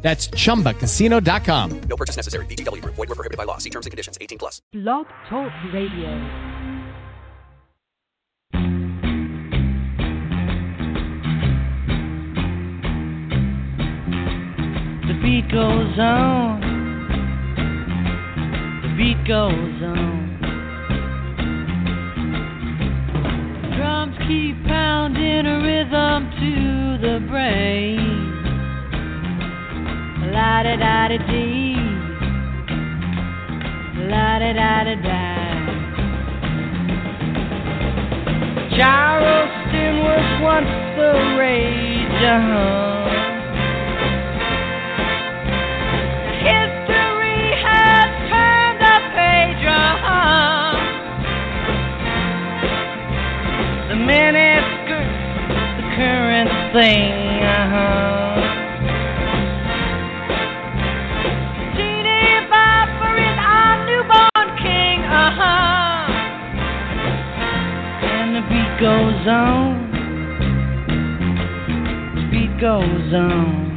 That's chumbacasino.com. No purchase necessary. VGW Group. Void were prohibited by law. See terms and conditions. 18 plus. Blog Talk Radio. The beat goes on. The beat goes on. Drums keep pounding a rhythm to the brain. La da da da dee. La da da da da. Charleston was once the rage. Uh-huh. History has turned the page. Uh-huh. The miniskirts, the current thing. Uh-huh. Goes on. Beat goes on.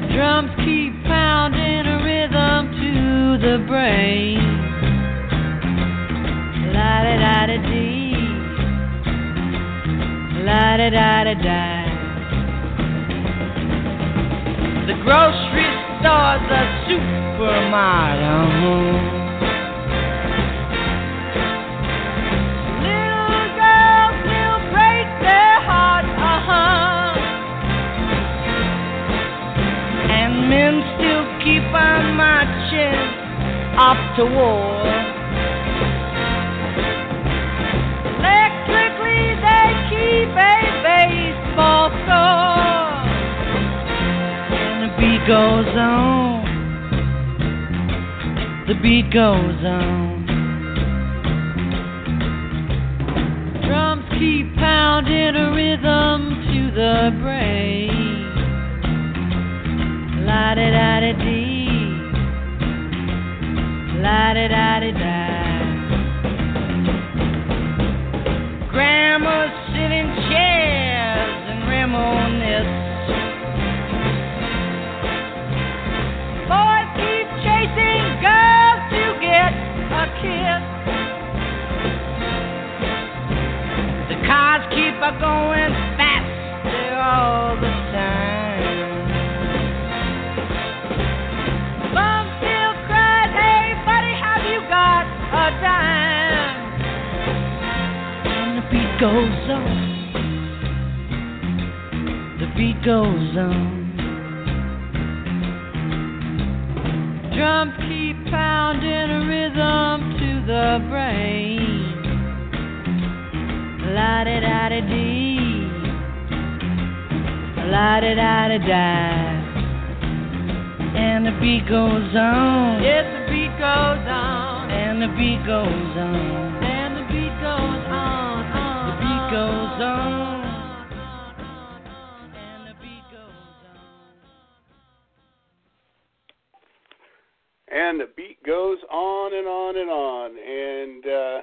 The drums keep pounding a rhythm to the brain. La da da da dee. La da da da da. The grocery store's a supermarket. Hearts, uh-huh. And men still keep on marching off to war. Electrically, they keep a baseball score. And the beat goes on. The beat goes on. Keep pounding a rhythm to the brain. La da da da dee. La da da da da. Grandmas sit in chairs and reminisce. Boys keep chasing girls to get a kiss. Cars keep a going faster all the time. Mom still cries, hey buddy, have you got a dime? And the beat goes on. The beat goes on. Drums keep pounding a rhythm to the brain. La da da da dee. La da da da da. And the beat goes on. Yes, the beat goes on. And the beat goes on. And the beat goes on. on the beat goes on. And the beat goes on. And the beat goes on and on and on. And uh,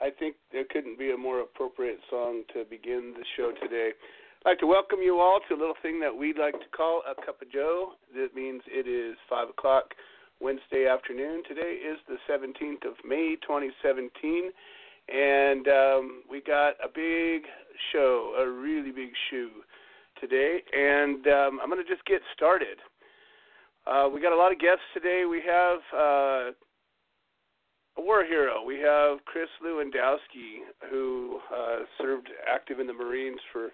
I think there couldn't be a more appropriate song to begin the show today. I'd like to welcome you all to a little thing that we'd like to call a cup of Joe. That means it is 5 o'clock Wednesday afternoon. Today is the 17th of May, 2017. And um, we got a big show, a really big shoe today. And um, I'm going to just get started. Uh, we got a lot of guests today. We have uh, a war hero. We have Kris Lewandowski, who uh, served active in the Marines for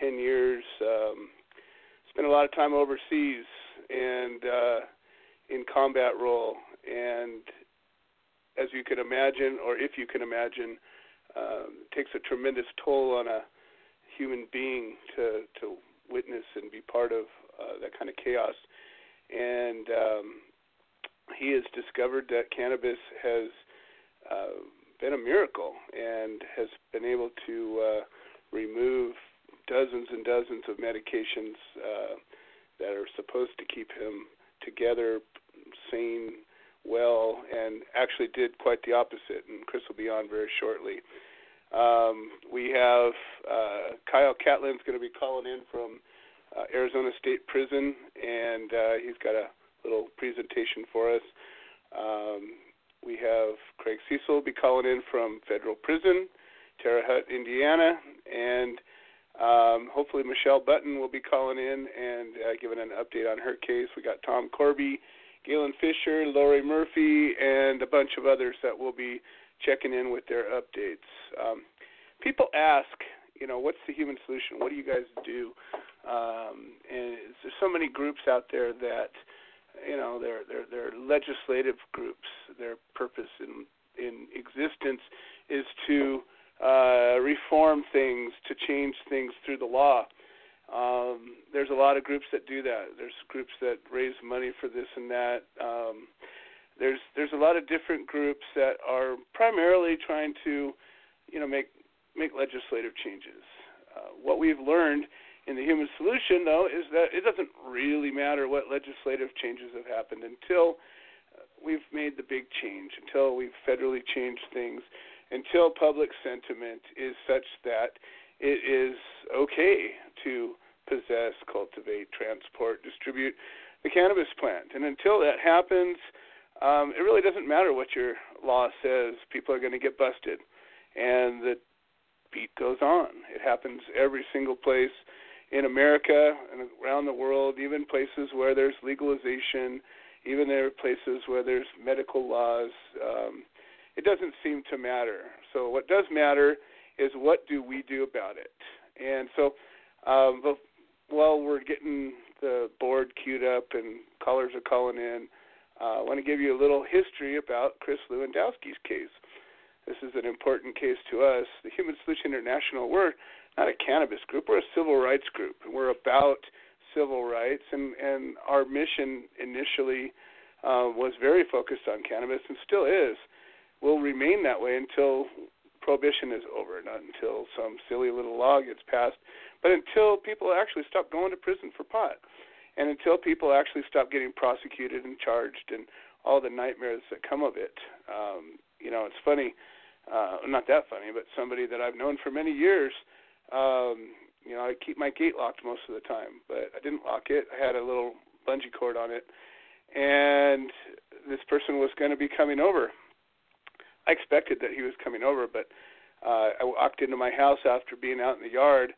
10 years. Um, spent a lot of time overseas and uh, in combat role. And as you can imagine, or if you can imagine, um, takes a tremendous toll on a human being to to witness and be part of uh, that kind of chaos. And um, he has discovered that cannabis has uh, been a miracle and has been able to uh, remove dozens and dozens of medications uh, that are supposed to keep him together, sane, well, and actually did quite the opposite. And Kris will be on very shortly. Um, we have uh, Kyle Catlin's going to be calling in from uh, Arizona State Prison, and uh, he's got a little presentation for us. Um, we have Craig Cesal will be calling in from federal prison, Terre Haute, Indiana, and um, hopefully Michelle Button will be calling in and uh, giving an update on her case. We got Tom Corby, Galen Fisher, Lori Murphy, and a bunch of others that will be checking in with their updates. Um, people ask, you know, what's the human solution? What do you guys do? Um, and there's so many groups out there that, you know, they're they're they're legislative groups. Their purpose in in existence is to uh, reform things, to change things through the law. Um, there's a lot of groups that do that. There's groups that raise money for this and that. Um, there's there's a lot of different groups that are primarily trying to, you know, make make legislative changes. Uh, what we've learned in the human solution, though, is that it doesn't really matter what legislative changes have happened until we've made the big change, until we've federally changed things, until public sentiment is such that it is okay to possess, cultivate, transport, distribute the cannabis plant. And until that happens, um, it really doesn't matter what your law says. People are going to get busted, and the beat goes on. It happens every single place in America and around the world, even places where there's legalization, even there are places where there's medical laws. Um, it doesn't seem to matter. So what does matter is what do we do about it? And so, um, while we're getting the board queued up and callers are calling in, uh, I want to give you a little history about Kris Lewandowski's case. This is an important case to us. The Human Solution International, we're not a cannabis group, we're a civil rights group, we're about civil rights. And, and our mission initially uh, was very focused on cannabis and still is. Will remain that way until prohibition is over, not until some silly little law gets passed, but until people actually stop going to prison for pot and until people actually stop getting prosecuted and charged and all the nightmares that come of it. Um, you know, it's funny, uh, not that funny, but somebody that I've known for many years. Um, you know, I keep my gate locked most of the time, but I didn't lock it. I had a little bungee cord on it, and this person was going to be coming over. I expected that he was coming over, but uh, I walked into my house after being out in the yard,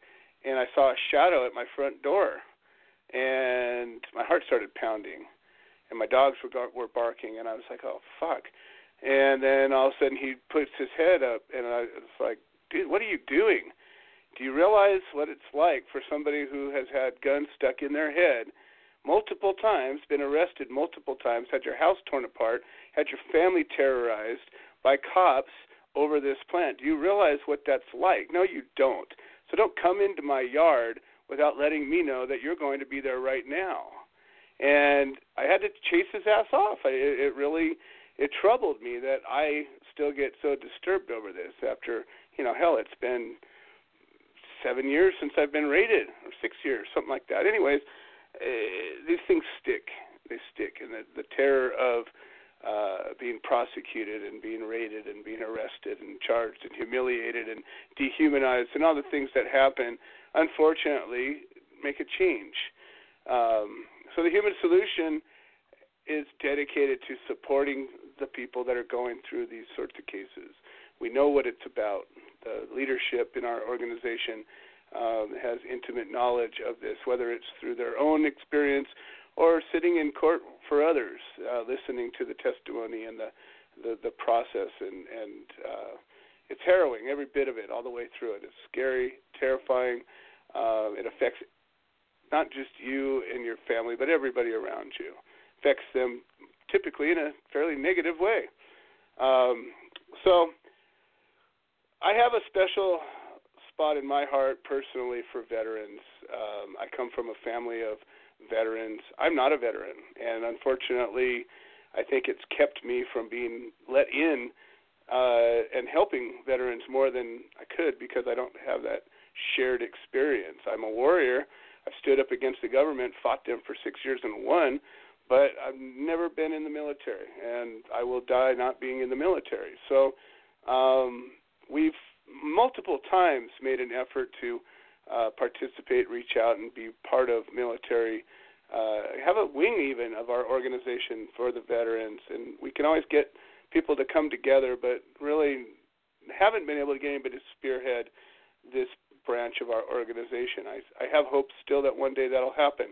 and I saw a shadow at my front door and my heart started pounding, and my dogs were were barking, and I was like, oh fuck. And then all of a sudden he puts his head up, and I was like, dude, what are you doing? Do you realize what it's like for somebody who has had guns stuck in their head multiple times, been arrested multiple times, had your house torn apart, had your family terrorized by cops over this plant? Do you realize what that's like? No, you don't. So don't come into my yard without letting me know that you're going to be there right now. And I had to chase his ass off. I, it really it troubled me that I still get so disturbed over this after you know hell it's been seven years since I've been raided or six years something like that. Anyways, uh, these things stick. They stick, and the, the terror of uh, being prosecuted and being raided and being arrested and charged and humiliated and dehumanized and all the things that happen unfortunately, make a change. Um, so the Human Solution is dedicated to supporting the people that are going through these sorts of cases. We know what it's about. The leadership in our organization um, has intimate knowledge of this, whether it's through their own experience or sitting in court for others, uh, listening to the testimony and the the, the process and and uh, it's harrowing every bit of it all the way through it. It's scary, terrifying, uh, it affects not just you and your family, but everybody around you. Affects them typically in a fairly negative way. Um, so I have a special spot in my heart personally for veterans. Um, I come from a family of veterans. I'm not a veteran, and unfortunately, I think it's kept me from being let in uh, and helping veterans more than I could because I don't have that shared experience. I'm a warrior. I've stood up against the government, fought them for six years and won, but I've never been in the military, and I will die not being in the military. So um, we've multiple times made an effort to uh, participate, reach out, and be part of military. Uh, have a wing even of our organization for the veterans, and we can always get people to come together, but really haven't been able to get anybody to spearhead this branch of our organization. I, I have hope still that one day that'll happen.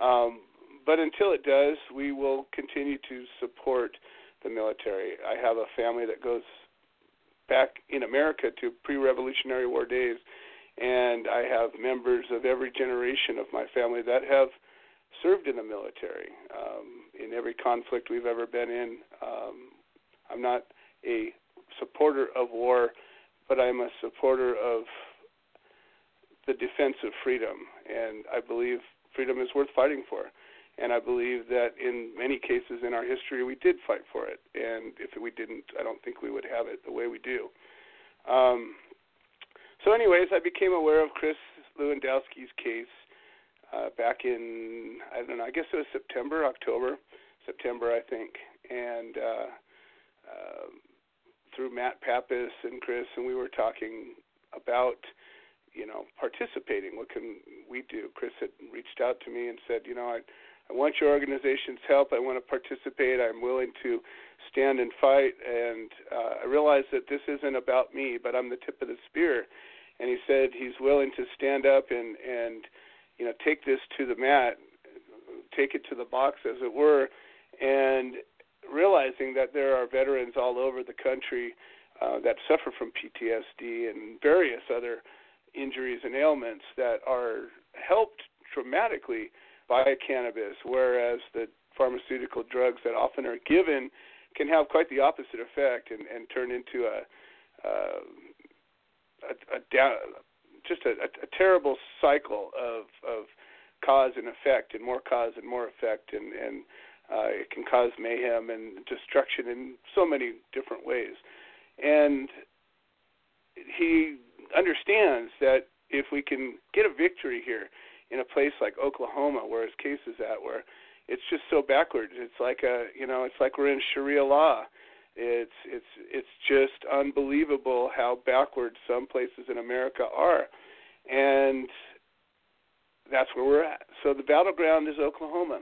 Um, but until it does, we will continue to support the military. I have a family that goes back in America to pre-Revolutionary War days, and I have members of every generation of my family that have served in the military um, in every conflict we've ever been in. Um, I'm not a supporter of war, but I'm a supporter of the defense of freedom, and I believe freedom is worth fighting for. And I believe that in many cases in our history we did fight for it, and if we didn't, I don't think we would have it the way we do. Um, so, anyways, I became aware of Kris Lewandowski's case uh, back in I don't know, I guess it was September, October, September, I think, and uh, uh, through Matt Pappas and Kris, and we were talking about you know participating. What can we do? Kris had reached out to me and said, you know, I I want your organization's help. I want to participate. I'm willing to stand and fight. And uh, I realize that this isn't about me, but I'm the tip of the spear. And he said he's willing to stand up and and you know take this to the mat, take it to the box, as it were, and realizing that there are veterans all over the country uh, that suffer from PTSD and various other injuries and ailments that are helped dramatically by cannabis, whereas the pharmaceutical drugs that often are given can have quite the opposite effect and, and turn into a, uh, a, a down, just a, a, terrible cycle of, of cause and effect, and more cause and more effect, and, and uh, it can cause mayhem and destruction in so many different ways. And he understands that if we can get a victory here, in a place like Oklahoma where his case is at, where it's just so backwards. It's like a you know, it's like we're in Sharia law. It's it's it's just unbelievable how backwards some places in America are, and that's where we're at. So the battleground is Oklahoma.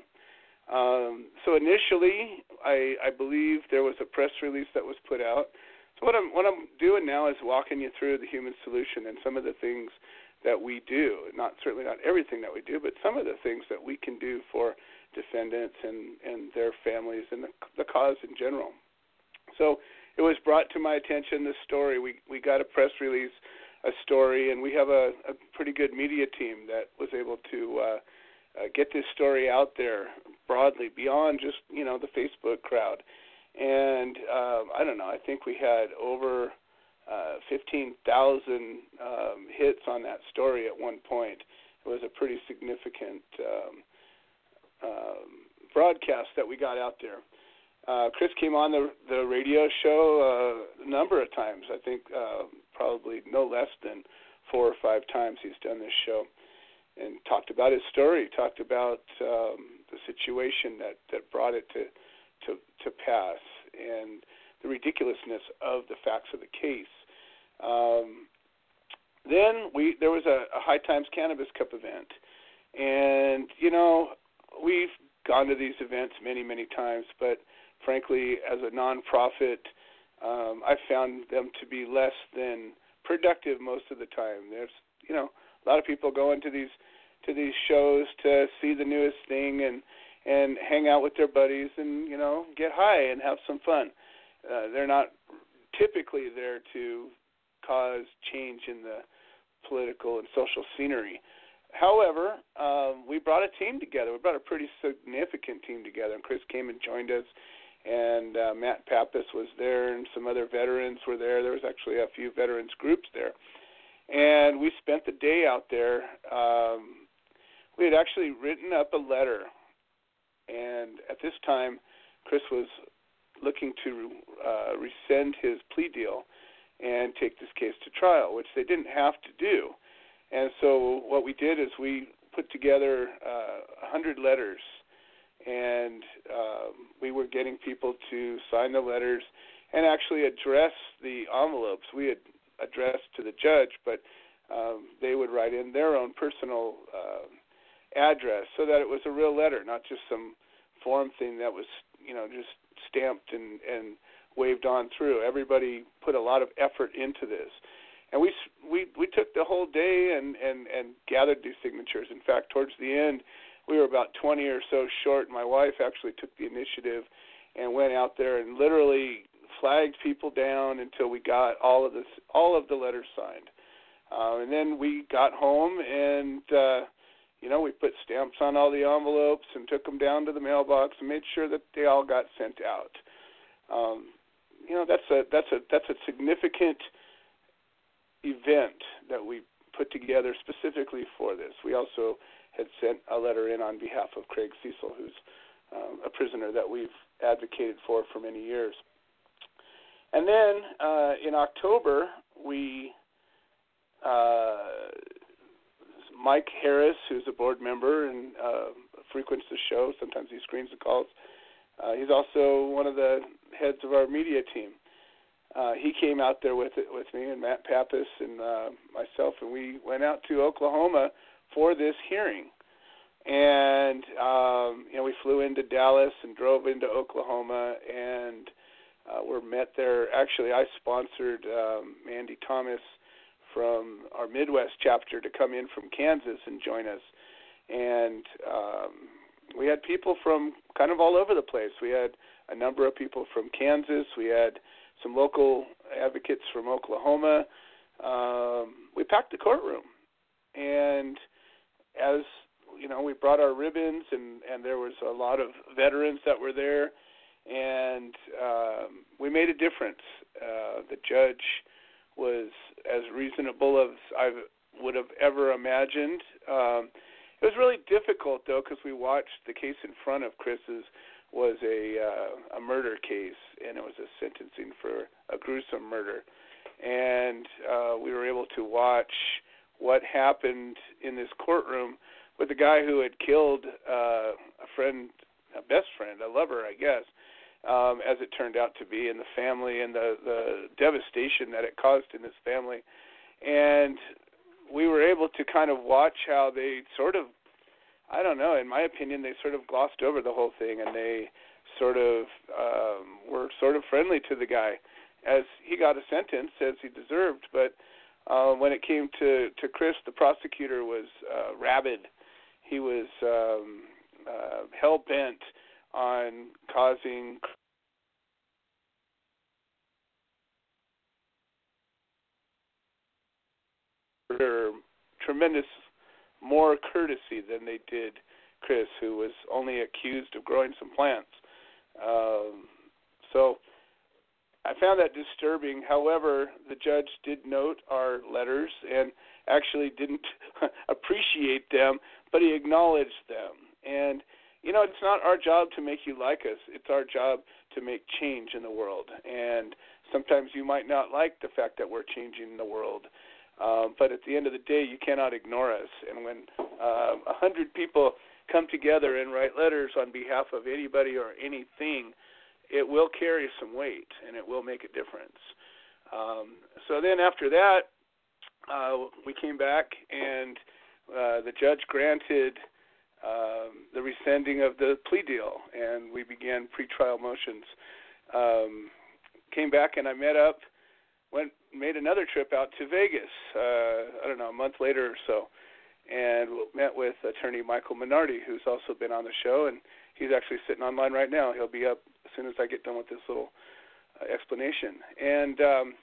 Um, so initially, I, I believe there was a press release that was put out. So what I'm what I'm doing now is walking you through the human solution and some of the things that we do. Not certainly not everything that we do, but some of the things that we can do for defendants and and their families and the, the cause in general. So it was brought to my attention this story. We we got a press release, a story, and we have a, a pretty good media team that was able to uh, uh, get this story out there broadly beyond just you know the Facebook crowd. And uh, I don't know. I think we had over uh, 15,000 um, hits on that story at one point. It was a pretty significant um, um, broadcast that we got out there. Uh, Kris came on the the radio show uh, a number of times. I think uh, probably no less than four or five times he's done this show, and talked about his story. Talked about um, the situation that that brought it to to to pass, and the ridiculousness of the facts of the case. Um, then we there was a, a High Times Cannabis Cup event, and you know we've gone to these events many many times, but frankly, as a nonprofit, um, I found them to be less than productive most of the time. There's you know a lot of people go into these to these shows to see the newest thing and and hang out with their buddies and you know get high and have some fun. Uh, they're not typically there to cause change in the political and social scenery. However, um, we brought a team together. We brought a pretty significant team together, and Kris came and joined us, and uh, Matt Pappas was there, and some other veterans were there. There was actually a few veterans groups there, and we spent the day out there. Um, we had actually written up a letter, and at this time, Kris was looking to uh, rescind his plea deal and take this case to trial, which they didn't have to do. And so what we did is we put together uh, 100 letters, and um, we were getting people to sign the letters and actually address the envelopes. We had addressed to the judge, but um, they would write in their own personal uh, address so that it was a real letter, not just some form thing that was, you know, just stamped and, and waved on through. Everybody put a lot of effort into this, and we we we took the whole day and and and gathered these signatures. In fact, towards the end, we were about 20 or so short. My wife actually took the initiative and went out there and literally flagged people down until we got all of this all of the letters signed. Uh, and then we got home and uh, you know we put stamps on all the envelopes and took them down to the mailbox and made sure that they all got sent out. Um, you know that's a that's a that's a significant event that we put together specifically for this. We also had sent a letter in on behalf of Craig Cesal, who's um, a prisoner that we've advocated for for many years. And then uh, in October, we uh, Mike Harris, who's a board member and uh, frequents the show. Sometimes he screens the calls. Uh, he's also one of the heads of our media team. Uh, he came out there with it with me and Matt Pappas and uh, myself, and we went out to Oklahoma for this hearing. And um, you know, we flew into Dallas and drove into Oklahoma, and uh, were met there. Actually, I sponsored um, Andy Thomas from our Midwest chapter to come in from Kansas and join us, and um, we had people from kind of all over the place. We had a number of people from Kansas. We had some local advocates from Oklahoma. Um, we packed the courtroom, and as you know, we brought our ribbons, and and there was a lot of veterans that were there, and um, we made a difference. Uh, the judge was as reasonable as I would have ever imagined. Um, it was really difficult though because we watched the case in front of Kris's was a uh, a murder case and it was a sentencing for a gruesome murder, and uh, we were able to watch what happened in this courtroom with the guy who had killed uh, a friend, a best friend, a lover, I guess, um, as it turned out to be, and the family and the the devastation that it caused in this family, and we were able to kind of watch how they sort of, I don't know, in my opinion, they sort of glossed over the whole thing, and they sort of um, were sort of friendly to the guy, as he got a sentence as he deserved, but. Uh, when it came to to Kris, the prosecutor was uh, rabid. He was um, uh, hell bent on causing tremendous more courtesy than they did Kris, who was only accused of growing some plants. Um, so I found that disturbing. However, the judge did note our letters and actually didn't appreciate them, but he acknowledged them. And you know, it's not our job to make you like us. It's our job to make change in the world. And sometimes you might not like the fact that we're changing the world. Um, but at the end of the day, you cannot ignore us. And when uh, a uh, hundred people come together and write letters on behalf of anybody or anything, it will carry some weight and it will make a difference. Um, so then after that, uh, we came back and uh, the judge granted um, the rescinding of the plea deal, and we began pretrial motions. Um, came back and I met up, went made another trip out to Vegas. Uh, I don't know, a month later or so, and met with attorney Michael Minardi, who's also been on the show, and he's actually sitting online right now. He'll be up as soon as I get done with this little uh, explanation. And um,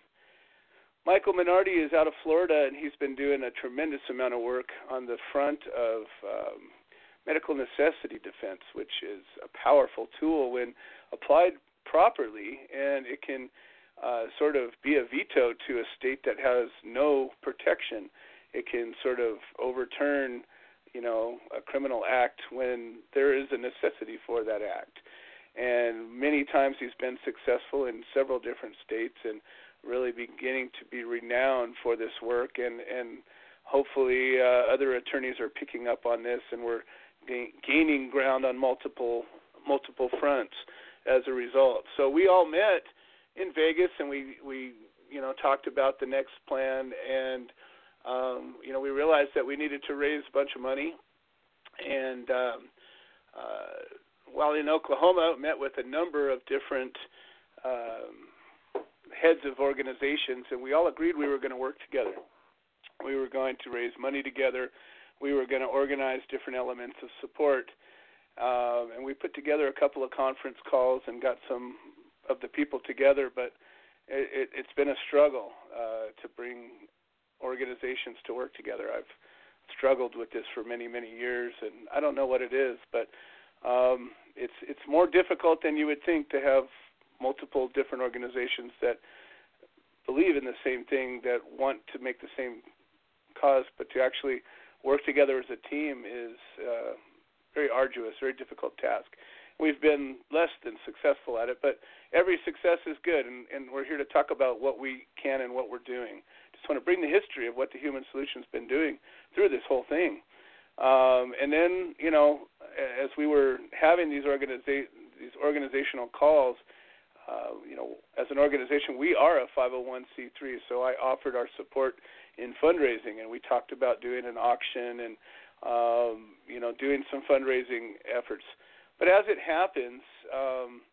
Michael Minardi is out of Florida, and he's been doing a tremendous amount of work on the front of um, medical necessity defense, which is a powerful tool when applied properly, and it can uh, sort of be a veto to a state that has no protection. It can sort of overturn, you know, a criminal act when there is a necessity for that act. and many times he's been successful in several different states and really beginning to be renowned for this work and and hopefully uh, other attorneys are picking up on this and we're ga- gaining ground on multiple multiple fronts as a result. So we all met in Vegas and we we you know talked about the next plan and um, you know we realized that we needed to raise a bunch of money and um, uh, while in Oklahoma, met with a number of different um, heads of organizations, and we all agreed we were going to work together. We were going to raise money together. We were going to organize different elements of support. Um, and we put together a couple of conference calls and got some of the people together, but it, it, it's been a struggle uh, to bring organizations to work together. I've struggled with this for many, many years, and I don't know what it is, but um, it's it's more difficult than you would think to have multiple different organizations that believe in the same thing, that want to make the same cause, but to actually work together as a team is uh, very arduous, very difficult task. We've been less than successful at it, but every success is good, and, and we're here to talk about what we can and what we're doing. Just want to bring the history of what the Human Solution's been doing through this whole thing. Um, and then, you know, as we were having these organiza- these organizational calls, uh, you know, as an organization, we are a 501c3, so I offered our support in fundraising, and we talked about doing an auction and, um, you know, doing some fundraising efforts. But as it happens, um,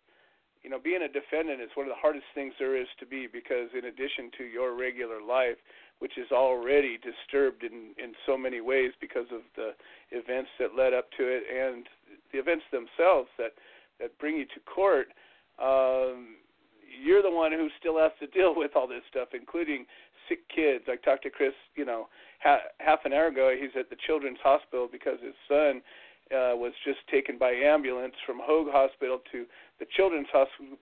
you know, being a defendant is one of the hardest things there is to be because, in addition to your regular life, which is already disturbed in in so many ways because of the events that led up to it and the events themselves that that bring you to court um you're the one who still has to deal with all this stuff including sick kids. I talked to Kris you know ha- half an hour ago. He's at the children's hospital because his son uh was just taken by ambulance from Hoag Hospital to the Children's Hospital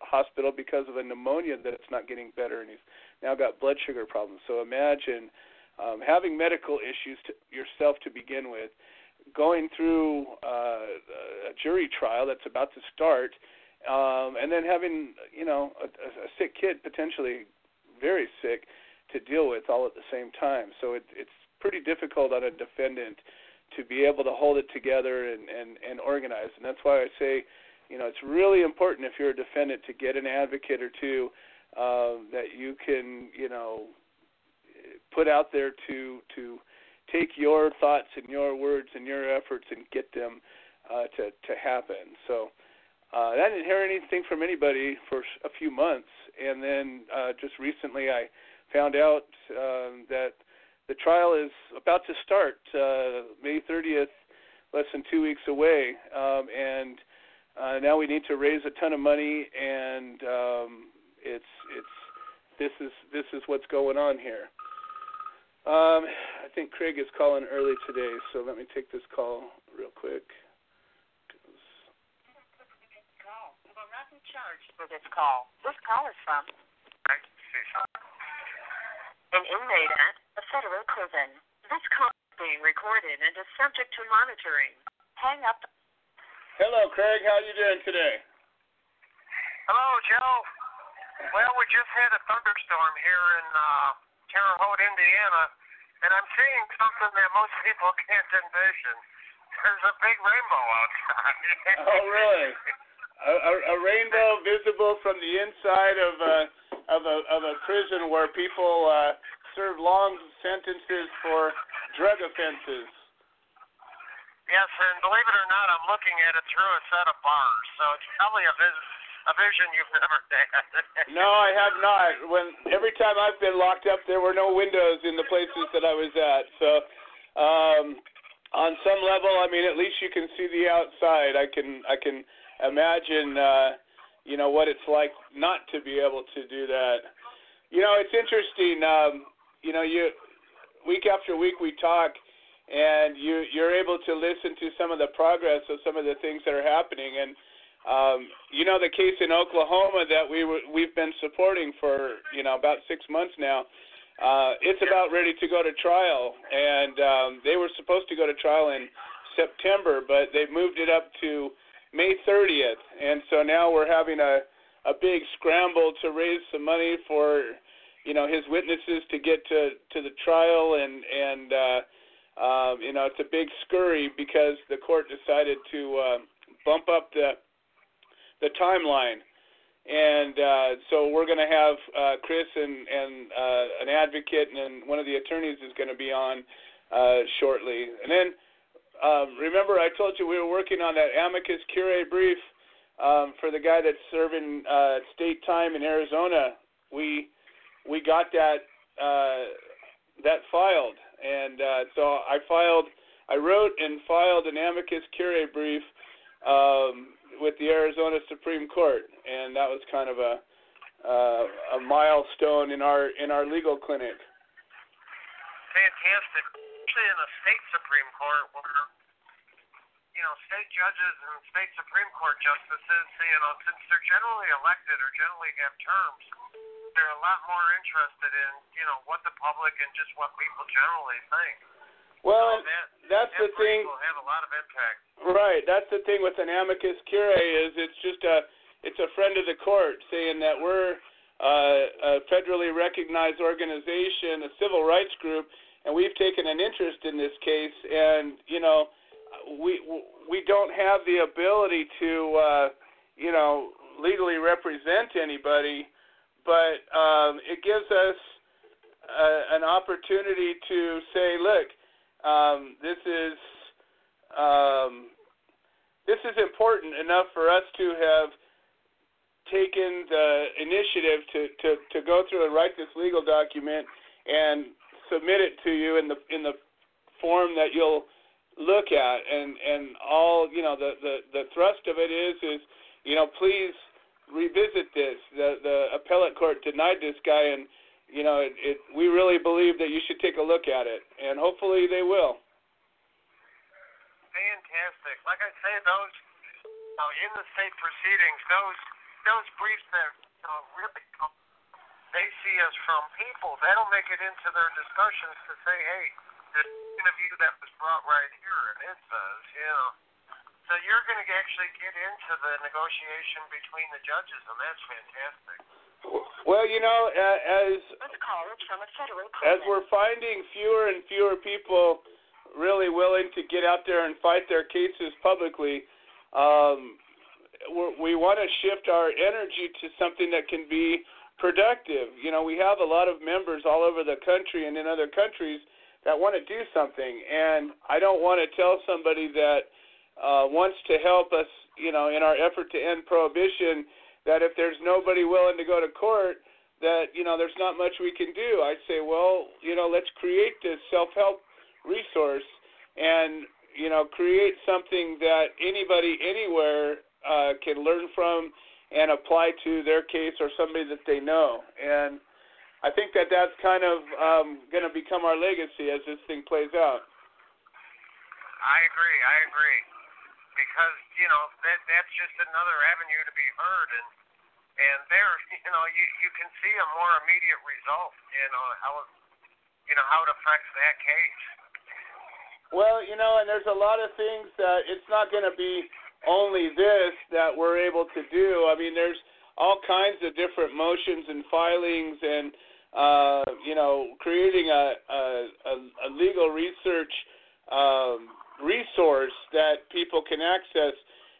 hospital because of a pneumonia that's not getting better and he's now got blood sugar problems. So imagine um, having medical issues to yourself to begin with, going through uh, a jury trial that's about to start, um, and then having you know a, a sick kid potentially very sick to deal with all at the same time. So it, it's pretty difficult on a defendant to be able to hold it together and, and, and organize. And that's why I say, you know, it's really important if you're a defendant to get an advocate or two uh, that you can, you know, put out there to to take your thoughts and your words and your efforts and get them uh, to to happen. So uh, I didn't hear anything from anybody for a few months, and then uh, just recently I found out um, that the trial is about to start uh, May 30th, less than two weeks away, um, and uh, now we need to raise a ton of money and um, it's it's this is this is what's going on here. Um, I think Craig is calling early today, so let me take this call real quick. call. You not charged for this call. This call is from an inmate at a federal prison. This call is being recorded and is subject to monitoring. Hang up. Hello, Craig. How are you doing today? Hello, Joe. Well, we just had a thunderstorm here in uh, Terre Haute, Indiana, and I'm seeing something that most people can't envision. There's a big rainbow outside. Oh, really? A, a, a rainbow visible from the inside of a of a of a prison where people uh, serve long sentences for drug offenses. Yes, and believe it or not, I'm looking at it through a set of bars, so it's probably a vis- a vision you've never had. No, I have not. When every time I've been locked up, there were no windows in the places that I was at. So, um, on some level, I mean, at least you can see the outside. I can I can imagine, uh, you know, what it's like not to be able to do that. You know, it's interesting. Um, you know, you week after week we talk, and you you're able to listen to some of the progress of some of the things that are happening and um, you know the case in Oklahoma that we were, we've been supporting for you know about six months now. Uh, it's about ready to go to trial, and um, they were supposed to go to trial in September, but they moved it up to May 30th, and so now we're having a a big scramble to raise some money for you know his witnesses to get to to the trial. And and uh um you know it's a big scurry because the court decided to uh bump up the the timeline. And uh so we're going to have uh Kris and and uh an advocate and then one of the attorneys is going to be on uh shortly. And then um remember I told you we were working on that amicus curiae brief um for the guy that's serving uh state time in Arizona we we got that uh, that filed, and uh, so I filed, I wrote and filed an amicus curiae brief um, with the Arizona Supreme Court, and that was kind of a uh, a milestone in our in our legal clinic. Fantastic. Especially in a state Supreme Court where, you know, state judges and state Supreme Court justices, you know, since they're generally elected or generally have terms, they're a lot more interested in, you know, what the public and just what people generally think. Well, so that, that's that the thing. will have a lot of impact. Right. That's the thing with an amicus curiae is it's just a it's a friend of the court saying that we're uh, a federally recognized organization, a civil rights group, and we've taken an interest in this case. And you know, we we don't have the ability to uh, you know legally represent anybody, but um, it gives us uh, an opportunity to say, look, um, this is um, this is important enough for us to have taken the initiative to, to, to go through and write this legal document and submit it to you in the in the form that you'll look at. And and all you know the the the thrust of it is is you know please revisit this. The the appellate court denied this guy and you know it, it we really believe that you should take a look at it and hopefully they will. Fantastic. Like I say, those uh, in the state proceedings, those those briefs that uh, really come, they see us from people. That'll make it into their discussions to say, hey, this point of view that was brought right here, and it says, you know. So you're going to actually get into the negotiation between the judges, and that's fantastic. well you know a- as This call is from a federal as we're finding fewer and fewer people really willing to get out there and fight their cases publicly, um, we're, we want to shift our energy to something that can be productive. You know, we have a lot of members all over the country and in other countries that want to do something, and I don't want to tell somebody that uh, wants to help us, you know, in our effort to end prohibition, that if there's nobody willing to go to court, that you know there's not much we can do. I say, well, you know, let's create this self-help resource and you know create something that anybody anywhere uh, can learn from and apply to their case or somebody that they know. And I think that that's kind of um, going to become our legacy as this thing plays out. I agree. I agree. Because you know that that's just another avenue to be heard, and and there, you know, you you can see a more immediate result. You know how it, you know how it affects that case. Well, you know, and there's a lot of things that it's not going to be only this that we're able to do. I mean, there's all kinds of different motions and filings and uh, you know, creating a, a, a, legal research um, resource that people can access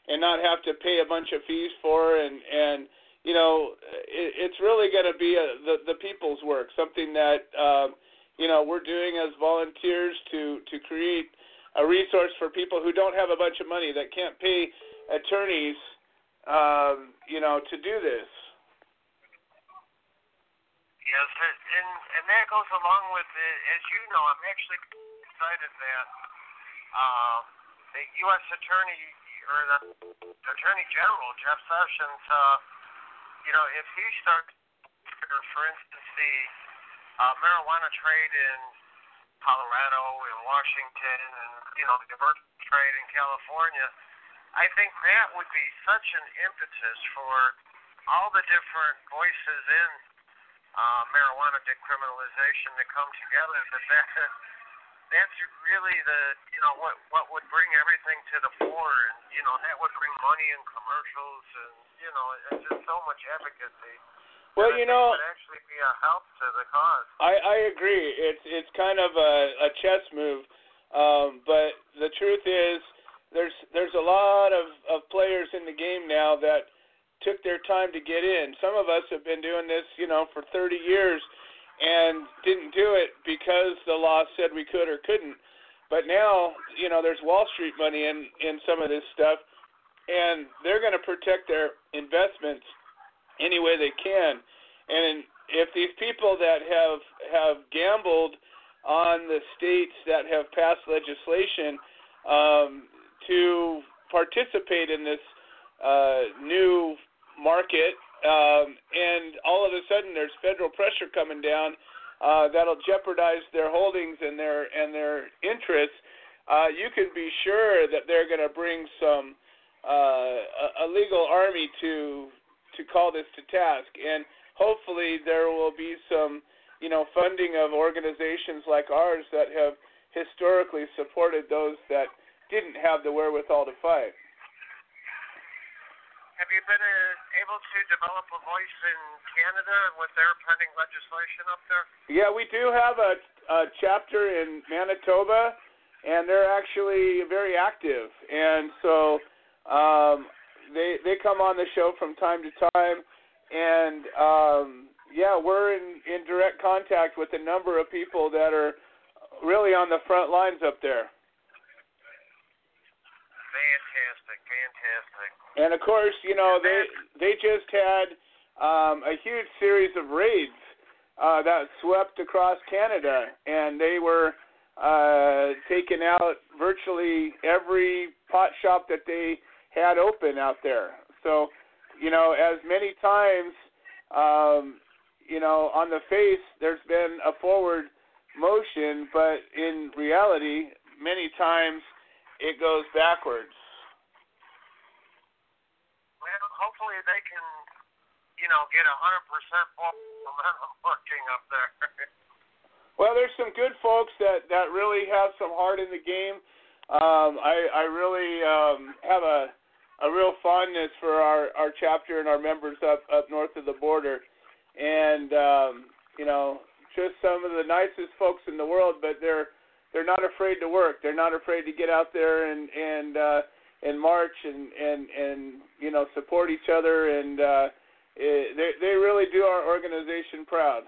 and not have to pay a bunch of fees for and and you know it, it's really going to be a, the the people's work something that um, you know we're doing as volunteers to to create a resource for people who don't have a bunch of money that can't pay attorneys um, you know to do this Yes, and and that goes along with it. As you know, I'm actually excited that uh, the U.S. Attorney or the Attorney General Jeff Sessions, uh, you know, if he starts, for instance, the uh, marijuana trade in Colorado and Washington, and you know, the diverse trade in California, I think that would be such an impetus for all the different voices in uh, marijuana decriminalization to come together. That that that's really the you know what what would bring everything to the fore, and you know that would bring money and commercials, and you know it's just so much advocacy. Well, you know, would actually be a help to the cause. I, I agree. It's it's kind of a, a chess move, um, but the truth is, there's there's a lot of, of players in the game now that took their time to get in. Some of us have been doing this, you know, for 30 years, and didn't do it because the law said we could or couldn't. But now, you know, there's Wall Street money in in some of this stuff, and they're going to protect their investments any way they can. And if these people that have have gambled on the states that have passed legislation um, to participate in this uh, new market, um, and all of a sudden there's federal pressure coming down uh, that'll jeopardize their holdings and their and their interests. Uh, you can be sure that they're going to bring some uh, a, a legal army to to call this to task, and hopefully there will be some you know funding of organizations like ours that have historically supported those that didn't have the wherewithal to fight. Have you been uh, able to develop a voice in Canada with their pending legislation up there? Yeah, we do have a, a chapter in Manitoba, and they're actually very active. And so um, they they come on the show from time to time, and um, yeah, we're in in direct contact with a number of people that are really on the front lines up there. Fantastic, fantastic. And of course, you know they they just had um, a huge series of raids uh, that swept across Canada, and they were uh, taking out virtually every pot shop that they had open out there. So, you know, as many times, um, you know, on the face, there's been a forward motion, but in reality, many times it goes backwards. Well, hopefully they can, you know, get a hundred percent momentum working up there. Well, there's some good folks that that really have some heart in the game. Um, I I really um, have a a real fondness for our our chapter and our members up up north of the border, and um, you know, just some of the nicest folks in the world. But they're they're not afraid to work. They're not afraid to get out there and and uh, and march and and and you know support each other and uh, it, they they really do our organization proud.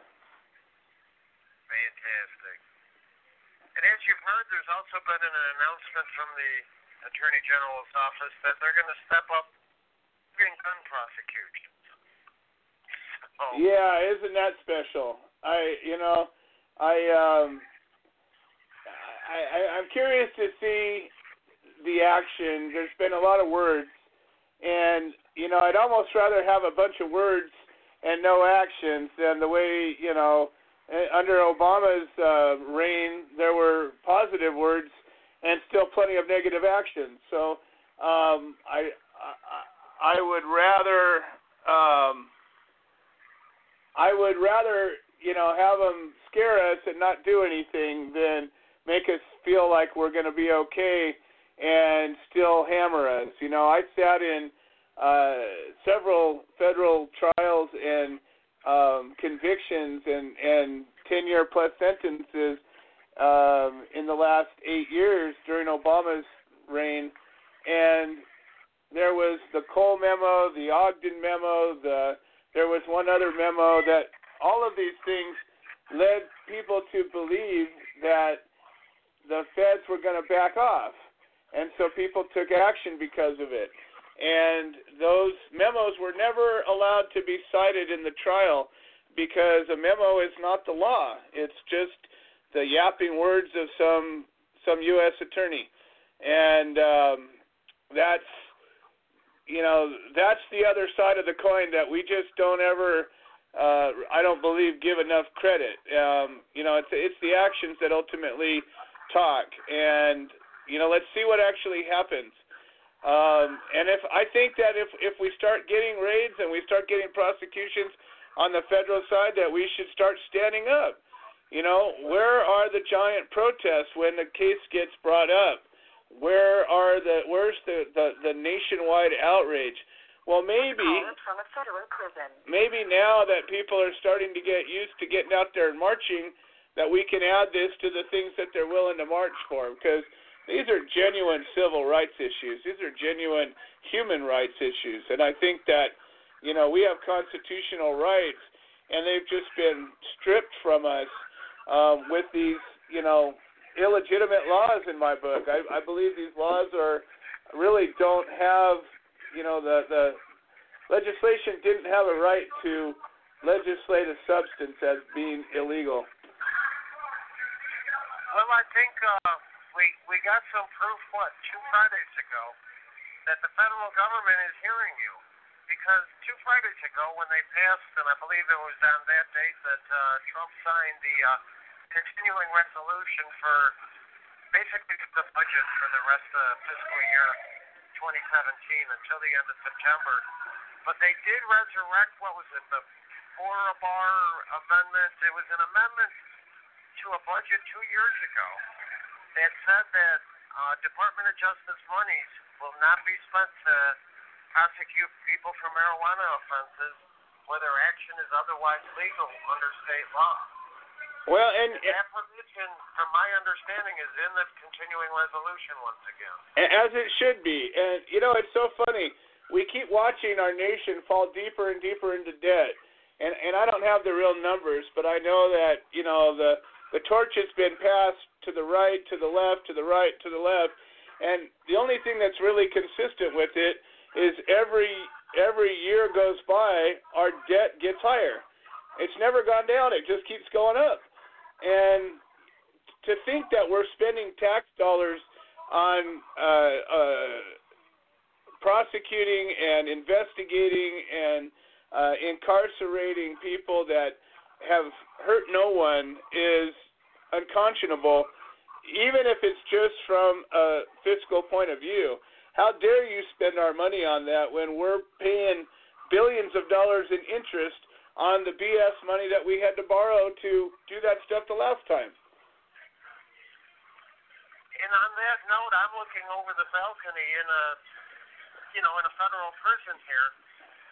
Fantastic. And as you've heard, there's also been an announcement from the Attorney General's office that they're going to step up in gun prosecutions. So, Yeah, isn't that special? I you know, I um I, I I'm curious to see the action. There's been a lot of words and you know, I'd almost rather have a bunch of words and no actions than the way, you know, eh, under Obama's uh reign there were positive words and still plenty of negative action. So um I I, I would rather um I would rather, you know, have them scare us and not do anything than make us feel like we're going to be okay and still hammer us. You know, I sat in uh, several federal trials and um, convictions and and 10 year plus sentences um, in the last eight years during Obama's reign, and there was the Cole memo, the Ogden memo, the there was one other memo that all of these things led people to believe that the feds were going to back off. And so people took action because of it. And those memos were never allowed to be cited in the trial because a memo is not the law. It's just the yapping words of some some US attorney. And um that's you know that's the other side of the coin that we just don't ever uh I don't believe give enough credit. Um you know it's it's the actions that ultimately talk and you know let's see what actually happens. Um and if I think that if if we start getting raids and we start getting prosecutions on the federal side that we should start standing up. You know, where are the giant protests when the case gets brought up? Where are the where's the the, the nationwide outrage? Well, maybe from a federal prison. maybe now that people are starting to get used to getting out there and marching, that we can add this to the things that they're willing to march for because these are genuine civil rights issues. These are genuine human rights issues, and I think that you know we have constitutional rights, and they've just been stripped from us um, with these you know illegitimate laws. In my book, I, I believe these laws are really don't have you know the the legislation didn't have a right to legislate a substance as being illegal. Well, I think uh, we we got some proof what two Fridays ago that the federal government is hearing you because two Fridays ago when they passed and I believe it was on that date that uh, Trump signed the uh, continuing resolution for basically the budget for the rest of fiscal year 2017 until the end of September. But they did resurrect what was it the Four-Bar amendment? It was an amendment to a budget two years ago that said that uh, Department of Justice monies will not be spent to prosecute people for marijuana offenses where their action is otherwise legal under state law. Well, and That provision, from my understanding, is in the continuing resolution once again. as it should be. And you know, it's so funny. We keep watching our nation fall deeper and deeper into debt. And and I don't have the real numbers, but I know that you know the the torch has been passed to the right, to the left, to the right, to the left. And the only thing that's really consistent with it is every every year goes by, our debt gets higher. It's never gone down; it just keeps going up. And to think that we're spending tax dollars on uh, uh, prosecuting and investigating and uh, incarcerating people that have hurt no one is unconscionable, even if it's just from a fiscal point of view. How dare you spend our money on that when we're paying billions of dollars in interest on the BS money that we had to borrow to do that stuff the last time? And on that note, I'm looking over the balcony in a, you know, in a federal prison here,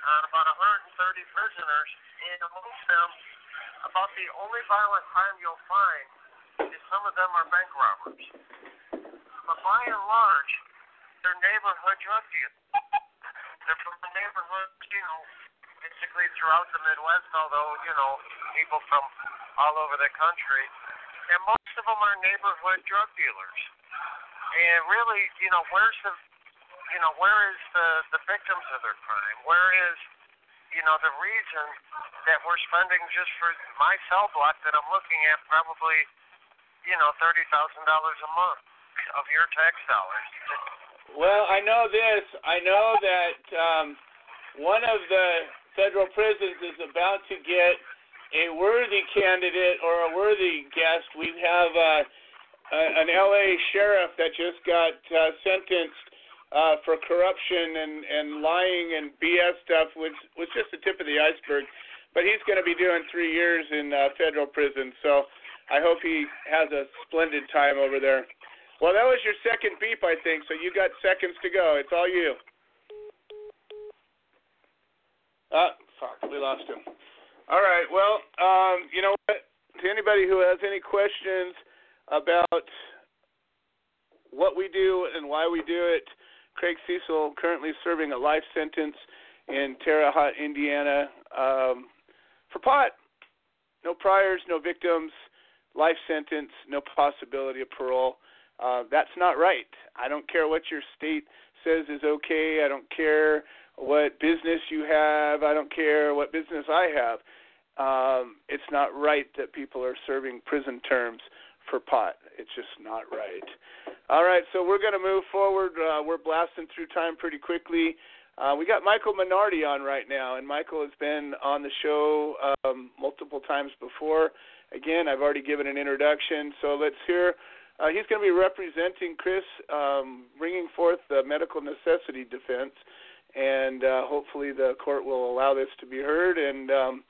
on about 130 prisoners, and amongst them, about the only violent crime you'll find is some of them are bank robbers. But by and large, they're neighborhood drug. They're from the neighborhood, you know, basically throughout the Midwest, although, you know, people from all over the country. And most of them are neighborhood drug dealers. And really, you know, where's the, you know, where is the the victims of their crime? Where is, you know, the reason that we're spending just for my cell block that I'm looking at probably, you know, thirty thousand dollars a month of your tax dollars. Well, I know this. I know that um, one of the federal prisons is about to get a worthy candidate or a worthy guest. We have uh, an LA sheriff that just got uh, sentenced uh, for corruption and, and lying and BS stuff, which was just the tip of the iceberg. But he's going to be doing three years in uh, federal prison, so I hope he has a splendid time over there. Well, that was your second beep, I think. So you got seconds to go. It's all you. Ah, fuck, we lost him. All right. Well, um, you know what? To anybody who has any questions about what we do and why we do it, Craig Cesal currently serving a life sentence in Terre Haute, Indiana, um, for pot. No priors, no victims, life sentence, no possibility of parole. Uh, that's not right. I don't care what your state says is okay. I don't care what business you have. I don't care what business I have. Um, it's not right that people are serving prison terms for pot. It's just not right. All right, so we're going to move forward. Uh, we're blasting through time pretty quickly. Uh, we got Michael Minardi on right now, and Michael has been on the show um, multiple times before. Again, I've already given an introduction, so let's hear. Uh, he's going to be representing Kris, um, bringing forth the medical necessity defense, and uh, hopefully the court will allow this to be heard. And um,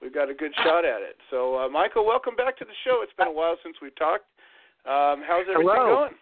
we've got a good shot at it. So, uh, Michael, welcome back to the show. It's been a while since we've talked. Um, how's everything Hello. going?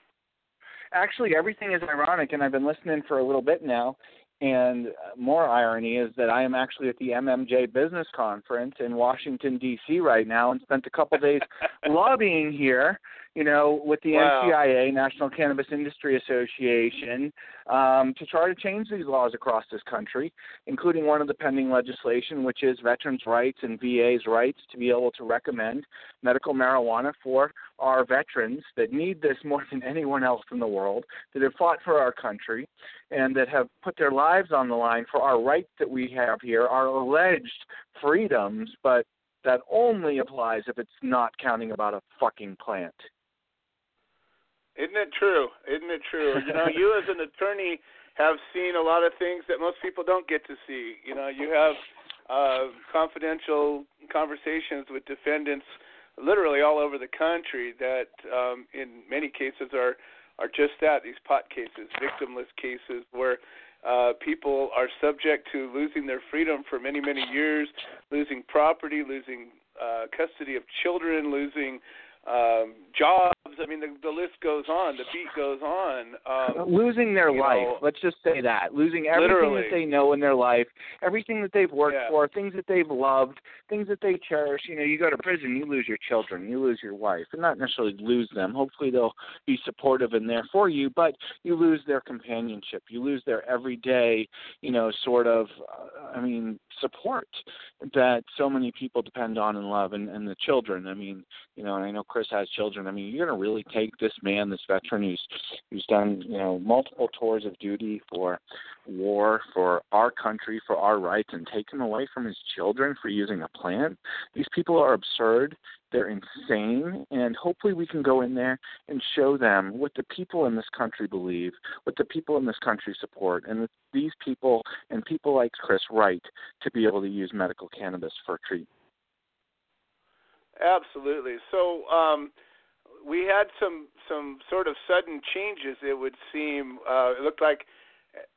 Actually, everything is ironic, and I've been listening for a little bit now. And more irony is that I am actually at the MMJ Business Conference in Washington D.C. right now, and spent a couple days lobbying here. You know, with the Wow. NCIA, National Cannabis Industry Association, um, to try to change these laws across this country, including one of the pending legislation, which is veterans' rights and VA's rights to be able to recommend medical marijuana for our veterans that need this more than anyone else in the world, that have fought for our country, and that have put their lives on the line for our rights that we have here, our alleged freedoms, but that only applies if it's not counting about a fucking plant. Isn't it true? Isn't it true? You know, you as an attorney have seen a lot of things that most people don't get to see. You know, you have uh, confidential conversations with defendants literally all over the country that, um, in many cases, are are just that these pot cases, victimless cases where uh, people are subject to losing their freedom for many, many years, losing property, losing uh, custody of children, losing um, jobs. I mean, the, the list goes on. The beat goes on. Um, losing their life. know, let's just say that. Losing everything literally. that they know in their life, everything that they've worked Yeah. for, things that they've loved, things that they cherish. You know, you go to prison, you lose your children, you lose your wife, and not necessarily lose them. Hopefully, they'll be supportive and there for you, but you lose their companionship. You lose their everyday, you know, sort of, uh, I mean, support that so many people depend on and love, and, and the children. I mean, you know, and I know Kris has children. I mean, you're going to really take this man, this veteran who's who's done, you know, multiple tours of duty for war, for our country, for our rights, and take him away from his children for using a plant. These people are absurd. They're insane, and hopefully we can go in there and show them what the people in this country believe, what the people in this country support, and that these people and people like Kris right to be able to use medical cannabis for treatment. Absolutely. So um, we had some some sort of sudden changes. It would seem. Uh, it looked like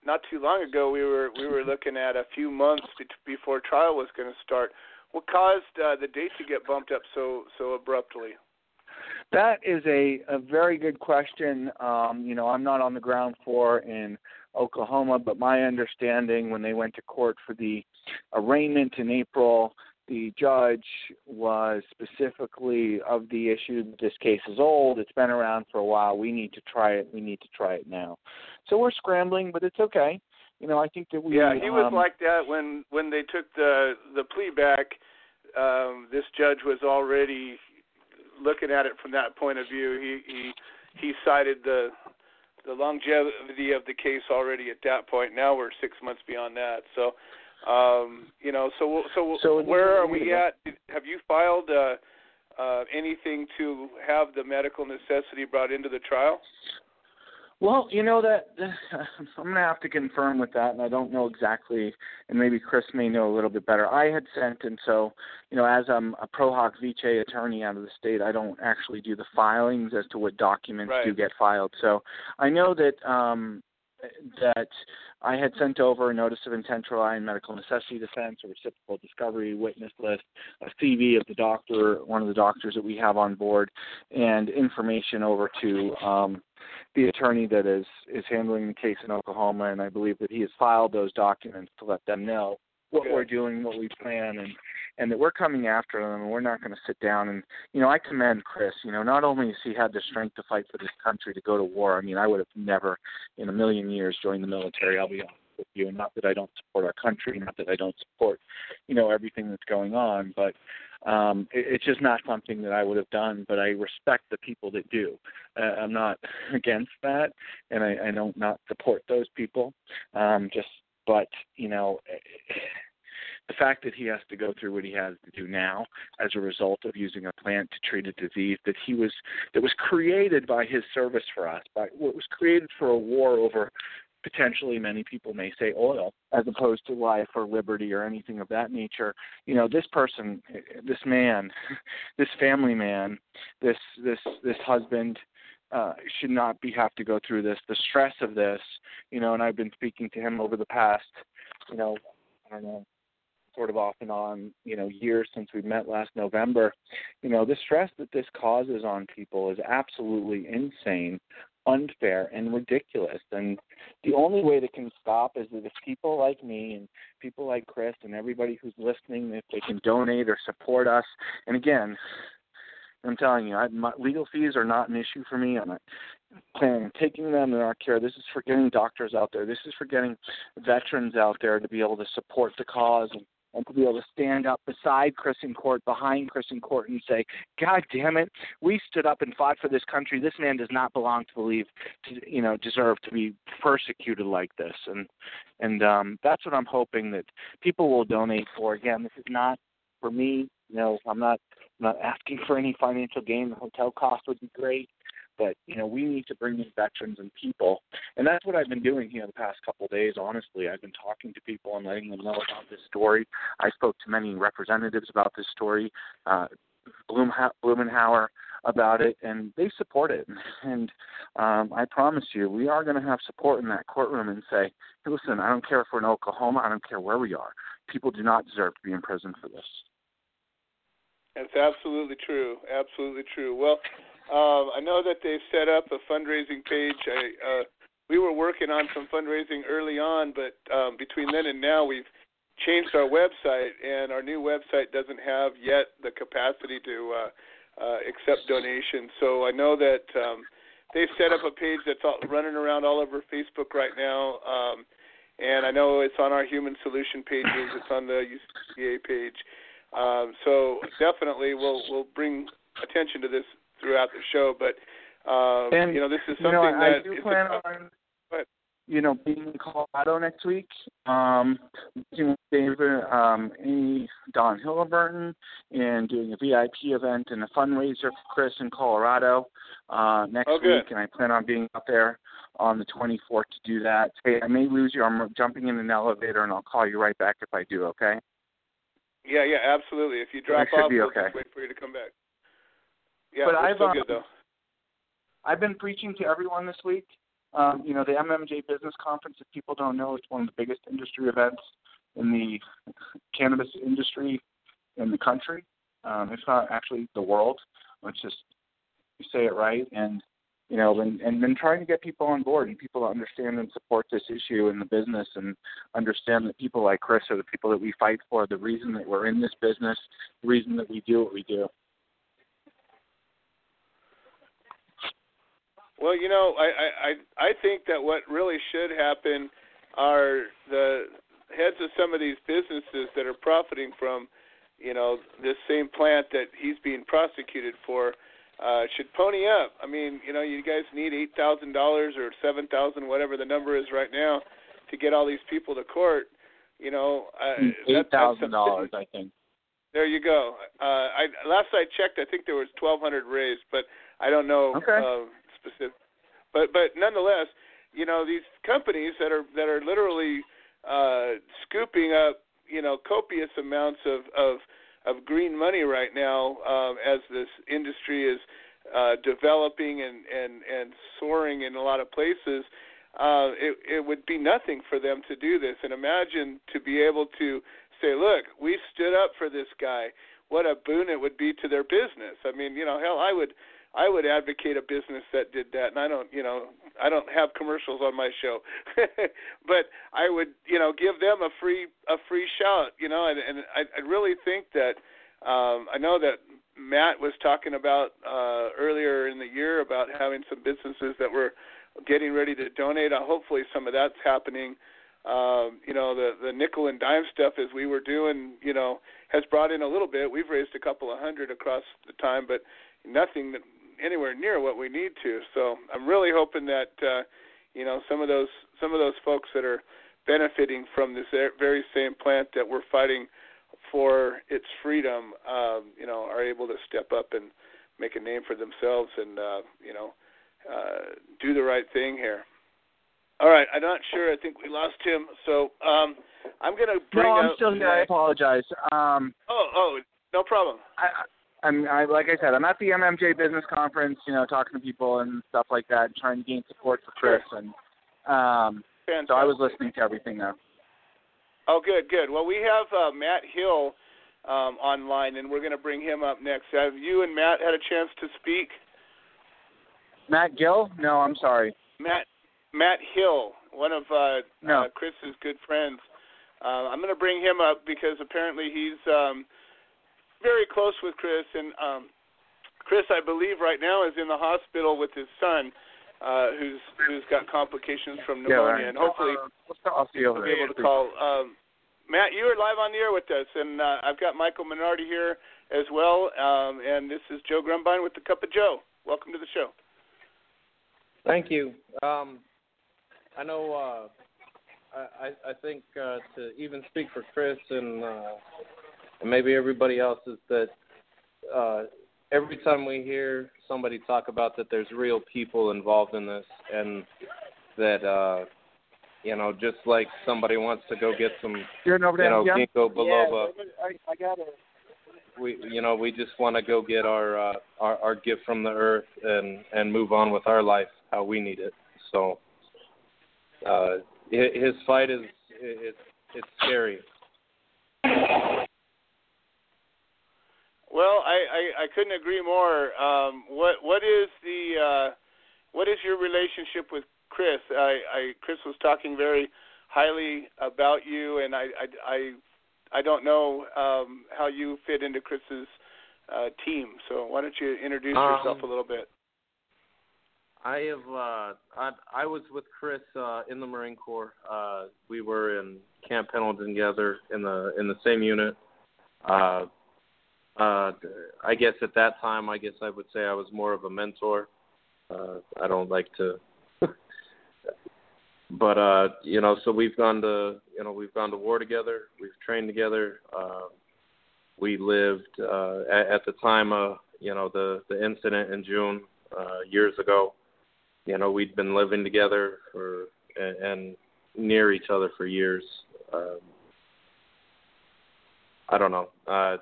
not too long ago we were we were looking at a few months be- before trial was going to start. What caused uh, the date to get bumped up so so abruptly? That is a, a very good question. Um, you know, I'm not on the ground floor in Oklahoma, but my understanding when they went to court for the arraignment in April, the judge was specifically of the issue that this case is old, it's been around for a while, we need to try it, we need to try it now. So we're scrambling, but it's okay. You know, I think that we Yeah, he was um, like that when when they took the the plea back. Um, this judge was already looking at it from that point of view. He he he cited the the longevity of the case already at that point. Now we're six months beyond that. So, um, you know, so so, So where are we at? Have you filed uh, uh, anything to have the medical necessity brought into the trial? Well, you know that I'm going to have to confirm with that, and I don't know exactly, and maybe Kris may know a little bit better. I had sent, and so you know, as I'm a pro hoc vice attorney out of the state, I don't actually do the filings as to what documents Right. do get filed. So I know that um, that I had sent over a notice of intent to rely on medical necessity defense, a reciprocal discovery witness list, a CV of the doctor, one of the doctors that we have on board, and information over to um, the attorney that is is handling the case in Oklahoma, and I believe that he has filed those documents to let them know what Good. we're doing, what we plan, and and that we're coming after them, and we're not going to sit down. And you know, I commend Kris. You know, not only has he had the strength to fight for this country to go to war. I mean, I would have never in a million years joined the military. I'll be honest with you, and not that I don't support our country, not that I don't support, you know, everything that's going on, but um it, it's just not something that I would have done but I respect the people that do uh, I'm not against that and I, I don't not support those people um just but you know the fact that he has to go through what he has to do now as a result of using a plant to treat a disease that he was that was created by his service for us by what was created for a war over potentially many people may say oil as opposed to life or liberty or anything of that nature. You know this person this man this family man this this this husband uh should not be have to go through this the stress of this you know and i've been speaking to him over the past you know i don't know sort of off and on, you know, years since we met last November, you know, the stress that this causes on people is absolutely insane, unfair, and ridiculous. And the only way that can stop is that if people like me and people like Kris and everybody who's listening, if they can donate or support us, and again, I'm telling you, I, my legal fees are not an issue for me. I'm not planning on taking them in our care. This is for getting doctors out there. This is for getting veterans out there to be able to support the cause and, and to be able to stand up beside Kris in court, behind Kris in court, and say, "God damn it, we stood up and fought for this country. This man does not belong to believe, to, you know, deserve to be persecuted like this." And and um, that's what I'm hoping that people will donate for. Again, this is not for me. Know, I'm not I'm not asking for any financial gain. The hotel cost would be great, but you know, we need to bring in veterans and people, and that's what I've been doing here the past couple of days. Honestly, I've been talking to people and letting them know about this story. I spoke to many representatives about this story. Uh, Blumenauer about it, and they support it. And um, I promise you, we are going to have support in that courtroom and say, hey, listen, I don't care if we're in Oklahoma, I don't care where we are. People do not deserve to be in prison for this. That's absolutely true. Absolutely true. Well, um, I know that they've set up a fundraising page. I, uh, we were working on some fundraising early on, but um, between then and now, we've changed our website, and our new website doesn't have yet the capacity to uh, uh, accept donations. So I know that um, they've set up a page that's all, running around all over Facebook right now. Um, and I know it's on our Human Solution pages. It's on the UCA page. Um, so definitely, we'll we'll bring attention to this throughout the show. But um, and, you know, this is something you know, that I do plan a, on. But, you know, being in Colorado next week, um, know, David, um, Amy, Don Hilleburton, and doing a VIP event and a fundraiser for Kris in Colorado uh, next oh, week, and I plan on being up there on the 24th to do that. Hey, I may lose you. I'm jumping in an elevator, and I'll call you right back if I do. Okay? Yeah, yeah, absolutely. If you drop should off, be we'll okay. just wait for you to come back. Yeah, But we're I've, still um, good though. I've been preaching to everyone this week. Um, you know, the MMJ Business Conference, if people don't know, it's one of the biggest industry events in the cannabis industry in the country. Um, if not actually the world. Let's just say it right. And you know, and, and been trying to get people on board and people to understand and support this issue in the business and understand that people like Kris are the people that we fight for, the reason that we're in this business, the reason that we do what we do. Well, you know, I I I think that what really should happen are the heads of some of these businesses that are profiting from, you know, this same plant that he's being prosecuted for, uh, should pony up. I mean, you know, you guys need eight thousand dollars or seven thousand, whatever the number is right now, to get all these people to court. You know, uh, Eight thousand dollars, I think. There you go. Uh, I last I checked, I think there was twelve hundred raised, but I don't know Okay. uh, specific. But but nonetheless, you know these companies that are that are literally uh, scooping up you know copious amounts of of of green money right now um, as this industry is uh, developing and and and soaring in a lot of places. Uh, it it would be nothing for them to do this, and imagine to be able to say, look, we stood up for this guy. What a boon it would be to their business. I mean, you know, hell, I would I would advocate a business that did that, and I don't, you know, I don't have commercials on my show, but I would, you know, give them a free a free shout, you know, and, and I, I really think that um, I know that Matt was talking about uh, earlier in the year about having some businesses that were getting ready to donate. Uh, hopefully, some of that's happening. Um, you know, the the nickel and dime stuff as we were doing, you know, has brought in a little bit. We've raised a couple of hundred across the time, but nothing that anywhere near what we need to. So I'm really hoping that uh, you know some of those some of those folks that are benefiting from this very same plant that we're fighting for its freedom, um, you know, are able to step up and make a name for themselves and uh, you know uh, do the right thing here. All right, I'm not sure. I think we lost him. So um, I'm going to bring no, I'm up. still here. I apologize. Um, Oh, oh, no problem. I, I'm I, like I said, I'm at the MMJ Business Conference, you know, talking to people and stuff like that, and trying to gain support for Kris, and um, Fantastic. so I was listening to everything there. Oh, good, good. Well, we have uh, Matt Hill um, online, and we're going to bring him up next. Have you and Matt had a chance to speak? Matt Gill? No, I'm sorry. Matt Matt Hill, one of uh, No. uh, Kris's good friends. Uh, I'm going to bring him up because apparently he's um, very close with Kris, and um, Kris, I believe, right now is in the hospital with his son, uh, who's who's got complications from Yeah, pneumonia, right. and hopefully I'll see you we'll be able to call. Um, Matt, you are live on the air with us, and uh, I've got Michael Minardi here as well, um, and this is Joe Grumbine with the Cup of Joe. Welcome to the show. Thank you. Um, I know. Uh, I I I think uh, to even speak for Kris and, uh, and maybe everybody else is that uh, every time we hear somebody talk about that, there's real people involved in this, and that uh, you know, just like somebody wants to go get some, You're you know, yeah? ginkgo biloba. I, I got it. we you know we just want to go get our, uh, our our gift from the earth and and move on with our life how we need it so uh his fight is it's it's scary Well, I, I, I couldn't agree more. Um, what what is the uh, what is your relationship with Kris? I, I Kris was talking very highly about you, and I I I, I don't know um, how you fit into Kris's uh, team. So why don't you introduce yourself Um, a little bit? i have uh i i was with kris uh in the marine corps uh we were in camp pendleton together in the in the same unit uh uh i guess at that time i guess i would say i was more of a mentor. Uh i don't like to but uh you know so we've gone to you know we've gone to war together. We've trained together. Uh we lived uh at, at the time of you know the the incident in june uh years ago. You know we'd been living together for and, and near each other for years. Um i don't know. Uh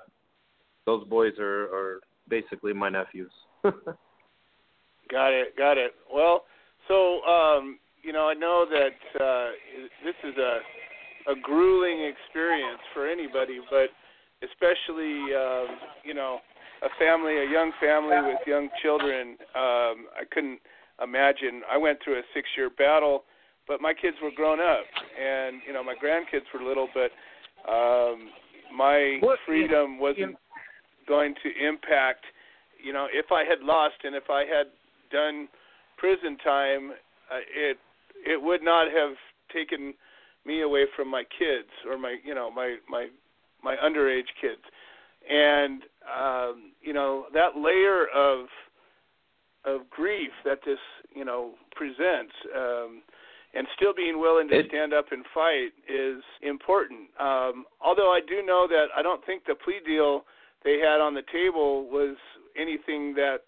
those boys are are basically my nephews Got it, got it. Well, so um, you know, I know that uh, this is a a grueling experience for anybody, but especially um, you know, a family, a young family with young children. Um, I couldn't imagine. I went through a six-year battle, but my kids were grown up, and you know, my grandkids were little, but um, my What- freedom wasn't going to impact. You know, if I had lost and if I had done prison time, uh, it it would not have taken me away from my kids or my you know my my my underage kids, and um, you know that layer of of grief that this you know presents. Um, and still being willing to stand up and fight is important. Um, although I do know that I don't think the plea deal they had on the table was anything that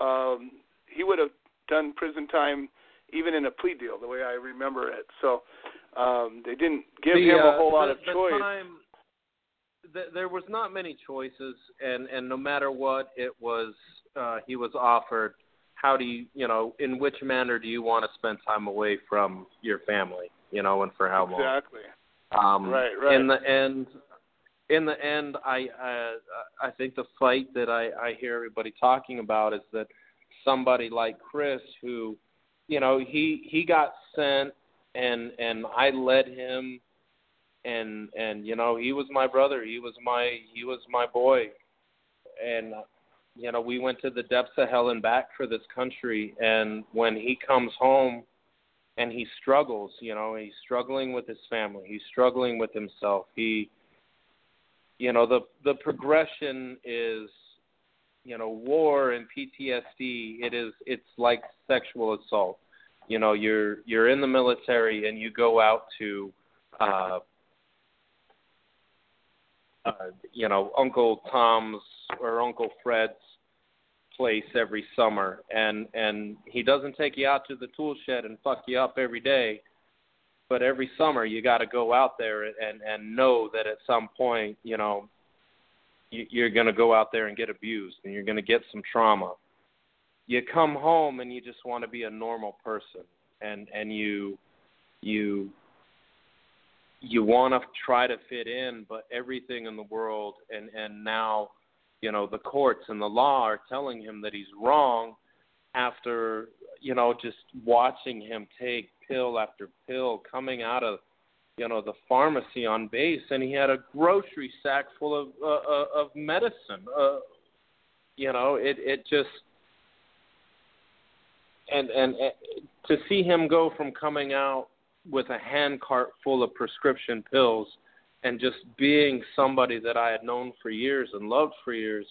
um, he would have done prison time even in a plea deal, the way I remember it. So um, they didn't give The, him a uh, whole lot the, of the choice. Time, th- there was not many choices, and and no matter what it was, uh, he was offered. How do you, you know, in which manner do you want to spend time away from your family, you know, and for how long? Exactly. Um, Right, right. In the end, in the end, I uh, I think the fight that I I hear everybody talking about is that somebody like Kris, who, you know, he he got sent, and and I led him, and and you know he was my brother, he was my he was my boy, and you know we went to the depths of hell and back for this country, and when he comes home and he struggles you know he's struggling with his family he's struggling with himself he you know the the progression is you know war and PTSD it is it's like sexual assault. You know you're you're in the military and you go out to uh uh you know Uncle Tom's or Uncle Fred's place every summer. And and he doesn't take you out to the tool shed and fuck you up every day but every summer you got to go out there and and know that at some point you know you, you're going to go out there and get abused and you're going to get some trauma. You come home and you just want to be a normal person and and you you you want to try to fit in, but everything in the world and and now, you know, the courts and the law are telling him that he's wrong after you know just watching him take pill after pill coming out of you know the pharmacy on base and he had a grocery sack full of uh, uh, of medicine. Uh you know it it just and and uh, to see him go from coming out with a hand cart full of prescription pills and just being somebody that I had known for years and loved for years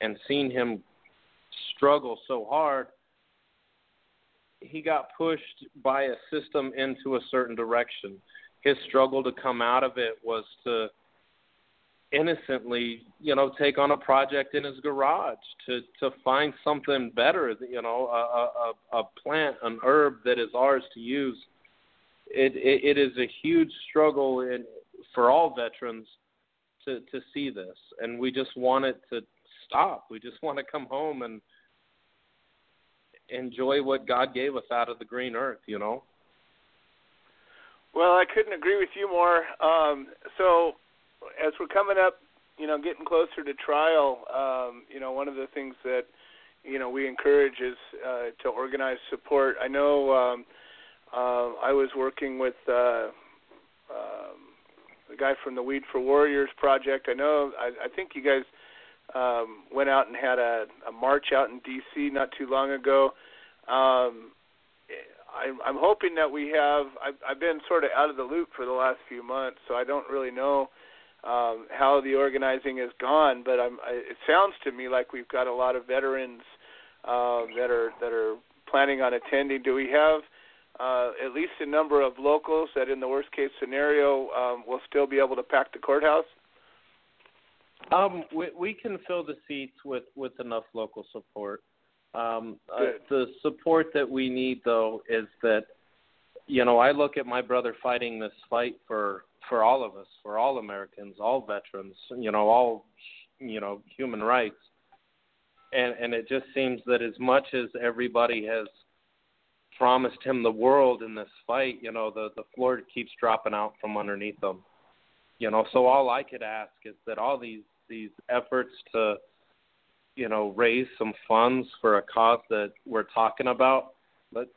and seen him struggle so hard he got pushed by a system into a certain direction his struggle to come out of it was to innocently, you know, take on a project in his garage to to find something better, you know, a a, a plant, an herb that is ours to use. It, it it is a huge struggle in for all veterans to to see this, and we just want it to stop. We just want to come home and enjoy what God gave us out of the green earth, you know. Well, I couldn't agree with you more. Um, so, as we're coming up, you know, getting closer to trial, um, you know, one of the things that you know we encourage is uh, to organize support. I know um, uh, I was working with uh, um, the guy from the Weed for Warriors project. I know I, I think you guys um, went out and had a, a march out in D.C. not too long ago. Um, I'm, I'm hoping that we have. I've, I've been sort of out of the loop for the last few months, so I don't really know um, how the organizing has gone. But I'm, I, it sounds to me like we've got a lot of veterans uh, that are that are planning on attending. Do we have uh, at least a number of locals that, in the worst case scenario, um, will still be able to pack the courthouse? Um, we, we can fill the seats with with enough local support. Um, uh, the support that we need, though, is that you know I look at my brother fighting this fight for for all of us, for all Americans, all veterans, you know, all you know human rights, and and it just seems that as much as everybody has promised him the world in this fight, you know, the the floor keeps dropping out from underneath them. You know, so all I could ask is that all these these efforts to you know, raise some funds for a cause that we're talking about. But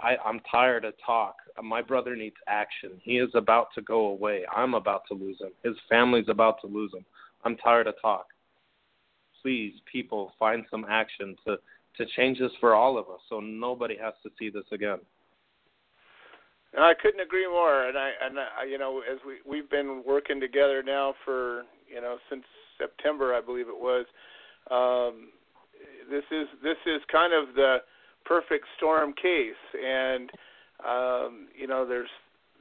I, I'm tired of talk. My brother needs action. He is about to go away. I'm about to lose him. His family's about to lose him. I'm tired of talk. Please, people, find some action to to change this for all of us, so nobody has to see this again. I couldn't agree more. And I and I, you know, as we we've been working together now for you know since September, I believe it was um, this is this is kind of the perfect storm case, and um, you know there's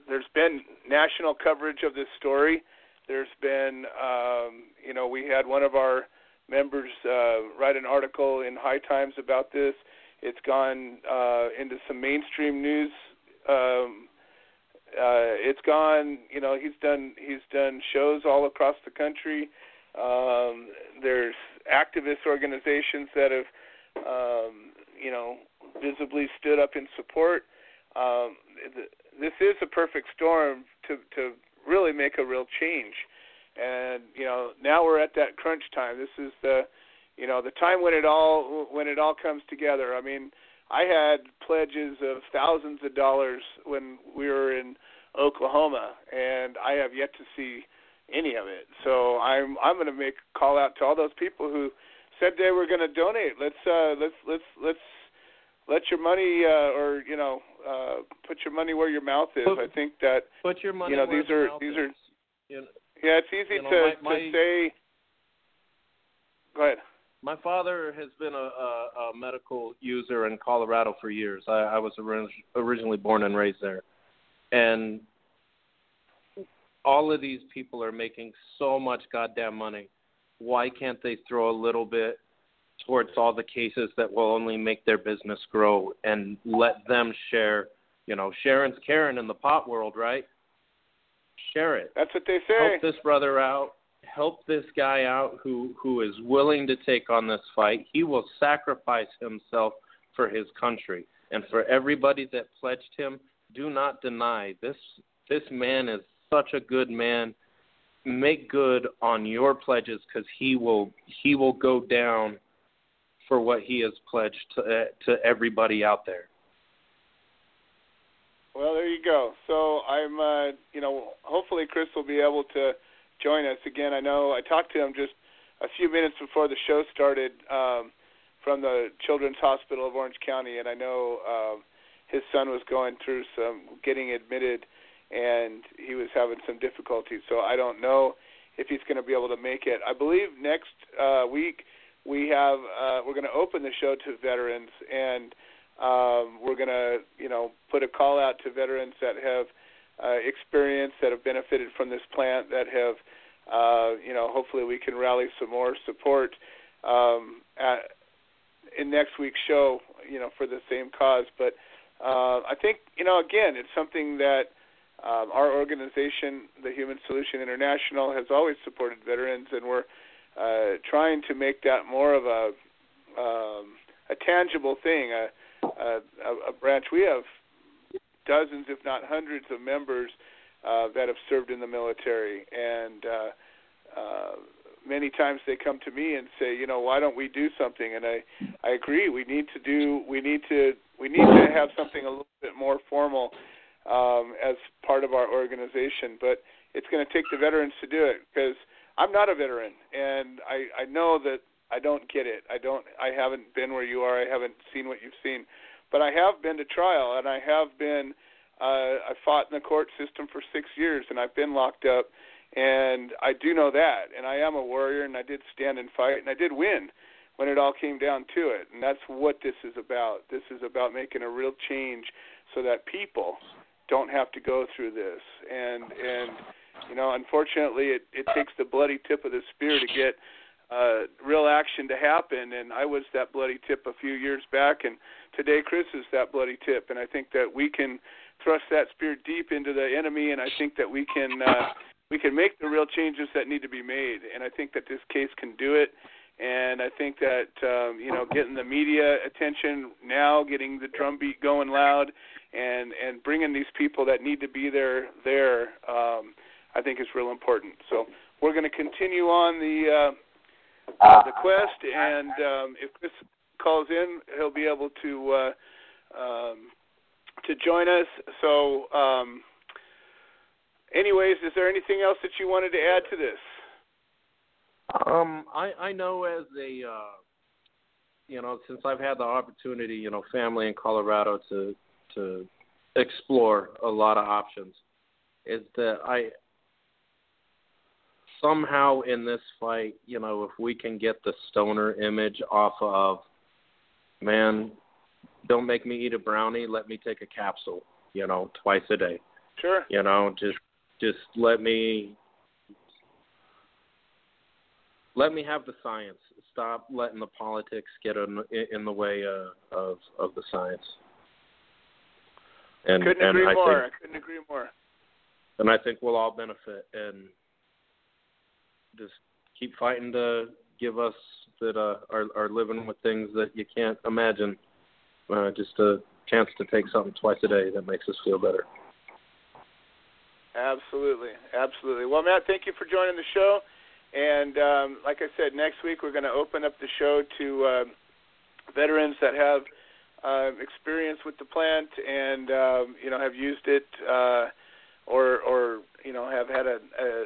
there's been national coverage of this story. There's been um, you know we had one of our members uh, write an article in High Times about this. It's gone uh, into some mainstream news. Um, uh, it's gone. You know, he's done he's done shows all across the country. Um, there's activist organizations that have, um, you know, visibly stood up in support. Um, th- this is a perfect storm to to really make a real change. And you know, now we're at that crunch time. This is the, you know, the time when it all when it all comes together. I mean, I had pledges of thousands of dollars when we were in Oklahoma, and I have yet to see any of it. So I'm I'm going to make a call out to all those people who said they were going to donate. Let's uh, let's let's let's let your money uh, or you know uh, put your money where your mouth is. Put, I think that put your money you know these are these is. are you know, yeah it's easy you know, to my, my, to say. Go ahead. My father has been a, a, a medical user in Colorado for years. I, I was orig- originally born and raised there, and all of these people are making so much goddamn money. Why can't they throw a little bit towards all the cases that will only make their business grow and let them share? You know, Sharon's Karen in the pot world, right? Share it. That's what they say. Help this brother out. Help this guy out who who is willing to take on this fight. He will sacrifice himself for his country and for everybody that pledged him. Do not deny this. This man is such a good man. Make good on your pledges because he will he will go down for what he has pledged to uh, to everybody out there. Well, there you go. So I'm, uh, you know, hopefully Kris will be able to join us again. I know I talked to him just a few minutes before the show started um, from the Children's Hospital of Orange County, and I know um, his son was going through some getting admitted, and he was having some difficulties. So I don't know if he's going to be able to make it. I believe next uh, week we have uh, we're going to open the show to veterans and um, we're going to, you know, put a call out to veterans that have uh, experience, that have benefited from this plant, that have, uh, you know, hopefully we can rally some more support um, at, in next week's show, you know, for the same cause. But uh, I think, you know, again, it's something that um, our organization, the Human Solution International, has always supported veterans, and we're uh, trying to make that more of a um, a tangible thing. A, a, a branch. We have dozens, if not hundreds, of members uh, that have served in the military, and uh, uh, many times they come to me and say, you know, why don't we do something? And I, I agree. We need to do. We need to. We need to have something a little bit more formal um, as part of our organization. But it's going to take the veterans to do it because I'm not a veteran, and I, I know that I don't get it. I don't. I haven't been where you are. I haven't seen what you've seen, but I have been to trial, and I have been. Uh, I fought in the court system for six years, and I've been locked up, and I do know that. And I am a warrior, and I did stand and fight, and I did win when it all came down to it. And that's what this is about. This is about making a real change so that people don't have to go through this. And and you know, unfortunately, it it takes the bloody tip of the spear to get uh, real action to happen. And I was that bloody tip a few years back, and today Kris is that bloody tip. And I think that we can thrust that spear deep into the enemy, and I think that we can uh, we can make the real changes that need to be made. And I think that this case can do it. And I think that um, you know, getting the media attention now, getting the drumbeat going loud, and and bringing these people that need to be there there, um, I think is real important. So we're going to continue on the uh, uh, the quest, and um, if Kris calls in, he'll be able to uh, um, to join us. So, um, anyways, is there anything else that you wanted to add to this? Um, I I know as a uh, you know since I've had the opportunity, you know, family in Colorado to to explore a lot of options, is that I somehow in this fight, you know, if we can get the stoner image off of, man, don't make me eat a brownie, let me take a capsule, you know, twice a day. Sure. You know, just just let me let me have the science. Stop letting the politics get in, in the way uh, of of the science. And, couldn't and agree I more. Think, I couldn't agree more. And I think we'll all benefit. And just keep fighting to give us that uh, are are living with things that you can't imagine. Uh, just a chance to take something twice a day that makes us feel better. Absolutely, absolutely. Well, Matt, thank you for joining the show. And um, like I said, next week we're going to open up the show to uh, veterans that have uh, experience with the plant and um, you know have used it uh, or or you know have had a, a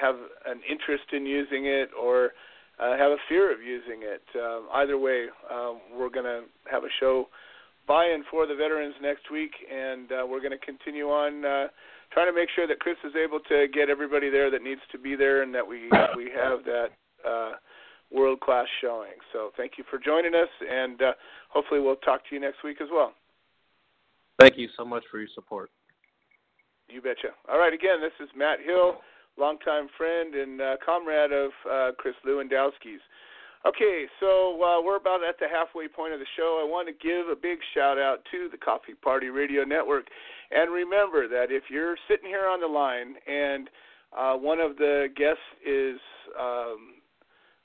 have an interest in using it or uh, have a fear of using it. Um, either way, um, we're going to have a show by and for the veterans next week, and uh, we're going to continue on uh, trying to make sure that Kris is able to get everybody there that needs to be there, and that we we have that uh, world class showing. So thank you for joining us, and uh, hopefully we'll talk to you next week as well. Thank you so much for your support. You betcha. All right, again, this is Matt Hill longtime friend and uh, comrade of uh, Kris Lewandowski's. Okay, so uh, we're about at the halfway point of the show. I want to give a big shout out to the Coffee Party Radio Network. And remember that if you're sitting here on the line and uh, one of the guests is um,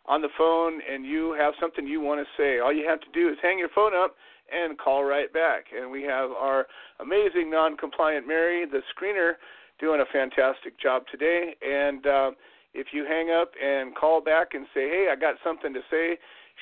on the phone and you have something you want to say, all you have to do is hang your phone up and call right back. And we have our amazing non compliant Mary, the screener doing a fantastic job today. And uh, if you hang up and call back and say, "Hey, I got something to say,"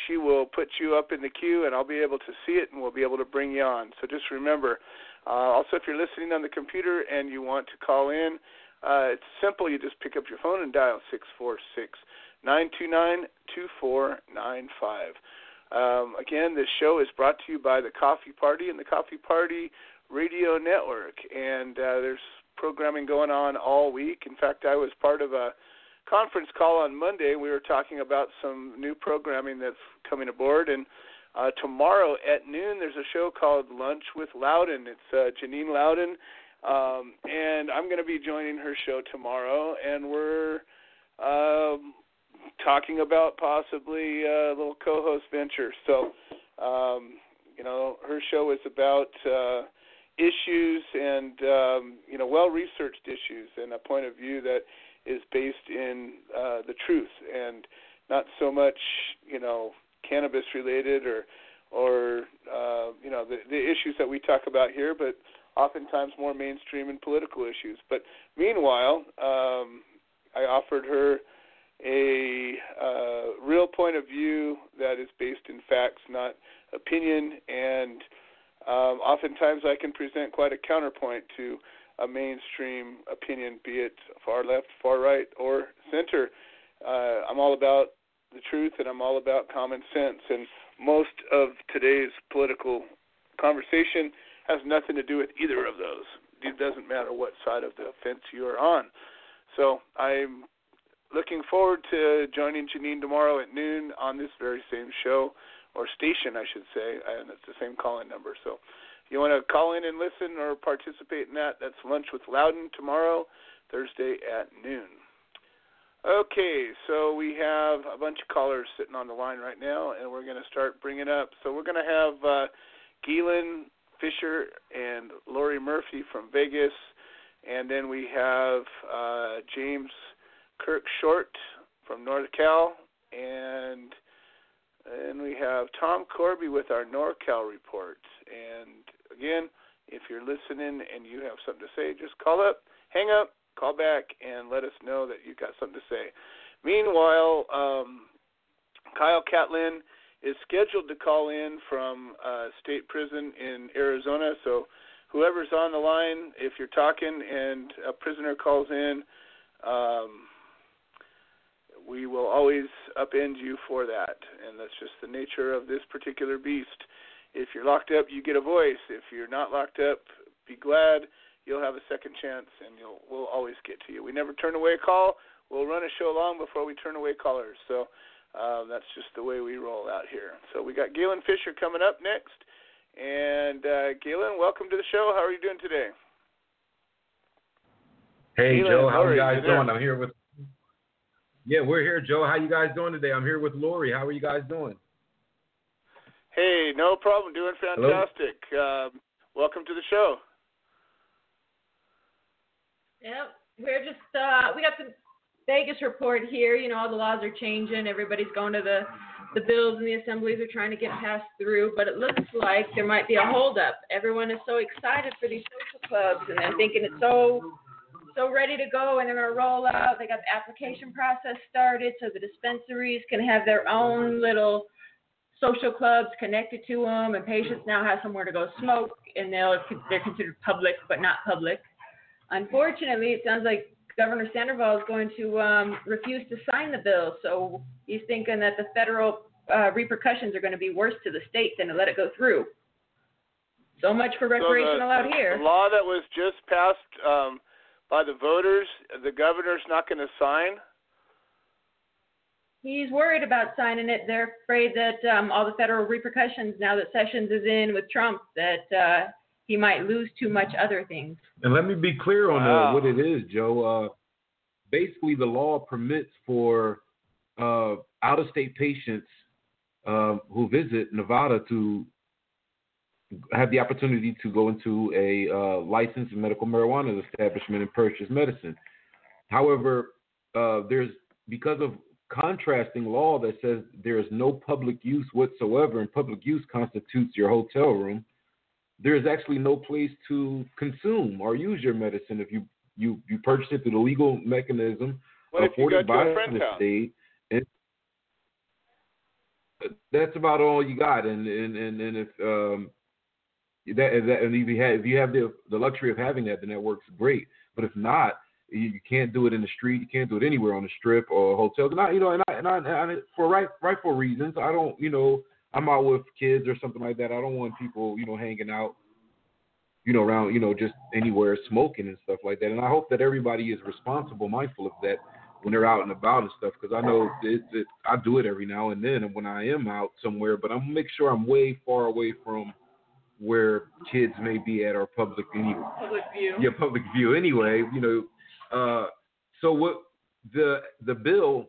she will put you up in the queue, and I'll be able to see it, and we'll be able to bring you on. So just remember. Uh, also, if you're listening on the computer and you want to call in, uh, it's simple. You just pick up your phone and dial six four six nine two nine two four nine five. Um, again, this show is brought to you by the Coffee Party and the Coffee Party Radio Network, and uh, there's programming going on all week. In fact, I was part of a conference call on Monday. We were talking about some new programming that's coming aboard, and uh, tomorrow at noon there's a show called Lunch with Loudon. It's uh, Janine Loudon, um, and I'm going to be joining her show tomorrow, and we're um, talking about possibly a little co-host venture. So, um, you know, her show is about uh, issues and um, you know well-researched issues and a point of view that is based in uh, the truth and not so much you know cannabis related or or uh, you know the, the issues that we talk about here, but oftentimes more mainstream and political issues. But meanwhile, um, I offered her a uh, real point of view that is based in facts, not opinion, and um, oftentimes I can present quite a counterpoint to a mainstream opinion, be it far left, far right, or center. Uh, I'm all about the truth and I'm all about common sense. And most of today's political conversation has nothing to do with either of those. It doesn't matter what side of the fence you are on. So I'm looking forward to joining Janine tomorrow at noon on this very same show or station, I should say, and it's the same calling number. So if you want to call in and listen or participate in that, that's Lunch with Loudon tomorrow, Thursday at noon. Okay, so we have a bunch of callers sitting on the line right now, and we're going to start bringing up. So we're going to have uh, Galen Fisher and Lori Murphy from Vegas, and then we have uh, James Kirk Short from NorCal, and and we have Tom Corby with our NorCal report. And again, if you're listening and you have something to say, just call up, hang up, call back, and let us know that you've got something to say. Meanwhile, um, Kyle Catlin is scheduled to call in from uh, state prison in Arizona. So, whoever's on the line, if you're talking and a prisoner calls in, um, we will always upend you for that. And that's just the nature of this particular beast. If you're locked up, you get a voice. If you're not locked up, be glad you'll have a second chance, and you'll we'll always get to you. We never turn away a call. We'll run a show long before we turn away callers. So um, that's just the way we roll out here. So we got Galen Fisher coming up next. And uh, Galen, welcome to the show. How are you doing today? Hey Galen, Joe, how are you guys doing? I'm here with. Yeah, we're here, Joe. How you guys doing today? I'm here with Lori. How are you guys doing? Hey, no problem. Doing fantastic. Um, welcome to the show. Yep, we're just uh, we got the Vegas report here. You know, all the laws are changing. Everybody's going to the the bills and the assemblies are trying to get passed through, but it looks like there might be a holdup. Everyone is so excited for these social clubs, and they're thinking it's so so ready to go, and they're going to roll out. They got the application process started, so the dispensaries can have their own little social clubs connected to them, and patients now have somewhere to go smoke, and they'll they're considered public but not public. Unfortunately, it sounds like Governor Sandoval is going to um, refuse to sign the bill. So he's thinking that the federal uh, repercussions are going to be worse to the state than to let it go through. So much for recreational so the, out here. The law that was just passed um, by the voters, the governor's not going to sign. He's worried about signing it. They're afraid that um, all the federal repercussions, now that Sessions is in with Trump, that uh, he might lose too much other things. And let me be clear on Wow. uh, what it is, Joe. Uh, basically, the law permits for uh, out-of-state patients uh, who visit Nevada to have the opportunity to go into a uh, licensed medical marijuana establishment and purchase medicine. However, uh, there's because of contrasting law that says there is no public use whatsoever, and public use constitutes your hotel room. There is actually no place to consume or use your medicine if you you you purchase it through the legal mechanism What if you afforded by the house? state, and that's about all you got. And and and, and if um that, and that and if you have if you have the the luxury of having that, then that works great. But if not, you, you can't do it in the street. You can't do it anywhere on the strip or. And I, you know, and I, and I, and I for right rightful reasons, I don't, you know, I'm out with kids or something like that. I don't want people, you know, hanging out, you know, around, you know, just anywhere smoking and stuff like that. And I hope that everybody is responsible, mindful of that when they're out and about and stuff. Because I know it, it, I do it every now and then, when I am out somewhere, but I'm make sure I'm way far away from where kids may be at our public anyway. Public view. Yeah, public view. Anyway, you know, uh, so what the the bill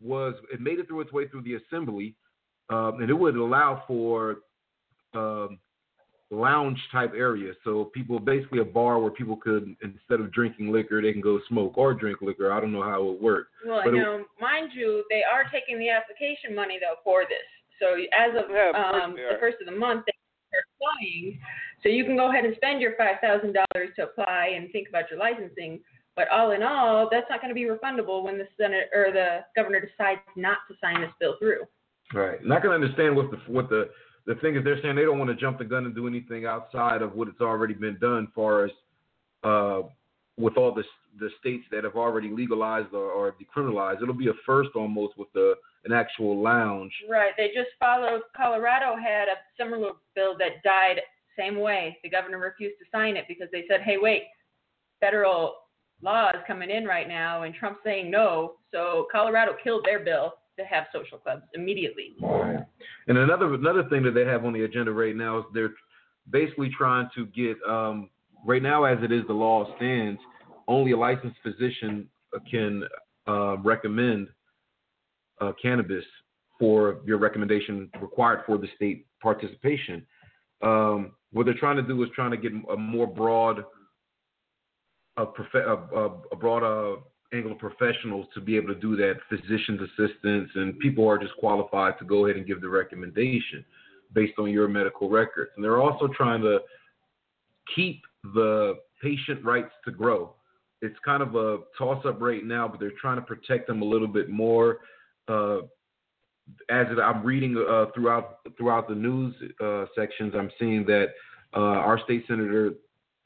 was, it made it through its way through the assembly, um, and it would allow for um, lounge type areas. So people basically a bar where people could instead of drinking liquor, they can go smoke or drink liquor. I don't know how it would work. Well, But it- now, mind you, they are taking the application money though for this. So as of, Yeah, of um, the first of the month, they are applying. So you can go ahead and spend your five thousand dollars to apply and think about your licensing. But all in all, that's not going to be refundable when the Senate or the governor decides not to sign this bill through. Right. And I can understand what the what the the thing is. They're saying they don't want to jump the gun and do anything outside of what it's already been done, far as uh, with all the the states that have already legalized or, or decriminalized. It'll be a first almost with the an actual lounge. Right. They just followed. Colorado had a similar bill that died same way. The governor refused to sign it because they said, "Hey, wait, federal law is coming in right now, and Trump's saying no." So Colorado killed their bill to have social clubs immediately. Right. And another another thing that they have on the agenda right now is they're basically trying to get um, right now as it is the law stands, only a licensed physician can uh, recommend uh, cannabis for your recommendation required for the state participation. Um, what they're trying to do is trying to get a more broad, a, prof- a, a, uh, angle of professionals to be able to do that, physicians assistants and people who are just qualified to go ahead and give the recommendation based on your medical records. And they're also trying to keep the patient rights to grow. It's kind of a toss up right now, but they're trying to protect them a little bit more. Uh, as I'm reading uh, throughout throughout the news uh, sections, I'm seeing that uh, our state senator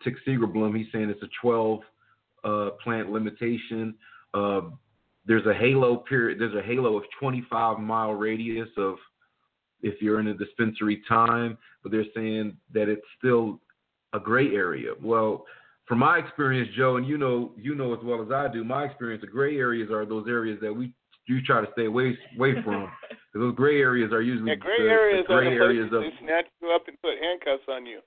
Tick Segerblom, he's saying it's a 12 uh, plant limitation. Uh, there's a halo period. There's a halo of 25 mile radius of if you're in a dispensary time, but they're saying that it's still a gray area. Well, from my experience, Joe, and you know, you know as well as I do, my experience, the gray areas are those areas that we you try to stay away away from. 'Cause those gray areas are usually Yeah, gray the, areas the are the areas of they snatch you up and put handcuffs on you.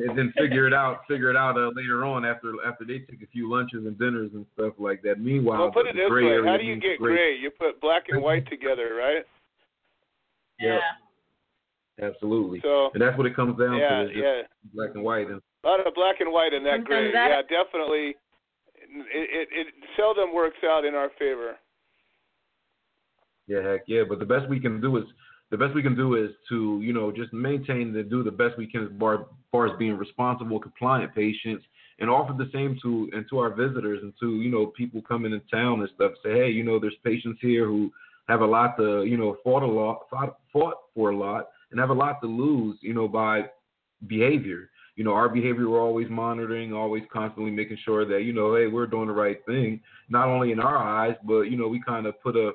and then figure it out, figure it out uh, later on after after they take a few lunches and dinners and stuff like that. Meanwhile, well, put it this gray way: How do you get gray. gray? You put black and white together, right? Yep, absolutely. So and that's what it comes down yeah, to, is yeah, black and white. And a lot of black and white in that Sometimes gray. that- Yeah, definitely. It, it it seldom works out in our favor. Yeah, heck yeah. But the best we can do is the best we can do is to you know just maintain to do the best we can as far, far as being responsible, compliant patients, and offer the same to and to our visitors and to you know people coming in town and stuff. Say, hey, you know, there's patients here who have a lot to you know fought a lot, fought, fought for a lot, and have a lot to lose, you know, by behavior. You know, our behavior we're always monitoring, always constantly making sure that you know, hey, we're doing the right thing, not only in our eyes, but you know, we kind of put a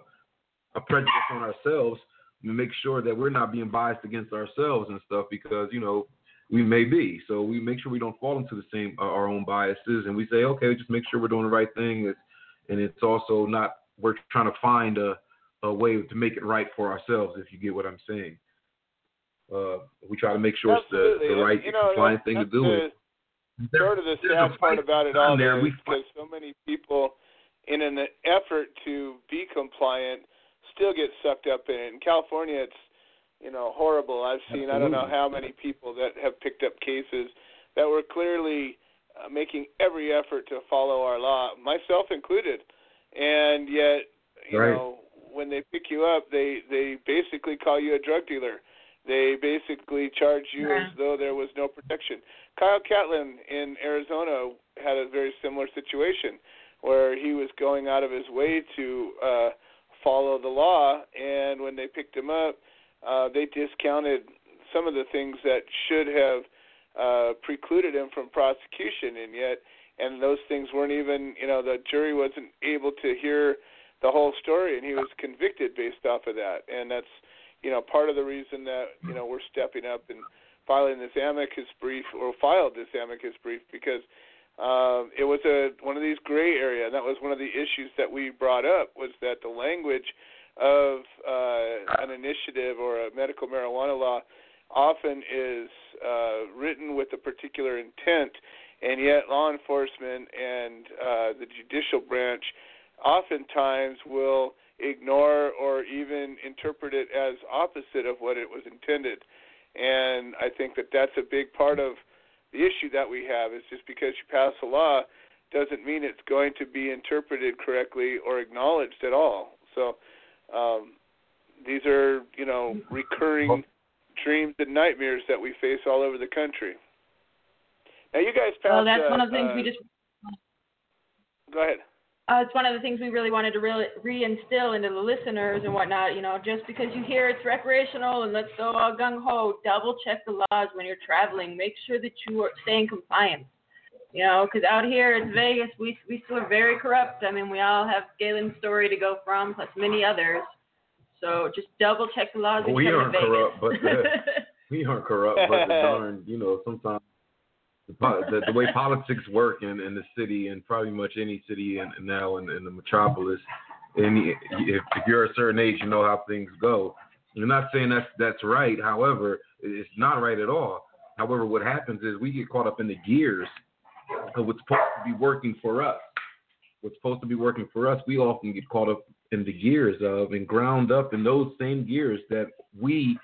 a prejudice on ourselves and make sure that we're not being biased against ourselves and stuff because you know we may be. So we make sure we don't fall into the same uh, our own biases and we say, okay, just make sure we're doing the right thing. It's, and it's also not we're trying to find a a way to make it right for ourselves. If you get what I'm saying. Uh, we try to make sure it's the, the right you know, compliant thing to do. the, sort of the sad part about it all there. We because so many people, in an effort to be compliant, still get sucked up in it. In California, it's you know horrible. I've seen I don't know how many people that have picked up cases that were clearly uh, making every effort to follow our law, myself included, and yet you Right. know when they pick you up, they they basically call you a drug dealer. They basically charge you as though there was no protection. Kyle Catlin in Arizona had a very similar situation where he was going out of his way to uh, follow the law, and when they picked him up, uh, they discounted some of the things that should have uh, precluded him from prosecution, and yet, and those things weren't even, you know, the jury wasn't able to hear the whole story, and he was convicted based off of that, and that's, you know, part of the reason that you know we're stepping up and filing this amicus brief or filed this amicus brief because um, it was a one of these gray area, and that was one of the issues that we brought up was that the language of uh, an initiative or a medical marijuana law often is uh, written with a particular intent, and yet law enforcement and uh, the judicial branch oftentimes will ignore or even interpret it as opposite of what it was intended. And I think that that's a big part of the issue that we have is just because you pass a law doesn't mean it's going to be interpreted correctly or acknowledged at all. So um, these are, you know, recurring dreams and nightmares that we face all over the country. Now, you guys passed. Well, that's uh, one of the things uh, we just. Go ahead. Uh, it's one of the things we really wanted to really reinstill into the listeners and whatnot. You know, just because you hear it's recreational and let's go all gung ho, double check the laws when you're traveling. Make sure that you are staying compliant. You know, because out here it's Vegas, we we still are very corrupt. I mean, we all have Galen's story to go from, plus many others. So just double check the laws. we aren't corrupt, but the, we aren't corrupt, but the darn, you know, sometimes the, the, way politics work in, in the city and probably much any city in, now in, in the metropolis, and if, if you're a certain age, you know how things go. I'm not saying that's that's right. However, it's not right at all. However, what happens is we get caught up in the gears of what's supposed to be working for us. What's supposed to be working for us, we often get caught up in the gears of and ground up in those same gears that we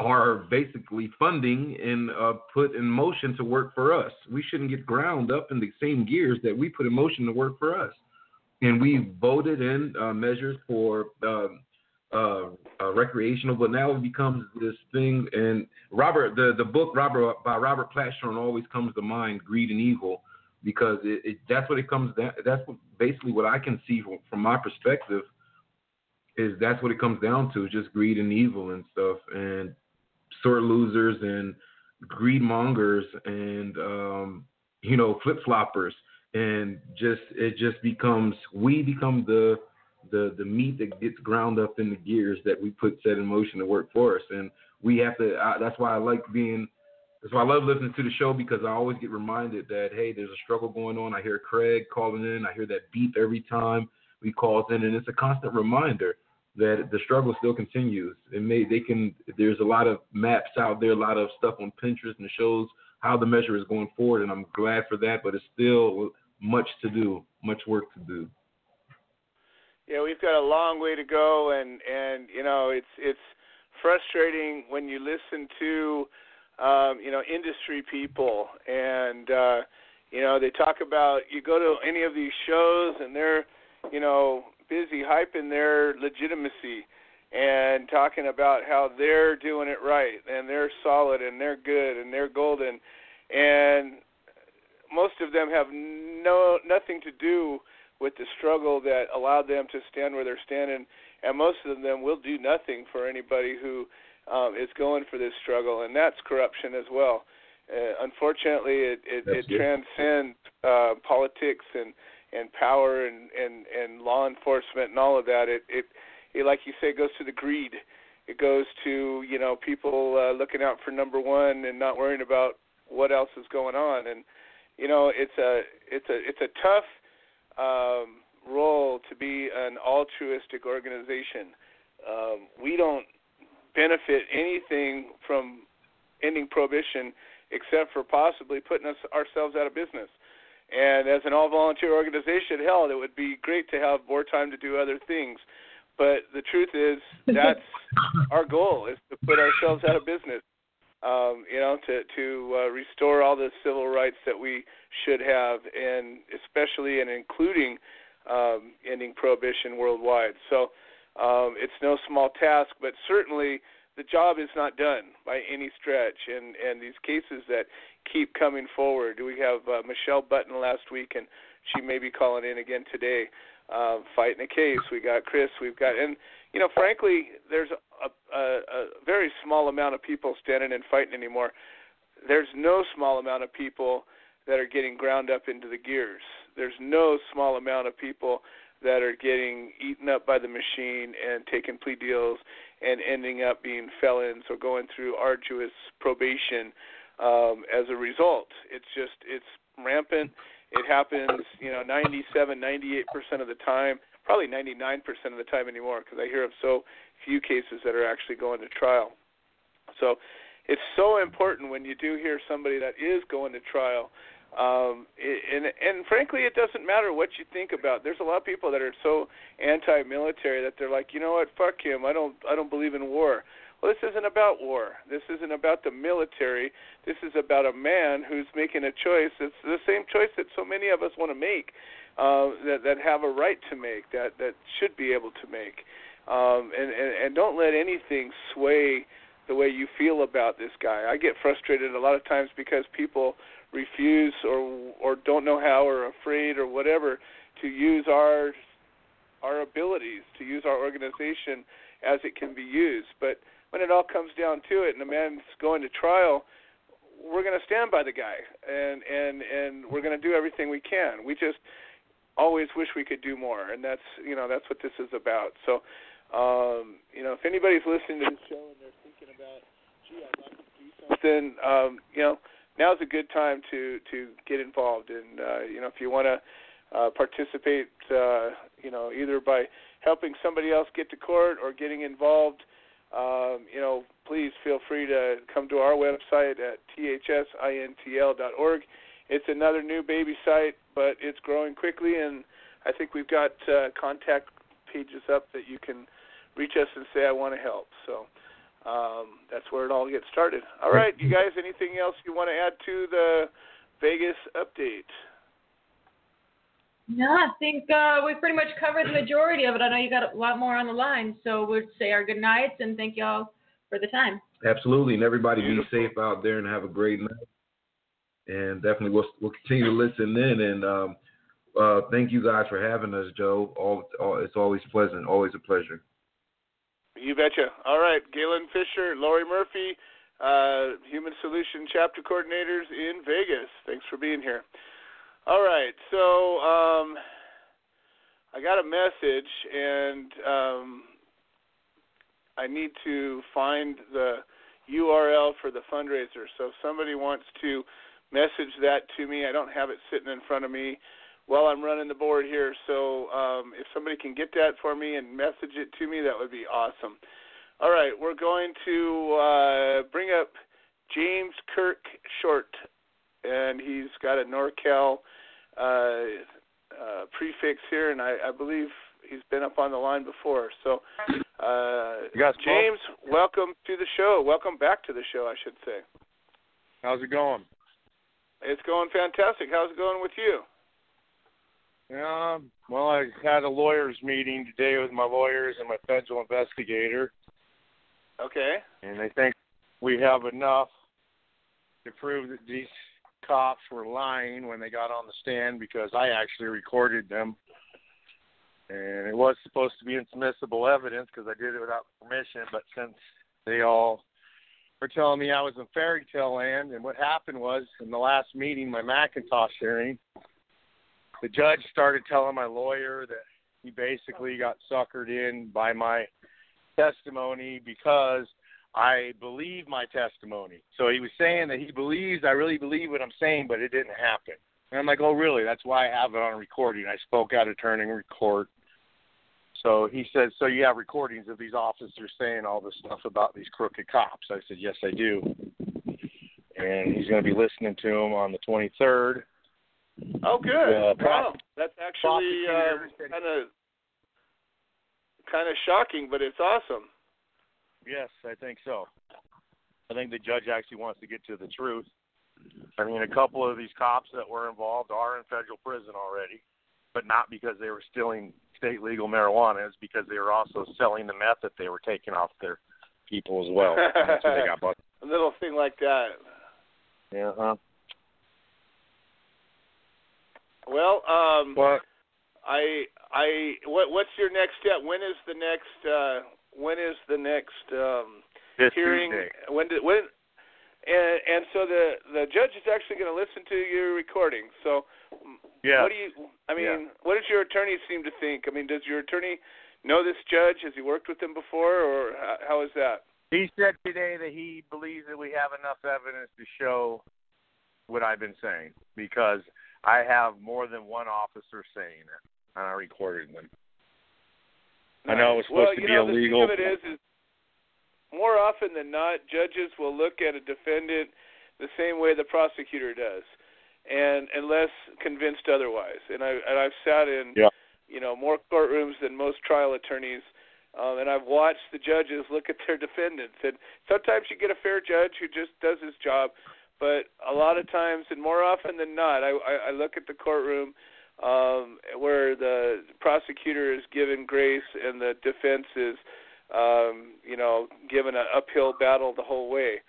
are basically funding and uh, put in motion to work for us. We shouldn't get ground up in the same gears that we put in motion to work for us. And we voted in uh, measures for um, uh, uh, recreational, but now it becomes this thing. And Robert, the the book Robert by Robert Platshorn always comes to mind, Greed and Evil, because it, it that's what it comes down. That's what, basically what I can see from, from my perspective is that's what it comes down to, just greed and evil and stuff, and sore losers and greed mongers and um, you know flip floppers, and just it just becomes we become the the the meat that gets ground up in the gears that we put set in motion to work for us, and we have to. I, that's why I like being. That's why I love listening to the show because I always get reminded that hey, there's a struggle going on. I hear Craig calling in. I hear that beep every time we calls in, and it's a constant reminder that the struggle still continues. It may they can. There's a lot of maps out there, a lot of stuff on Pinterest and shows how the measure is going forward, and I'm glad for that. But it's still much to do, much work to do. Yeah, we've got a long way to go, and and you know it's it's frustrating when you listen to um, you know industry people, and uh, you know they talk about you go to any of these shows, and they're you know busy hyping their legitimacy and talking about how they're doing it right and they're solid and they're good and they're golden, and most of them have no nothing to do with the struggle that allowed them to stand where they're standing, and most of them will do nothing for anybody who um, is going for this struggle, and that's corruption as well. Uh, unfortunately, it it, it transcends uh, politics and and power and and and law enforcement and all of that. It it, it like you say, goes to the greed. It goes to you know people uh, looking out for number one and not worrying about what else is going on. And you know it's a it's a it's a tough um, role to be an altruistic organization. Um, we don't benefit anything from ending prohibition except for possibly putting us ourselves out of business. And as an all volunteer organization, hell, it would be great to have more time to do other things. But the truth is, that's our goal: is to put ourselves out of business. Um, you know, to to uh, restore all the civil rights that we should have, and especially and including um, ending prohibition worldwide. So um, it's no small task, but certainly the job is not done by any stretch. And and these cases that keep coming forward. We have uh, Michelle Button last week, and she may be calling in again today, uh, fighting a case. We got Kris. We've got, and you know, frankly, there's a, a, a very small amount of people standing and fighting anymore. There's no small amount of people that are getting ground up into the gears. There's no small amount of people that are getting eaten up by the machine and taking plea deals and ending up being felons or going through arduous probation um, as a result. It's just it's rampant. It happens, you know, 97, 98 percent of the time, probably 99 percent of the time anymore, because I hear of so few cases that are actually going to trial. So it's so important when you do hear somebody that is going to trial um, and and frankly, it doesn't matter what you think about. There's a lot of people that are so anti-military that they're like, you know what, fuck him. I don't I don't believe in war. Well, this isn't about war. This isn't about the military. This is about a man who's making a choice. It's the same choice that so many of us want to make, uh, that that have a right to make, that that should be able to make. Um, and, and and don't let anything sway the way you feel about this guy. I get frustrated a lot of times because people refuse or or don't know how or afraid or whatever to use our our abilities to use our organization as it can be used. But when it all comes down to it, and the man's going to trial, we're going to stand by the guy, and and and we're going to do everything we can. We just always wish we could do more, and that's you know that's what this is about. So, um, you know, if anybody's listening to the show and they're thinking about, gee, I'd like to do something, then um, you know now's a good time to to get involved. And uh, you know, if you want to uh, participate, uh, you know, either by helping somebody else get to court or getting involved, um, you know, please feel free to come to our website at thsintl.org. It's another new baby site, but it's growing quickly, and I think we've got uh, contact pages up that you can reach us and say I want to help. So um, that's where it all gets started. All right, you guys, anything else you want to add to the Vegas update? No, I think uh, we pretty much covered the majority of it. I know you got a lot more on the line, so we'll say our good nights and thank y'all for the time. Absolutely, and everybody be safe out there and have a great night. And definitely, we'll we'll continue to listen in. And um, uh, thank you guys for having us, Joe. All, all, it's always pleasant, always a pleasure. You betcha. All right, Galen Fisher, Laurie Murphy, uh, Human Solution Chapter Coordinators in Vegas. Thanks for being here. All right, so um, I got a message, and um, I need to find the URL for the fundraiser. So if somebody wants to message that to me, I don't have it sitting in front of me while I'm running the board here. So um, if somebody can get that for me and message it to me, that would be awesome. All right, we're going to uh, bring up James Kirk Short, and he's got a NorCal uh, uh, prefix here, and I, I, believe he's been up on the line before. So, uh, James, welcome to the show. Welcome back to the show, I should say. How's it going? It's going fantastic. How's it going with you? Yeah, well, I had a lawyers meeting today with my lawyers and my federal investigator. Okay. And they think we have enough to prove that these cops were lying when they got on the stand because I actually recorded them. And it was supposed to be inadmissible evidence because I did it without permission, but since they all were telling me I was in fairy tale land, and what happened was in the last meeting, my McIntosh hearing, the judge started telling my lawyer that he basically got suckered in by my testimony because I believe my testimony. So he was saying that he believes I really believe what I'm saying, but it didn't happen. And I'm like, oh, really? That's why I have it on recording. I spoke out of turning record. So he said, so you have recordings of these officers saying all this stuff about these crooked cops? I said, yes, I do. And he's going to be listening to them on the 23rd Oh, good. Uh, wow, that's actually kind of kind of shocking, but it's awesome. Yes, I think so. I think the judge actually wants to get to the truth. I mean, a couple of these cops that were involved are in federal prison already, but not because they were stealing state legal marijuana. It's because they were also selling the meth that they were taking off their people as well. That's they got. A little thing like that. Yeah. Huh? Well, um, what? I I what what's your next step? When is the next uh when is the next um This hearing Tuesday. when did when and and so the the judge is actually going to listen to your recording. So Yeah. what do you I mean, Yeah. what does your attorney seem to think? I mean, does your attorney know this judge? Has he worked with him before or how, how is that? He said today that he believes that we have enough evidence to show what I've been saying because I have more than one officer saying it, and I recorded them. I know it was supposed well, to be know, illegal. The thing of it is, is more often than not, judges will look at a defendant the same way the prosecutor does, and unless convinced otherwise. And I and I've sat in Yeah. you know more courtrooms than most trial attorneys, um, and I've watched the judges look at their defendants. And sometimes you get a fair judge who just does his job, but a lot of times, and more often than not, I, I, I look at the courtroom um, where the prosecutor is given grace and the defense is, um, you know, given an uphill battle the whole way.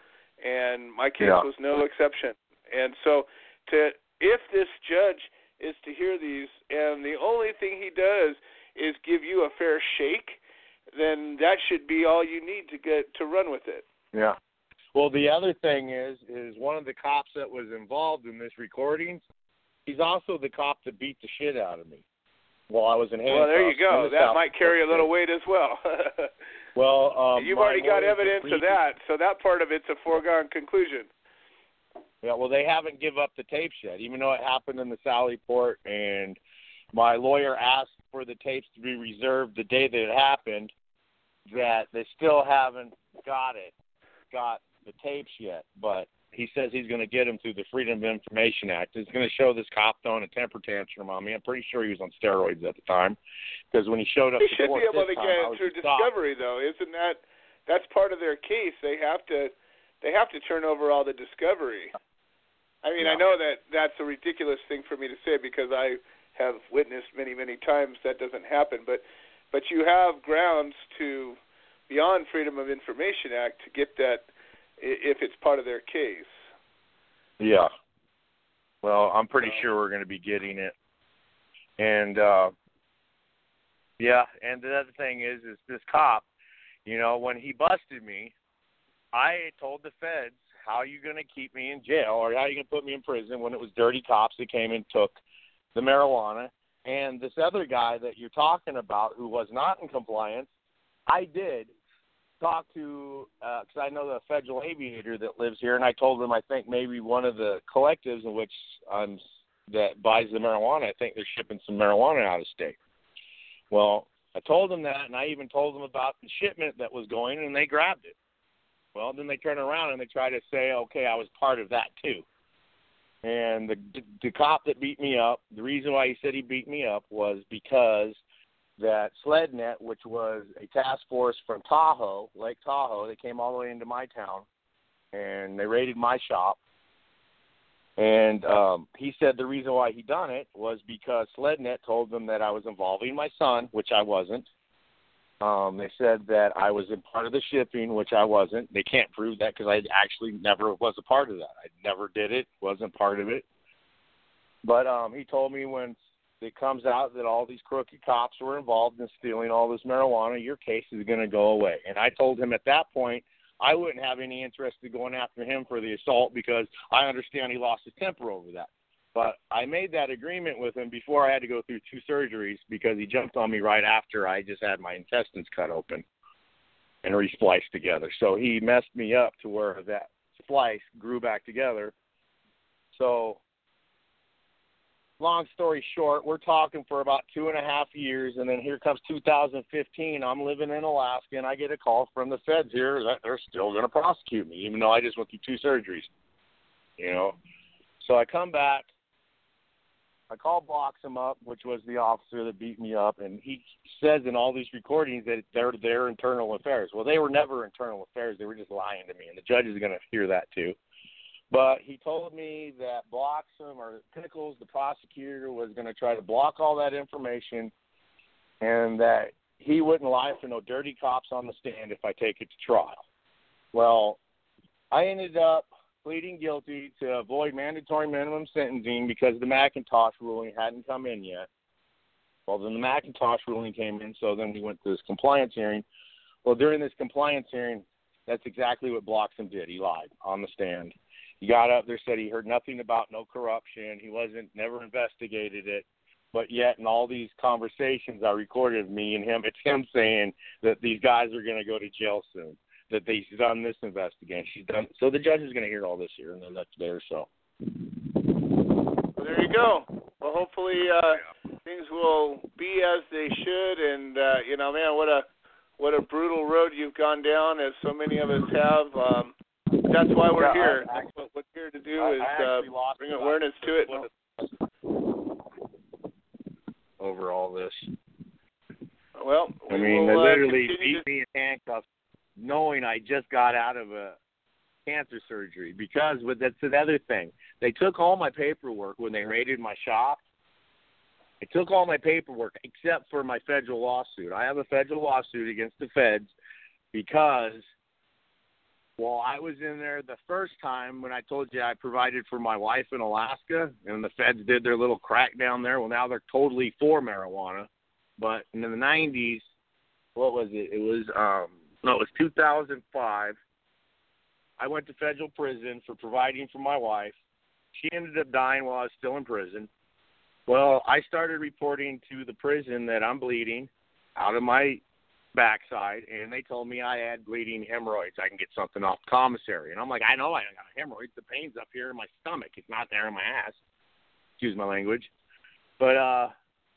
And my case Yeah. was no exception. And so, to if this judge is to hear these, and the only thing he does is give you a fair shake, then that should be all you need to get to run with it. Yeah. Well, the other thing is, is one of the cops that was involved in this recording, he's also the cop that beat the shit out of me while I was in handcuffs. Well, there you go. That South might carry a little weight as well. Well, um, You've already got evidence of that, so that part of it's a foregone conclusion. Yeah, well, they haven't give up the tapes yet, even though it happened in the Sally Port, and my lawyer asked for the tapes to be reserved the day that it happened. That they still haven't got it, got the tapes yet, but he says he's going to get them through the Freedom of Information Act. It's going to show this cop throwing a temper tantrum on me. I'm pretty sure he was on steroids at the time, because when he showed up to should be able to time, get I it was through stopped. discovery, though. Isn't that that's part of their case? They have to they have to turn over all the discovery. I mean, I know that that's a ridiculous thing for me to say because I have witnessed many, many times that doesn't happen. But but you have grounds to beyond Freedom of Information Act to get that if it's part of their case. Yeah. Well, I'm pretty sure we're going to be getting it. And uh yeah, and the other thing is is this cop, you know, when he busted me, I told the feds, "How are you going to keep me in jail or how are you going to put me in prison when it was dirty cops that came and took the marijuana?" And this other guy that you're talking about who was not in compliance, I did talk to because I know the federal aviator that lives here, and I told him I think maybe one of the collectives in which um that buys the marijuana, I think they're shipping some marijuana out of state. Well, I told them that, and I even told them about the shipment that was going, and they grabbed it. Well, then they turn around and they try to say, okay, I was part of that too. And the the cop that beat me up, the reason why he said he beat me up was because that SledNet, which was a task force from Tahoe, Lake Tahoe, they came all the way into my town, and they raided my shop. And um, he said the reason why he done it was because SledNet told them that I was involving my son, which I wasn't. Um, they said that I was in part of the shipping, which I wasn't. They can't prove that because I actually never was a part of that. I never did it, wasn't part of it. But um, he told me when it comes out that all these crooked cops were involved in stealing all this marijuana, your case is going to go away. And I told him at that point I wouldn't have any interest in going after him for the assault because I understand he lost his temper over that. But I made that agreement with him before I had to go through two surgeries because he jumped on me right after I just had my intestines cut open and respliced together. So he messed me up to where that splice grew back together. So long story short, we're talking for about two and a half years, and then here comes 2015. I'm living in Alaska, and I get a call from the feds here that they're still going to prosecute me, even though I just went through two surgeries. You know, so I come back. I call Bloxham up, which was the officer that beat me up, and he says in all these recordings that they're their internal affairs. Well, they were never internal affairs; they were just lying to me, and the judge is going to hear that too. But he told me that Bloxham or Pickles, the prosecutor, was going to try to block all that information, and that he wouldn't lie for no dirty cops on the stand if I take it to trial. Well, I ended up pleading guilty to avoid mandatory minimum sentencing because the McIntosh ruling hadn't come in yet. Well, then the McIntosh ruling came in, so then we went to this compliance hearing. Well, during this compliance hearing, that's exactly what Bloxham did. He lied on the stand. He got up there, said he heard nothing about no corruption. He wasn't, never investigated it. But yet, in all these conversations I recorded me and him, it's him saying that these guys are going to go to jail soon. That they've done this investigation. She's done. So the judge is going to hear all this here in the next day or so. Well, there you go. Well, hopefully uh, things will be as they should. And uh, you know, man, what a what a brutal road you've gone down, as so many of us have. Um, that's why we're Yeah, here. I- I- That's what we're here to do I- is I uh, bring awareness to it. over all this. Well, I mean, they will, uh, literally continue beat me in handcuffs, knowing I just got out of a cancer surgery. Because, but that's another thing. They took all my paperwork when they raided my shop. They took all my paperwork except for my federal lawsuit. I have a federal lawsuit against the feds because while I was in there the first time when I told you I provided for my wife in Alaska and the feds did their little crackdown there, well now they're totally for marijuana. But in the nineties, what was it? It was um no, it was two thousand five. I went to federal prison for providing for my wife. She ended up dying while I was still in prison. Well, I started reporting to the prison that I'm bleeding out of my backside, and they told me I had bleeding hemorrhoids. I can get something off commissary. And I'm like, I know I got hemorrhoids. The pain's up here in my stomach. It's not there in my ass. Excuse my language. But uh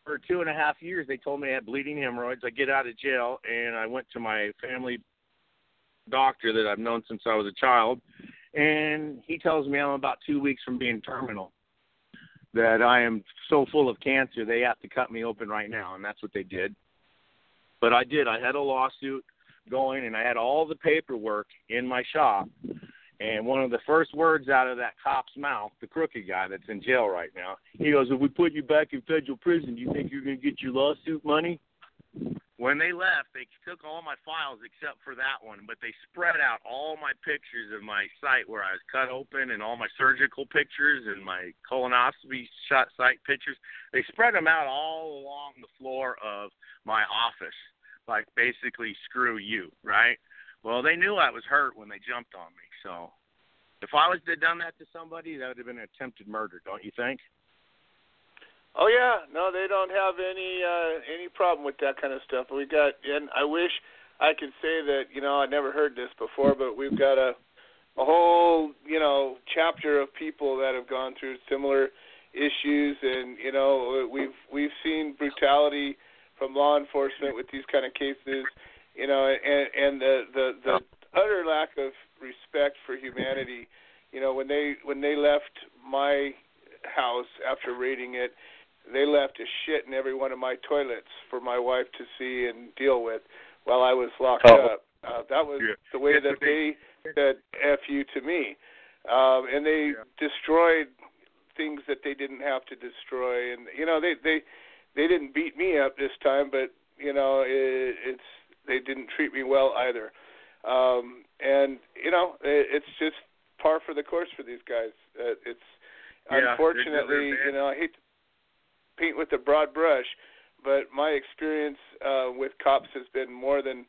for two and a half years they told me I had bleeding hemorrhoids. I get out of jail and I went to my family doctor that I've known since I was a child and he tells me I'm about two weeks from being terminal. That I am so full of cancer they have to cut me open right now and that's what they did. But I did. I had a lawsuit going and I had all the paperwork in my shop. And one of the first words out of that cop's mouth, the crooked guy that's in jail right now, he goes, If we put you back in federal prison, do you think you're going to get your lawsuit money? When they left, they took all my files except for that one, but they spread out all my pictures of my site where I was cut open and all my surgical pictures and my colonoscopy shot site pictures. They spread them out all along the floor of my office, like basically screw you, right? Well, they knew I was hurt when they jumped on me, so if I was to have done that to somebody, that would have been an attempted murder, don't you think? Oh yeah, no, they don't have any uh any problem with that kind of stuff. We got and I wish I could say that, you know, I never heard this before, but we've got a a whole, you know, chapter of people that have gone through similar issues and, you know, we've we've seen brutality from law enforcement with these kind of cases, you know, and and the the the utter lack of respect for humanity, you know, when they when they left my house after raiding it they left a shit in every one of my toilets for my wife to see and deal with while I was locked Oh. up. Uh, that was Yeah. the way that they- said "f you" to me, um, and they destroyed things that they didn't have to destroy. And you know, they they they didn't beat me up this time, but you know, it, it's they didn't treat me well either. Um, and you know, it, it's just par for the course for these guys. Uh, it's Yeah, unfortunately, you know, I hate to paint with a broad brush, but my experience uh, with cops has been more than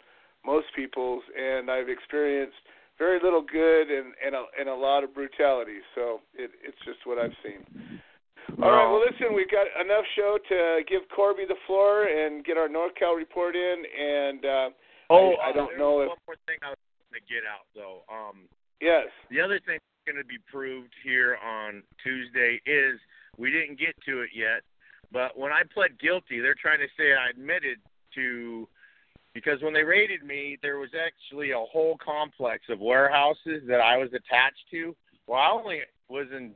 most people's, and I've experienced very little good and and a, and a lot of brutality. So it, it's just what I've seen. All right, well, listen, we've got enough show to give Corby the floor and get our NorCal report in, and uh, Oh, I, I uh, don't there's know if one more thing I was going to get out though. Um, yes. the other thing that's going to be proved here on Tuesday is we didn't get to it yet, but when I pled guilty, they're trying to say I admitted to because when they raided me, there was actually a whole complex of warehouses that I was attached to. Well, I only was in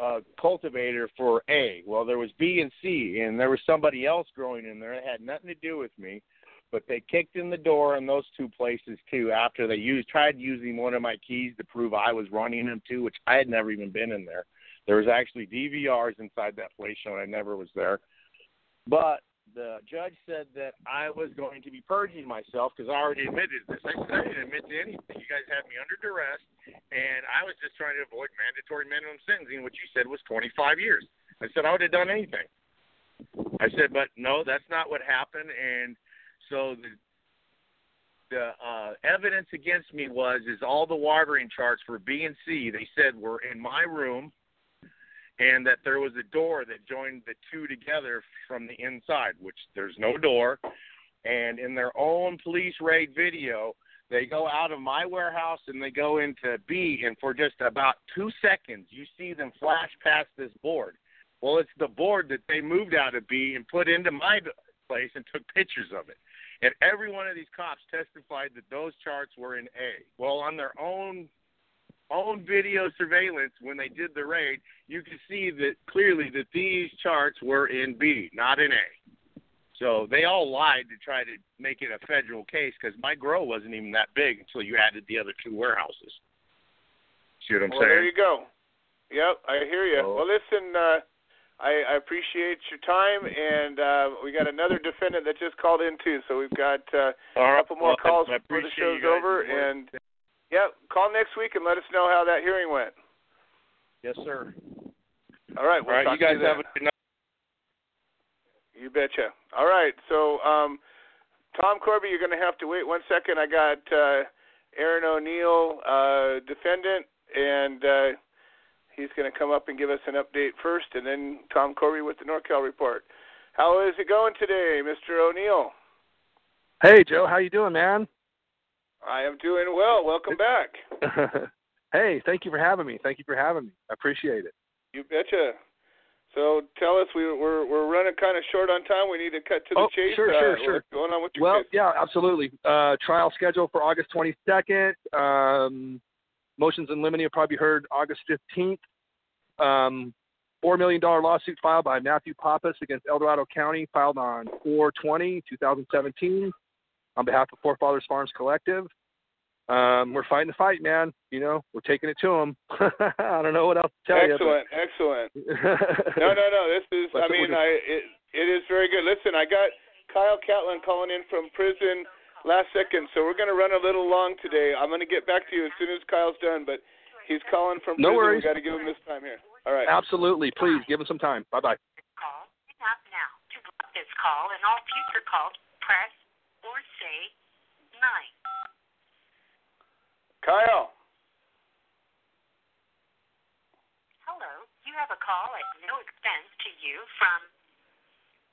uh, cultivator for A. Well, there was B and C, and there was somebody else growing in there that had nothing to do with me. But they kicked in the door in those two places too. After they used tried using one of my keys to prove I was running them too, which I had never even been in there. There was actually DVRs inside that place showing I never was there. But the judge said that I was going to be purging myself because I already admitted this. I said I didn't admit to anything. You guys had me under duress, and I was just trying to avoid mandatory minimum sentencing, which you said was 25 years. I said I would have done anything. I said, but no, that's not what happened, and so the the uh, evidence against me was is all the watering charts for B and C. They said were in my room and that there was a door that joined the two together from the inside, which there's no door. And in their own police raid video, they go out of my warehouse and they go into B, and for just about two seconds, you see them flash past this board. Well, it's the board that they moved out of B and put into my place and took pictures of it. And every one of these cops testified that those charts were in A. Well, on their own own video surveillance when they did the raid, you could see that clearly that these charts were in B, not in A. So they all lied to try to make it a federal case because my grow wasn't even that big until you added the other two warehouses. See what I'm well, saying? there you go. Yep, I hear you. Oh. Well, listen, uh, I, I appreciate your time, and uh, we got another defendant that just called in too. So we've got uh, All a couple more well, calls before the show's over, and yeah, call next week and let us know how that hearing went. Yes, sir. All right, we'll All right, talk you guys to you have then. a good night. You betcha. All right, so um, Tom Corby, you're going to have to wait one second. I got uh, Aaron O'Neill, uh, defendant, and uh, he's going to come up and give us an update first, and then Tom Corby with the NorCal report. How is it going today, Mr. O'Neill? Hey Joe, how you doing, man? I am doing well. Welcome back. hey, thank you for having me. Thank you for having me. I appreciate it. You betcha. So tell us, we, we're we're running kind of short on time. We need to cut to the Oh, chase. sure, uh, sure, sure. What's going on with your Well, case? yeah, absolutely. Uh, trial scheduled for August 22nd. Um, motions in limine will probably be heard August 15th. Um, $4 million lawsuit filed by Matthew Pappas against El Dorado County, filed on 420, 2017, on behalf of Forefathers Farms Collective. Um, we're fighting the fight, man. You know, we're taking it to them. I don't know what else to tell you. excellent, excellent. no, no, no. This is. That's I mean, I it it is very good. Listen, I got Kyle Catlin calling in from prison last second, so we're going to run a little long today. I'm going to get back to you as soon as Kyle's done, but he's calling from No prison. worries. We got to give him this time here. All right. Absolutely. Please give him some time. Bye bye. call. Hang now. To block this call and all future calls, press or say 9. Kyle. Hello. You have a call at no expense to you from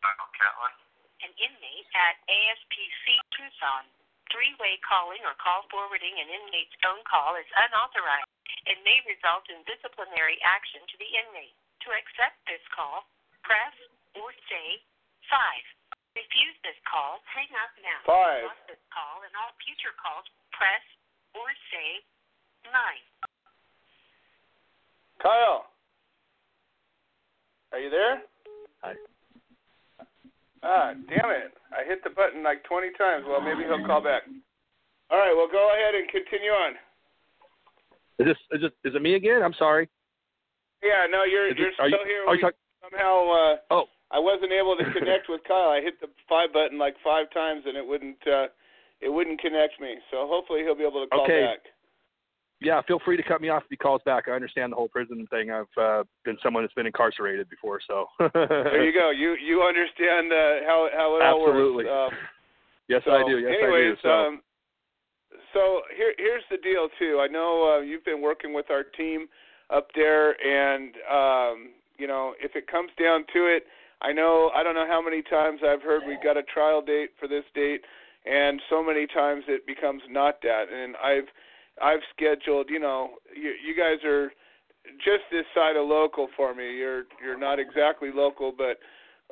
Michael Catlin. an inmate at ASPC Tucson. Three-way calling or call forwarding an inmate's phone call is unauthorized and may result in disciplinary action to the inmate. To accept this call, press or say 5. Refuse this call, hang up now. Five. To block this call and all future calls, press or say 9. Kyle. Are you there? Hi. Ah, damn it. I hit the button like 20 times. Well, maybe he'll call back. All right, well, go ahead and continue on. Is this is it is it me again? I'm sorry. Yeah, no, you're Is you're are still you- here. are you We talk- somehow uh Oh. I wasn't able to connect with Kyle. I hit the five button like five times and it wouldn't uh it wouldn't connect me. So hopefully he'll be able to call Okay. back. Yeah, feel free to cut me off if he calls back. I understand the whole prison thing. I've uh, been someone that's been incarcerated before, so. There you go. You you understand uh, how how it all Absolutely. works. Um, yes, so, I do. Yes, anyways, I do. So. um, so here here's the deal too. I know uh, you've been working with our team up there, and um, you know if it comes down to it, I know I don't know how many times I've heard we've got a trial date for this date, and so many times it becomes not that. And I've I've scheduled. You know, you, you guys are just this side of local for me. You're you're not exactly local, but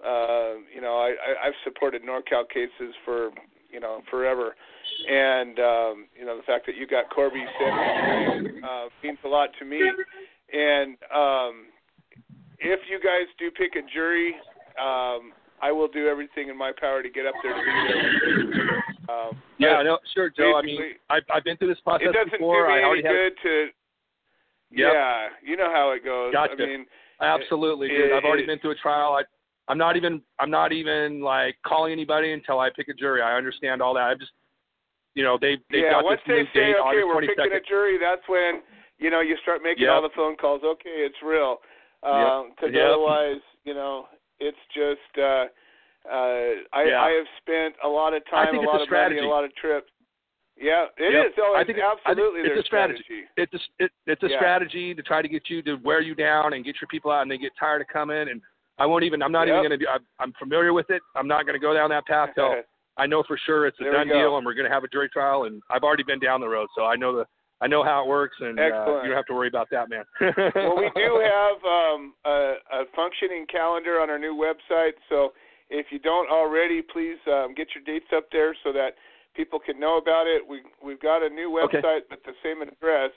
uh, you know I, I I've supported NorCal cases for you know forever, and um, you know the fact that you got Corby sent uh, means a lot to me. And um, if you guys do pick a jury, um, I will do everything in my power to get up there to be there. Um, yeah, no, sure, Joe. I mean, I've I've been through this process before. it doesn't before. do me any have. good to. Yep. Yeah, you know how it goes. Gotcha. I mean, Absolutely, dude. it- I've already it- been through a trial. I I'm not even I'm not even like calling anybody until I pick a jury. I understand all that. I just you know they they yeah, got once this they say, date okay, we're 22nd. picking a jury, that's when you know you start making Yep. all the phone calls. Okay, it's real. Because Yep. Yep. otherwise, you know, it's just. uh uh I Yeah. I have spent a lot of time, a lot a of money, a lot of trips. Yeah, it Yep. is. Oh, I it's think it- I think absolutely it's a strategy. strategy. It's a it, it's a Yeah. strategy to try to get you to wear you down and get your people out, and they get tired of coming. And I won't even. I'm not Yep. even going to be. I'm, I'm familiar with it. I'm not going to go down that path till I know for sure it's a There done deal, and we're going to have a jury trial. And I've already been down the road, so I know the I know how it works, and uh, you don't have to worry about that, man. well, we do have um, a, a functioning calendar on our new website. So if you don't already, please um, get your dates up there so that people can know about it. We we've got a new Okay. website with the same address,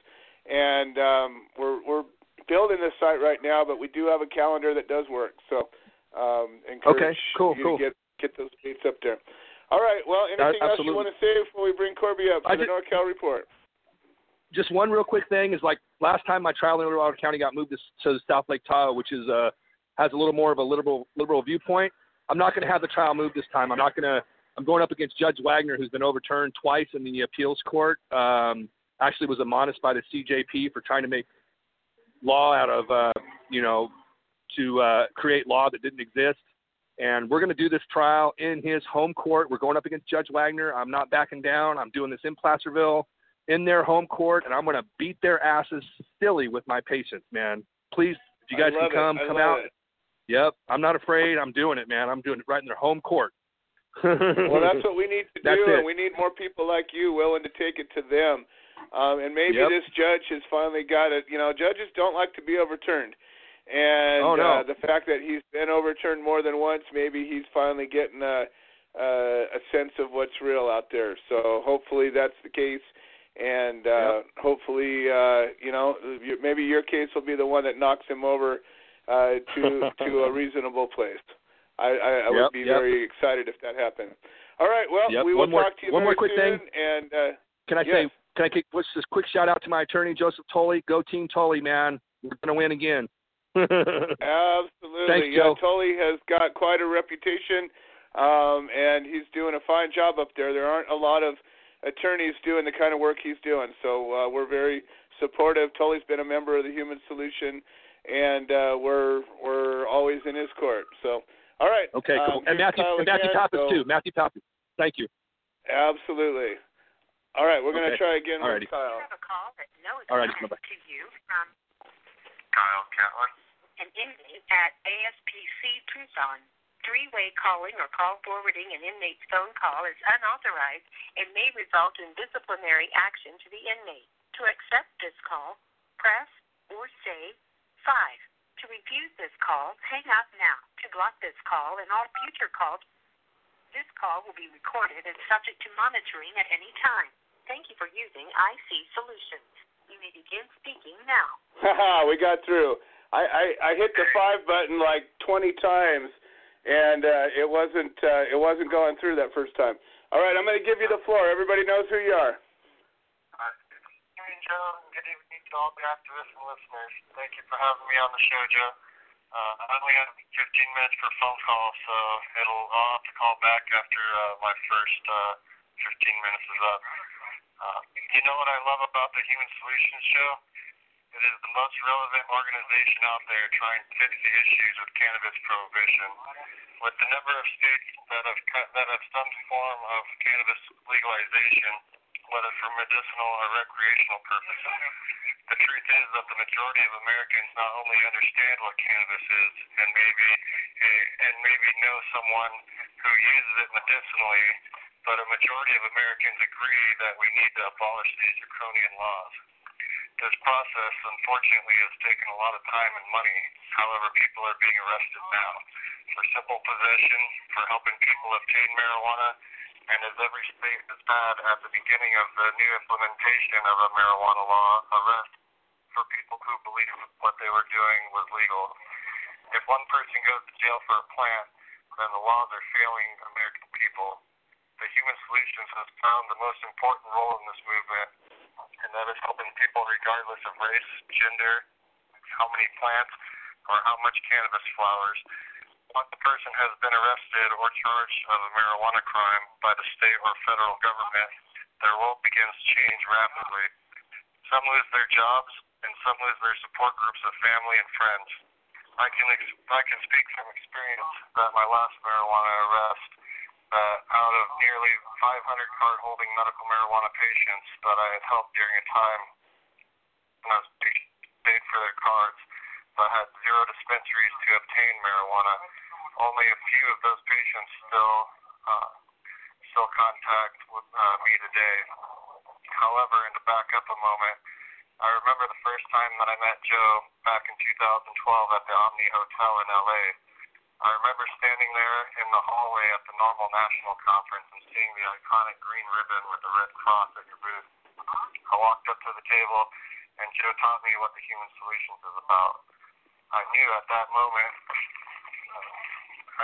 and um, we're we're building this site right now, but we do have a calendar that does work. So um, encourage Okay, cool, you cool. to get get those dates up there. All right. Well, anything else you want to say before we bring Corby up for I the just- NorCal report? Just one real quick thing is like last time my trial in El Dorado County got moved to, to South Lake Tahoe, which is uh has a little more of a liberal liberal viewpoint. I'm not going to have the trial moved this time. I'm not going to. I'm going up against Judge Wagner, who's been overturned twice in the appeals court. Um, actually, was admonished by the CJP for trying to make law out of uh, you know to uh, create law that didn't exist. And we're going to do this trial in his home court. We're going up against Judge Wagner. I'm not backing down. I'm doing this in Placerville in their home court, and I'm going to beat their asses silly with my patients, man. Please, if you guys can come, come out. it. Yep, I'm not afraid. I'm doing it, man. I'm doing it right in their home court. well, that's what we need to That's do, it. and we need more people like you willing to take it to them. Um, and maybe Yep. this judge has finally got it. You know, judges don't like to be overturned, and Oh, no. uh, the fact that he's been overturned more than once, maybe he's finally getting a uh, a sense of what's real out there. So hopefully that's the case, and uh, hopefully, uh, you know, maybe your case will be the one that knocks him over uh, to to a reasonable place. I, I, I would Yep, be yep. very excited if that happened. All right. Well, Yep. we will One more- talk to you one more quick soon. thing. And uh, Can I yes. say? Can I kick, what's this quick shout out to my attorney Joseph Tully? Go Team Tully, man. We're gonna win again. Absolutely. Thanks, yeah, Joe. Tully has got quite a reputation, um, and he's doing a fine job up there. There aren't a lot of attorneys doing the kind of work he's doing, so uh, we're very supportive. Tully's been a member of the Human Solution, and uh, we're we're always in his court. So, all right. Okay, cool. Um, and Matthew Kyle and Matthew again, Pappas so- too. Matthew Pappas. Thank you. Absolutely. All right, we're going to Okay. try again Alrighty. with Kyle. Alrighty, bye bye. to you from Kyle Catlin. an inmate at ASPC Tucson. Three-way calling or call forwarding an inmate's phone call is unauthorized and may result in disciplinary action to the inmate. To accept this call, press or say 5. To refuse this call, hang up now. To block this call and all future calls, this call will be recorded and subject to monitoring at any time. Thank you for using IC Solutions. You may begin speaking now. Haha, we got through. I, I I hit the five button like 20 times, and uh, it wasn't uh, it wasn't going through that first time. All right, I'm going to give you the floor. Everybody knows who you are. Good evening, Joe. Good evening to all the activists and listeners. Thank you for having me on the show, Joe. Uh, I only have 15 minutes per phone call, so it'll I'll have to call back after uh, my first uh, 15 minutes is up. Uh, you know what I love about the Human Solutions Show? It is the most relevant organization out there trying to fix the issues with cannabis prohibition. With the number of states that have cut, that have some form of cannabis legalization, whether for medicinal or recreational purposes, the truth is that the majority of Americans not only understand what cannabis is and maybe eh, and maybe know someone who uses it medicinally, but a majority of Americans agree that we need to abolish these draconian laws. This process, unfortunately, has taken a lot of time and money. However, people are being arrested now for simple possession, for helping people obtain marijuana, and as every state has had at the beginning of the new implementation of a marijuana law, arrest for people who believe what they were doing was legal. If one person goes to jail for a plant, then the laws are failing American people. The Human Solutions has found the most important role in this movement, and that is helping people regardless of race, gender, how many plants, or how much cannabis flowers. once a person has been arrested or charged of a marijuana crime by the state or federal government, their world begins to change rapidly. Some lose their jobs, and some lose their support groups of family and friends. I can ex- I can speak from experience that my last marijuana arrest, uh, out of nearly 500 card-holding medical marijuana patients that I had helped during a time when I was paid for their cards, that had zero dispensaries to obtain marijuana. Only a few of those patients still uh, still contact with uh, me today. However, and to back up a moment, I remember the first time that I met Joe back in 2012 at the Omni Hotel in LA. I remember standing there in the hallway at the NORML National Conference and seeing the iconic green ribbon with the red cross at your booth. I walked up to the table and Joe taught me what the Human Solutions is about. I knew at that moment,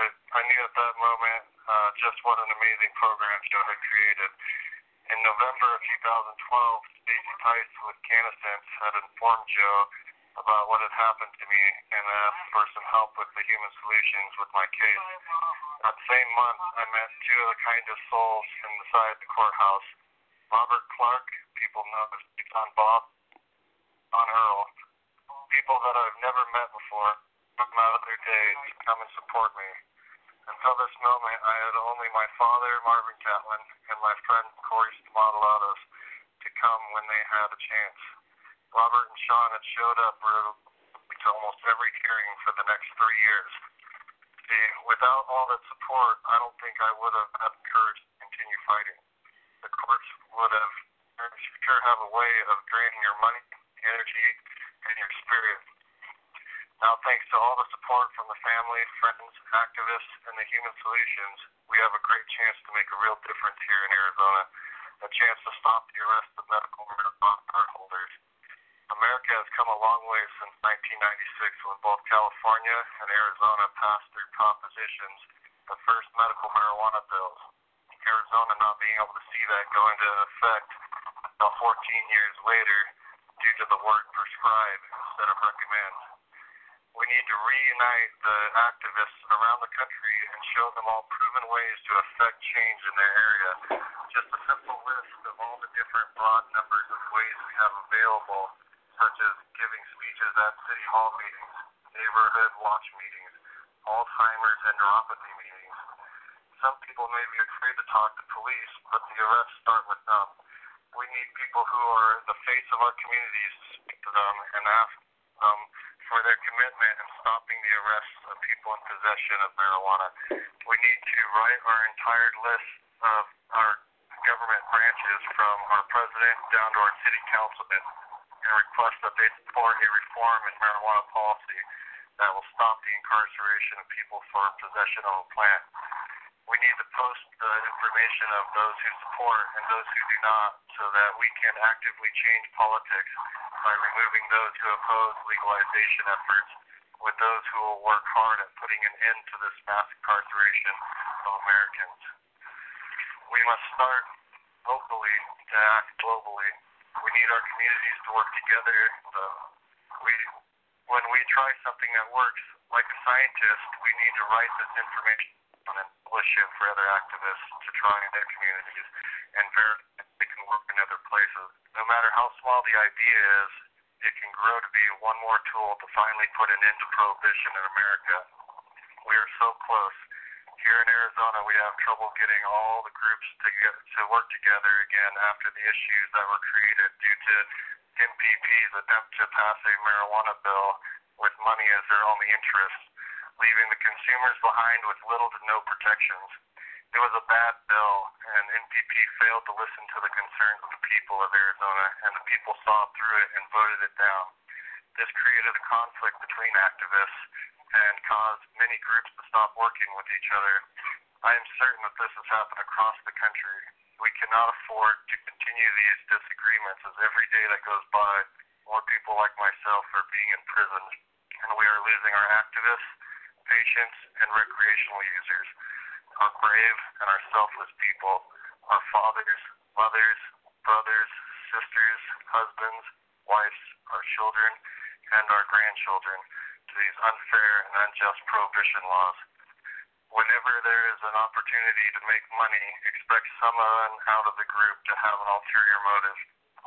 I, I knew at that moment uh, just what an amazing program Joe had created. In November of 2012, Stacey Tice with CannAscent had informed Joe about what had happened to me and asked mm-hmm. for some help with the Human Solutions with my case. That same month, I met two of the kindest souls inside the courthouse. Robert Clark, people know as John Bob, Don Earl, people that I've never met before, come out of their day to come and support me. Until this moment, I had only my father, Marvin Catlin, and my friend Corey Stamatolatos to come when they had a chance. Robert and Sean had showed up for almost every hearing for the next three years. See, without all that support, I don't think I would have had the courage to continue fighting. The courts would have sure have a way of draining your money, energy, and your spirit. Now, thanks to all the support from the family, friends, activists, and the Human Solutions, we have a great chance to make a real difference here in Arizona, a chance to stop the arrest of medical marijuana card holders. America has come a long way since 1996 when both California and Arizona passed through propositions the first medical marijuana bills. Arizona not being able to see that go into effect until 14 years later due to the word prescribe instead of recommend. We need to reunite the activists around the country and show them all proven ways to affect change in their area. Just a simple list of all the different broad numbers of ways we have available, such as giving speeches at city hall meetings, neighborhood watch meetings, Alzheimer's and neuropathy meetings. Some people may be afraid to talk to police, but the arrests start with them. We need people who are the face of our communities to speak to them and ask them for their commitment in stopping the arrests of people in possession of marijuana. We need to write our entire list of our government branches from our president down to our city councilmen and request that they support a reform in marijuana policy that will stop the incarceration of people for possession of a plant. We need to post the information of those who support and those who do not so that we can actively change politics by removing those who oppose legalization efforts with those who will work hard at putting an end to this mass incarceration of Americans. We must start locally to act globally. We need our communities to work together. Uh, we, when we try something that works, like a scientist, we need to write this information down and publish it for other activists to try in their communities and verify it can work in other places. No matter how small the idea is, it can grow to be one more tool to finally put an end to prohibition in America. We are so close. Here in Arizona, we have trouble getting all the groups to get, to work together again after the issues that were created due to MPP's attempt to pass a marijuana bill with money as their only interest, leaving the consumers behind with little to no protections. It was a bad bill, and MPP failed to listen to the concerns of the people of Arizona, and the people saw through it and voted it down. This created a conflict between activists and caused many groups to stop working with each other. I am certain that this has happened across the country. We cannot afford to continue these disagreements as every day that goes by, more people like myself are being imprisoned, and we are losing our activists, patients, and recreational users, our brave and our selfless people, our fathers, mothers, brothers, sisters, husbands, wives, our children, and our grandchildren these unfair and unjust prohibition laws. whenever there is an opportunity to make money, expect someone out of the group to have an ulterior motive,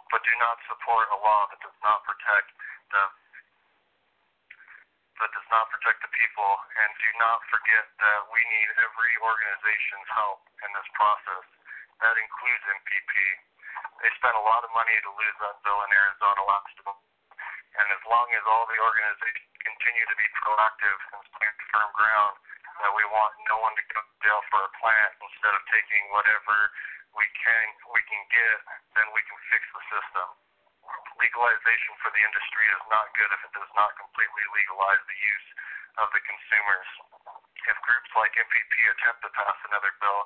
but do not support a law that does not protect the that does not protect the people, and do not forget that we need every organization's help in this process. That includes MPP. They spent a lot of money to lose that bill in Arizona last and as long as all the organizations continue to be proactive and stand firm ground, that we want no one to go to jail for a plant instead of taking whatever we can we can get, then we can fix the system. Legalization for the industry is not good if it does not completely legalize the use of the consumers. If groups like MPP attempt to pass another bill,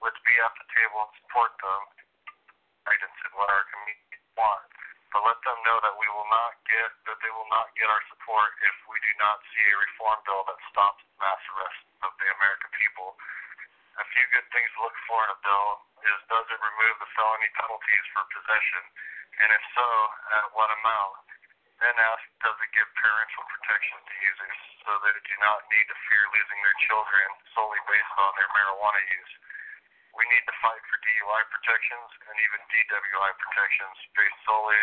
let's be at the table and support them. Guidance in what our community wants, but let them know that we will not get that they will not get our support if we do not see a reform bill that stops mass arrest of the American people. A few good things to look for in a bill is does it remove the felony penalties for possession, and if so, at what amount? Then ask, does it give parental protection to users so they do not need to fear losing their children solely based on their marijuana use? We need to fight for DUI protections and even DWI protections based solely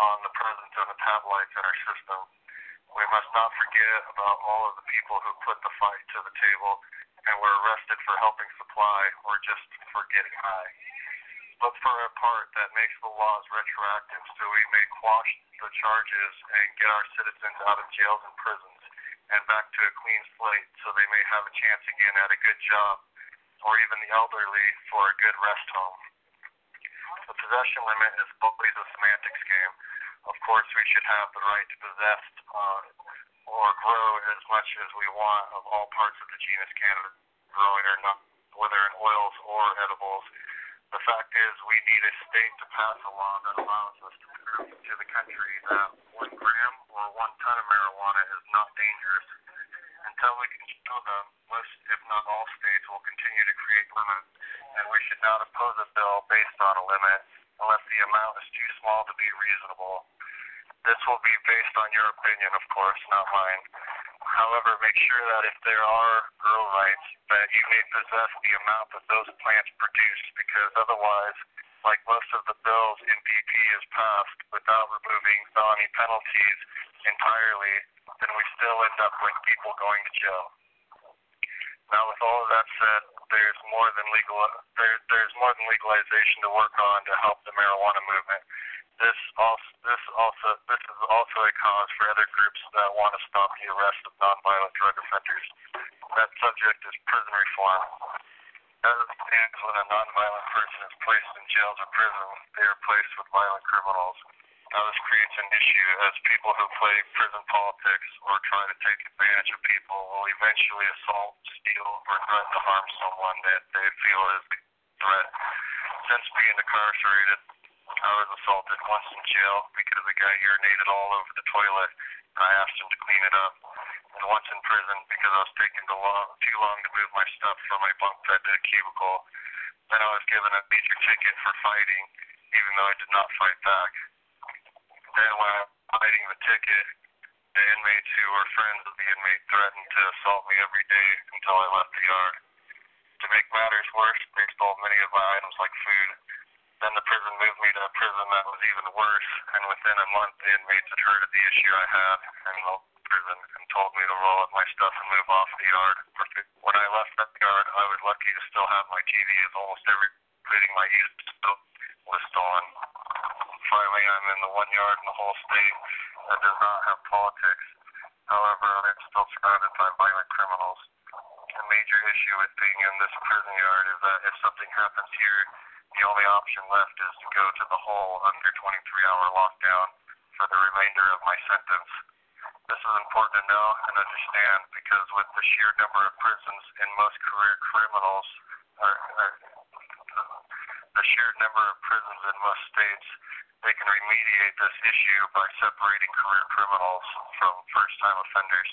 on the presence of metabolites in our system. We must not forget about all of the people who put the fight to the table and were arrested for helping supply or just for getting high. Look for a part that makes the laws retroactive so we may quash the charges and get our citizens out of jails and prisons and back to a clean slate so they may have a chance again at a good job or even the elderly for a good rest home. The possession limit is always a semantics game. Of course, we should have the right to possess uh, or grow as much as we want of all parts of the genus cannabis, growing or not, whether in oils or edibles. The fact is, we need a state to pass a law that allows us to prove to the country that one gram or one ton of marijuana is not dangerous. Until we can show them, most, if not all states, will continue to create limits, and we should not oppose a bill based on a limit unless the amount is too small to be reasonable. This will be based on your opinion, of course, not mine. However, make sure that if there are grow rights, that you may possess the amount that those plants produce, because otherwise, like most of the bills MPP has passed, without removing felony penalties entirely, then we still end up with people going to jail. Now, with all of that said, there's more than legal there, there's more than legalization to work on to help the marijuana movement. This also this also this is also a cause for other groups that want to stop the arrest of nonviolent drug offenders. That subject is prison reform. As it stands, when a nonviolent person is placed in jails or prisons, they are placed with violent criminals. Now, this creates an issue as people who play prison politics or try to take advantage of people will eventually assault, steal, or threaten to harm someone that they feel is a threat. Since being incarcerated, I was assaulted once in jail because a guy urinated all over the toilet, and I asked him to clean it up. And once in prison because I was taking too long, too long to move my stuff from my bunk bed to a cubicle. Then I was given a major ticket for fighting, even though I did not fight back. Then when I was fighting the ticket, the inmates who were friends of the inmate threatened to assault me every day until I left the yard. To make matters worse, they stole many of my items like food. Then the prison moved me to a prison that was even worse, and within a month the inmates had heard of the issue I had and the prison and told me to roll up my stuff and move off the yard. When I left that yard, I was lucky to still have my TV as almost every, including my used stuff, was stolen. Finally, I'm in the one yard in the whole state that does not have politics. However, I'm still surrounded by violent criminals. A major issue with being in this prison yard is that if something happens here, the only option left is to go to the hole under 23-hour lockdown for the remainder of my sentence. This is important to know and understand because with the sheer number of prisons in most career criminals, or, or the sheer number of prisons in most states, they can remediate this issue by separating career criminals from first-time offenders,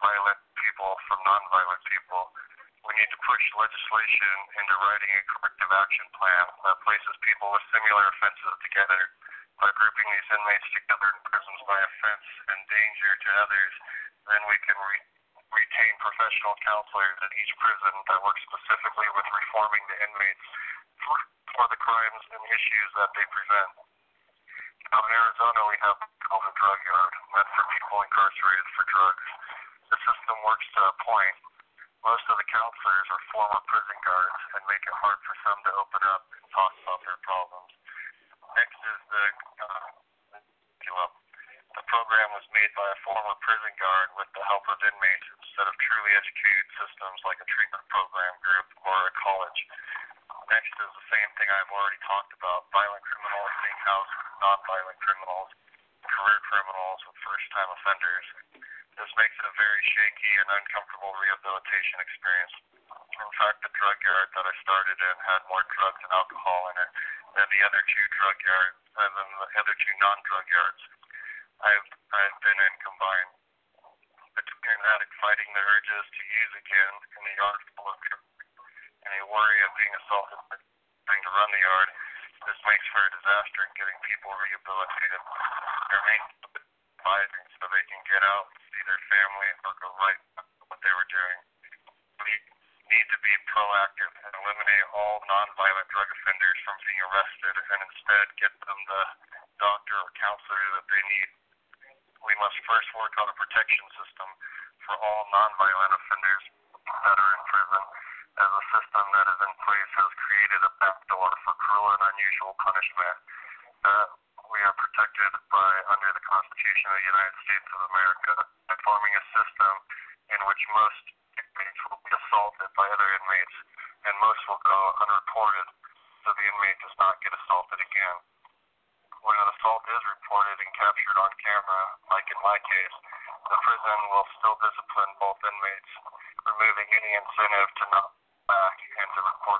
violent people from non-violent people. We need to push legislation into writing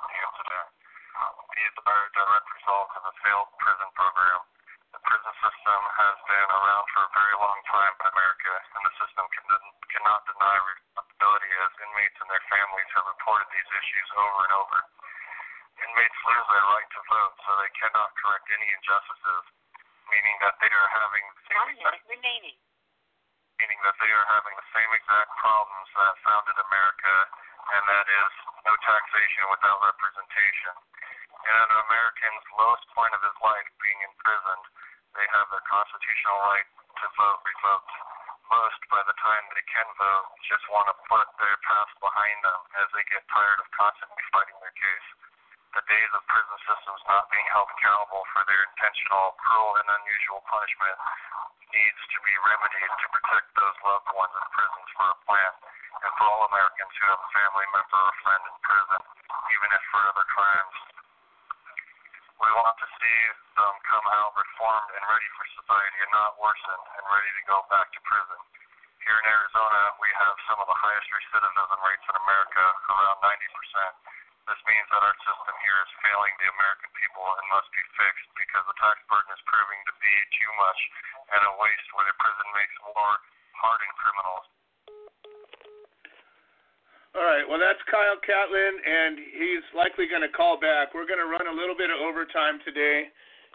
and to report the. These are a direct result of a failed prison program. The prison system has been around for a very long time in America, and the system can, cannot deny responsibility as inmates and their families have reported these issues over and over. Inmates lose their right to vote, so they cannot correct any injustices, meaning that they are having the same exact, remaining. meaning that they are having the same exact problems that founded America, and that is no taxation without representation. And an American's lowest point of his life being imprisoned, they have their constitutional right to vote revoked. Most, by the time they can vote, just want to put their past behind them as they get tired of constantly fighting their case. The days of prison systems not being held accountable for their intentional, cruel, and unusual punishment needs to be remedied to protect those loved ones in prisons for a plan, and for all Americans who have a family member or friend in prison, even if for other crimes. We want to see them come out reformed and ready for society and not worsen and ready to go back to prison. Here in Arizona, we have some of the highest recidivism rates in America, around 90%. This means that our system here is failing the American people and must be fixed because the tax burden is proving to be too much and a waste where the prison makes more hardened criminals. All right. Well, that's Kyle Catlin, and he's likely going to call back. We're going to run a little bit of overtime today.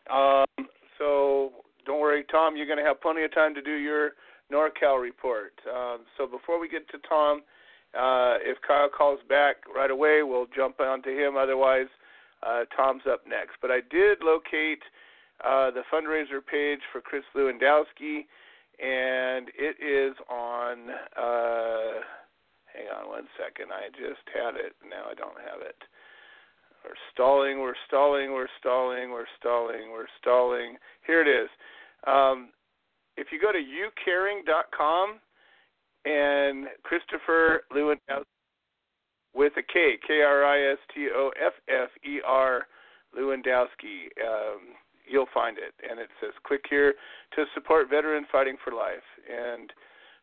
Um, so don't worry, Tom. You're going to have plenty of time to do your NorCal report. Um, so before we get to Tom, uh, if Kyle calls back right away, we'll jump onto him. Otherwise, uh, Tom's up next. But I did locate uh, the fundraiser page for Kris Lewandowski, and it is on. Uh, hang on one second. I just had it. Now I don't have it. We're stalling. We're stalling. We're stalling. We're stalling. We're stalling. Here it is. Um, if you go to youcaring.com and Kristoffer Lewandowski with a K, K R I S T O F F E R Lewandowski, um, you'll find it. And it says, click here to support veteran fighting for life. And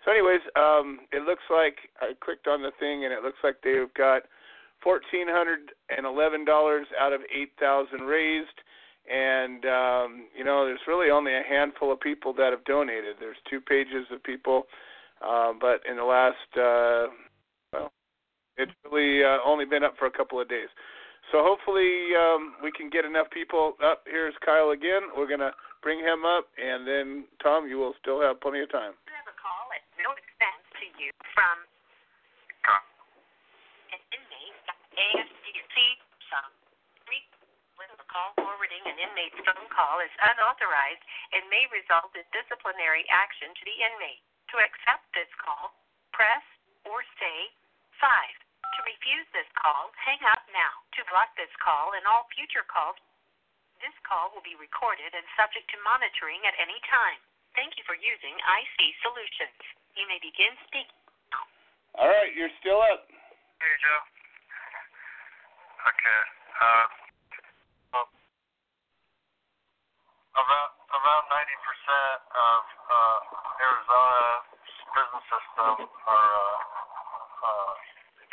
so, anyways, um, it looks like I clicked on the thing, and it looks like they've got fourteen hundred and eleven dollars out of eight thousand raised. And um, you know, there's really only a handful of people that have donated. There's two pages of people, uh, but in the last, uh, well, it's really uh, only been up for a couple of days. So hopefully um, we can get enough people up. Here's Kyle again. We're gonna bring him up, and then Tom, you will still have plenty of time. have a call at no expense to you from ASPC Tucson. Call forwarding an inmate's phone call is unauthorized and may result in disciplinary action to the inmate. To accept this call, press or say 5. To refuse this call, hang up now. To block this call and all future calls, this call will be recorded and subject to monitoring at any time. Thank you for using IC Solutions. You may begin speaking. All right, you're still up. Hey, Joe. Okay. Uh, well, about about ninety percent of uh, Arizona's prison system are uh, uh,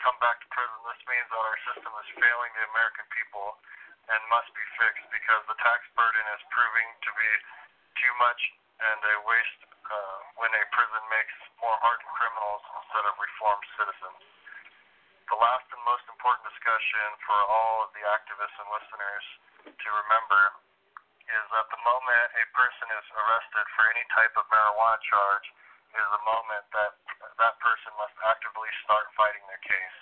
come back to prison. This means that our system is failing the American people and must be fixed because the tax burden is proving to be too much and a waste uh, when a prison makes more hardened criminals instead of reformed citizens. The last and most important discussion for all of the activists and listeners to remember is that the moment a person is arrested for any type of marijuana charge is the moment that that person must actively start fighting their case.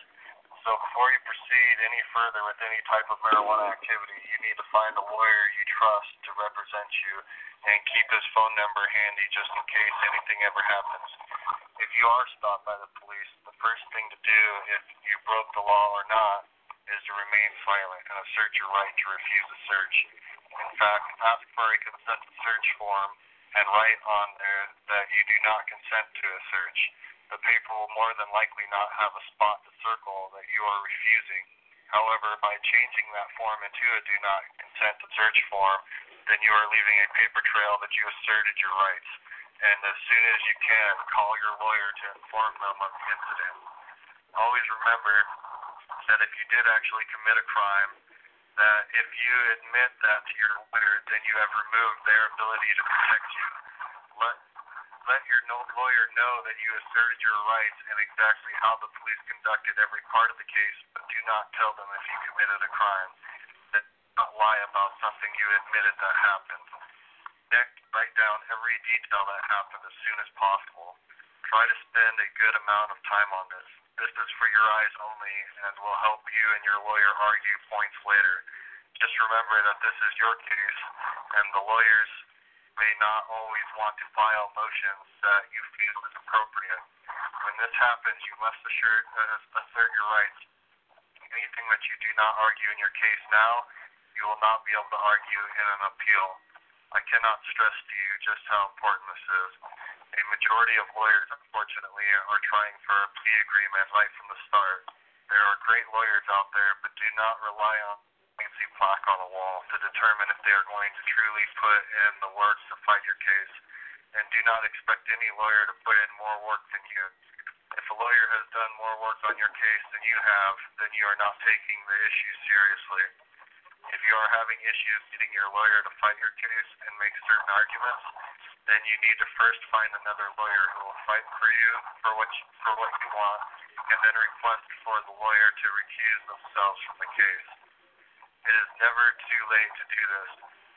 So before you proceed any further with any type of marijuana activity, you need to find a lawyer you trust to represent you and keep his phone number handy just in case anything ever happens. If you are stopped by the police, the first thing to do if you broke the law or not is to remain silent and assert your right to refuse a search. In fact, ask for a consent to search form and write on there that you do not consent to a search. The paper will more than likely not have a spot to circle that you are refusing. However, by changing that form into a do not consent to search form, then you are leaving a paper trail that you asserted your rights. And as soon as you can, call your lawyer to inform them of the incident. Always remember that if you did actually commit a crime, that if you admit that to your lawyer, then you have removed their ability to protect you. Let let your no lawyer know that you asserted your rights and exactly how the police conducted every part of the case, but do not tell them if you committed a crime. Do not lie about something you admitted that happened. Next, write down every detail that happened as soon as possible. Try to spend a good amount of time on this. This is for your eyes only and will help you and your lawyer argue points later. Just remember that this is your case and the lawyers may not always want to file motions that you feel is appropriate. When this happens, you must assert, uh, assert your rights. Anything that you do not argue in your case now, you will not be able to argue in an appeal. I cannot stress to you just how important this is. A majority of lawyers, unfortunately, are trying for a plea agreement right from the start. There are great lawyers out there, but do not rely on fancy plaque on the wall to determine if they are going to truly put in the work to fight your case. And do not expect any lawyer to put in more work than you. If a lawyer has done more work on your case than you have, then you are not taking the issue seriously. If you are having issues getting your lawyer to fight your case and make certain arguments, then you need to first find another lawyer who will fight for you for what you, for what you want, and then request for the lawyer to recuse themselves from the case. It is never too late to do this.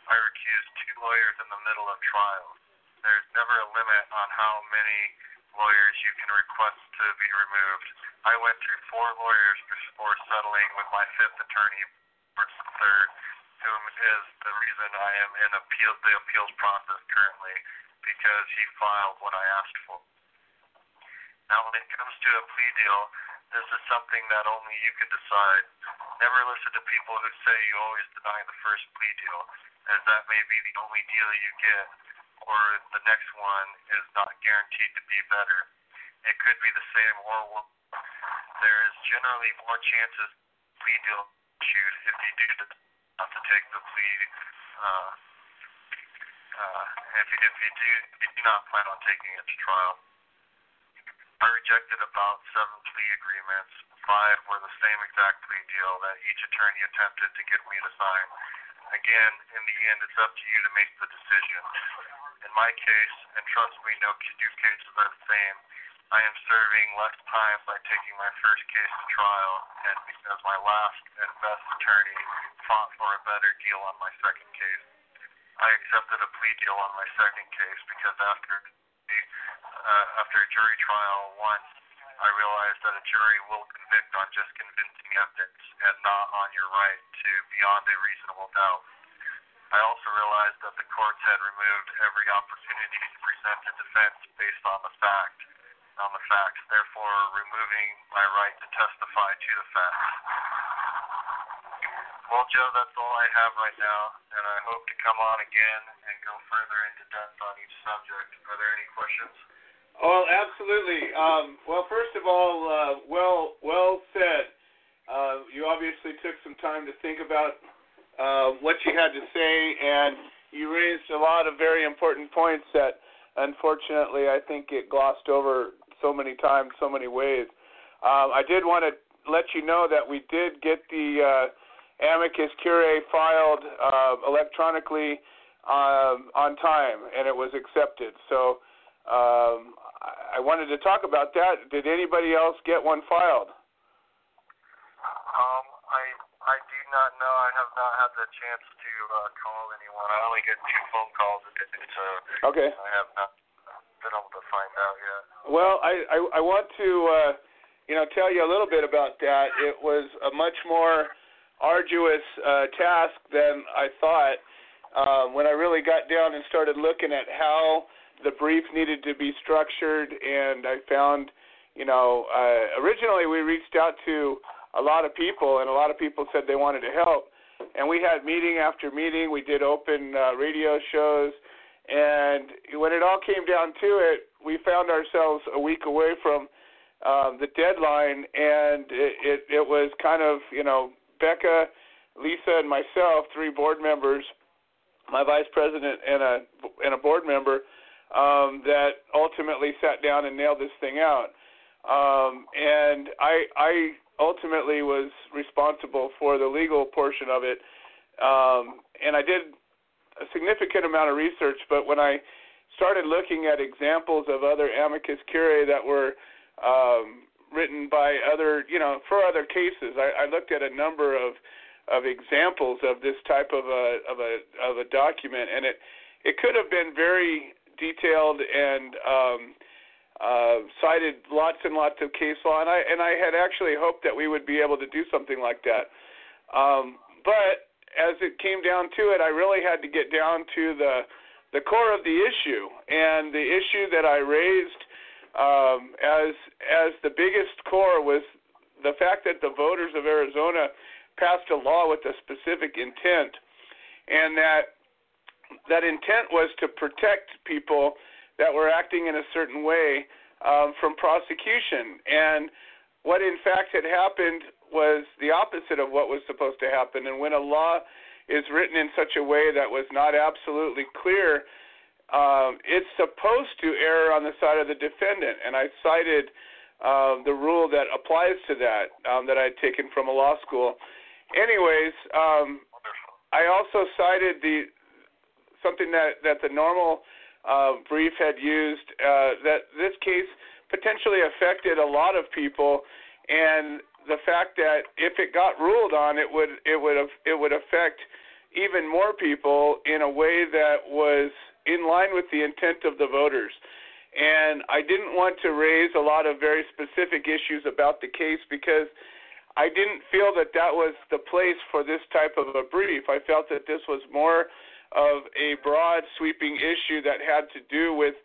I recused two lawyers in the middle of trial. There's never a limit on how many lawyers you can request to be removed. I went through four lawyers before settling with my fifth attorney, George third, whom is the reason I am in appeal the appeals process currently, because he filed what I asked for. Now, when it comes to a plea deal, this is something that only you can decide. Never listen to people who say you always deny the first plea deal, as that may be the only deal you get, or the next one is not guaranteed to be better. It could be the same or worse. There is generally more chances plea deal issued if you do not to take the plea. Uh, uh, if, you, if you do, if you do not plan on taking it to trial. I rejected about seven plea agreements. Five were the same exact plea deal that each attorney attempted to get me to sign. Again, in the end, it's up to you to make the decision. In my case, and trust me, no two cases are the same, I am serving less time by taking my first case to trial, and because my last and best attorney fought for a better deal on my second case. I accepted a plea deal on my second case because after uh, after a jury trial once I realized that a jury will convict on just convincing evidence and not on your right to beyond a reasonable doubt. I also realized that the courts had removed every opportunity to present a defense based on the fact, on the facts, therefore removing my right to testify to the facts. Well, Joe, that's all I have right now, and I hope to come on again and go further into depth on each subject. Are there any questions? Oh, absolutely. Um, well, first of all, uh, well, well said. Uh, you obviously took some time to think about uh, what you had to say, and you raised a lot of very important points that, unfortunately, I think get glossed over so many times, so many ways. Um, I did want to let you know that we did get the uh, amicus curiae filed uh, electronically um, on time, and it was accepted. So um, I wanted to talk about that. Did anybody else get one filed? Um, I I do not know. I have not had the chance to uh, call anyone. I only get two phone calls a day, so Okay. I have not been able to find out yet. Well, I, I, I want to, uh, you know, tell you a little bit about that. It was a much more arduous uh, task than I thought um, when I really got down and started looking at how the brief needed to be structured. And I found, you know, uh, originally we reached out to a lot of people, and a lot of people said they wanted to help. And we had meeting after meeting. We did open uh, radio shows. And when it all came down to it, we found ourselves a week away from um, the deadline, and it, it, it was kind of, you know, Becca, Lisa, and myself, three board members, my vice president, and a and a board member, um, that ultimately sat down and nailed this thing out. Um, and I I ultimately was responsible for the legal portion of it, um, and I did a significant amount of research. But when I started looking at examples of other amicus curiae that were um, written by other, you know, for other cases, I, I looked at a number of of examples of this type of a of a of a document, and it it could have been very detailed and um, uh, cited lots and lots of case law, and I and I had actually hoped that we would be able to do something like that. Um, but as it came down to it, I really had to get down to the the core of the issue, and the issue that I raised um, as as the biggest core was the fact that the voters of Arizona passed a law with a specific intent, and that that intent was to protect people that were acting in a certain way um, from prosecution. And what in fact had happened was the opposite of what was supposed to happen. And when a law is written in such a way that was not absolutely clear, um, it's supposed to err on the side of the defendant. And I cited uh, the rule that applies to that um, that I had taken from a law school. Anyways, um, I also cited the something that that the NORML uh, brief had used uh, that this case potentially affected a lot of people, and the fact that if it got ruled on, it would it would it would affect even more people in a way that was in line with the intent of the voters. And I didn't want to raise a lot of very specific issues about the case because I didn't feel that that was the place for this type of a brief. I felt that this was more of a broad, sweeping issue that had to do with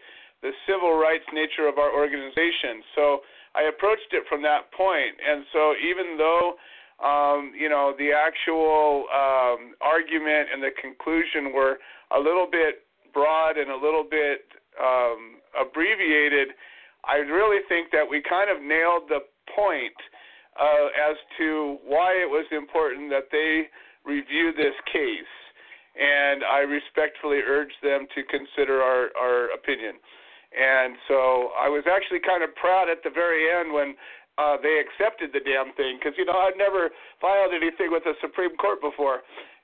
the civil rights nature of our organization. So I approached it from that point. And so even though, um, you know, the actual um, argument and the conclusion were a little bit broad and a little bit um, abbreviated, I really think that we kind of nailed the point uh, as to why it was important that they review this case. And I respectfully urge them to consider our, our opinion. And so I was actually kind of proud at the very end when uh, they accepted the damn thing because, you know, I'd never filed anything with the Supreme Court before.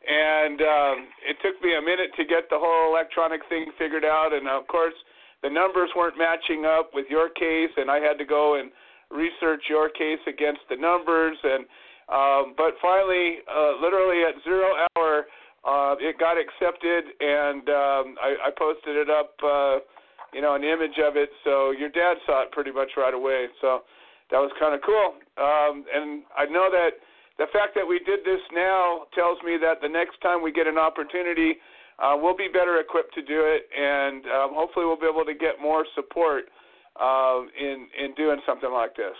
And um, it took me a minute to get the whole electronic thing figured out. And of course, the numbers weren't matching up with your case, and I had to go and research your case against the numbers and um, but finally uh, literally at zero hour uh, it got accepted and um, I, I posted it up uh, you know an image of it so your dad saw it pretty much right away so that was kind of cool. Um, and I know that the fact that we did this now tells me that the next time we get an opportunity, uh, we'll be better equipped to do it, and um, hopefully we'll be able to get more support uh, in in doing something like this.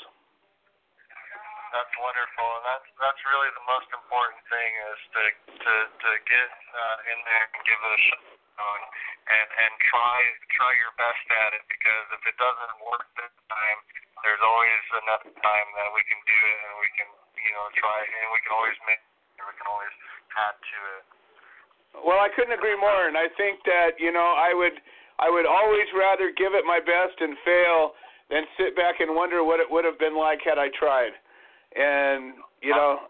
That's wonderful, and that's that's really the most important thing is to to to get uh, in there and give it a shot and and try try your best at it because if it doesn't work this time, there's always another time that we can do it and we can you know try and we can always make we can always add to it. Well, I couldn't agree more, and I think that you know I would I would always rather give it my best and fail than sit back and wonder what it would have been like had I tried. And you know,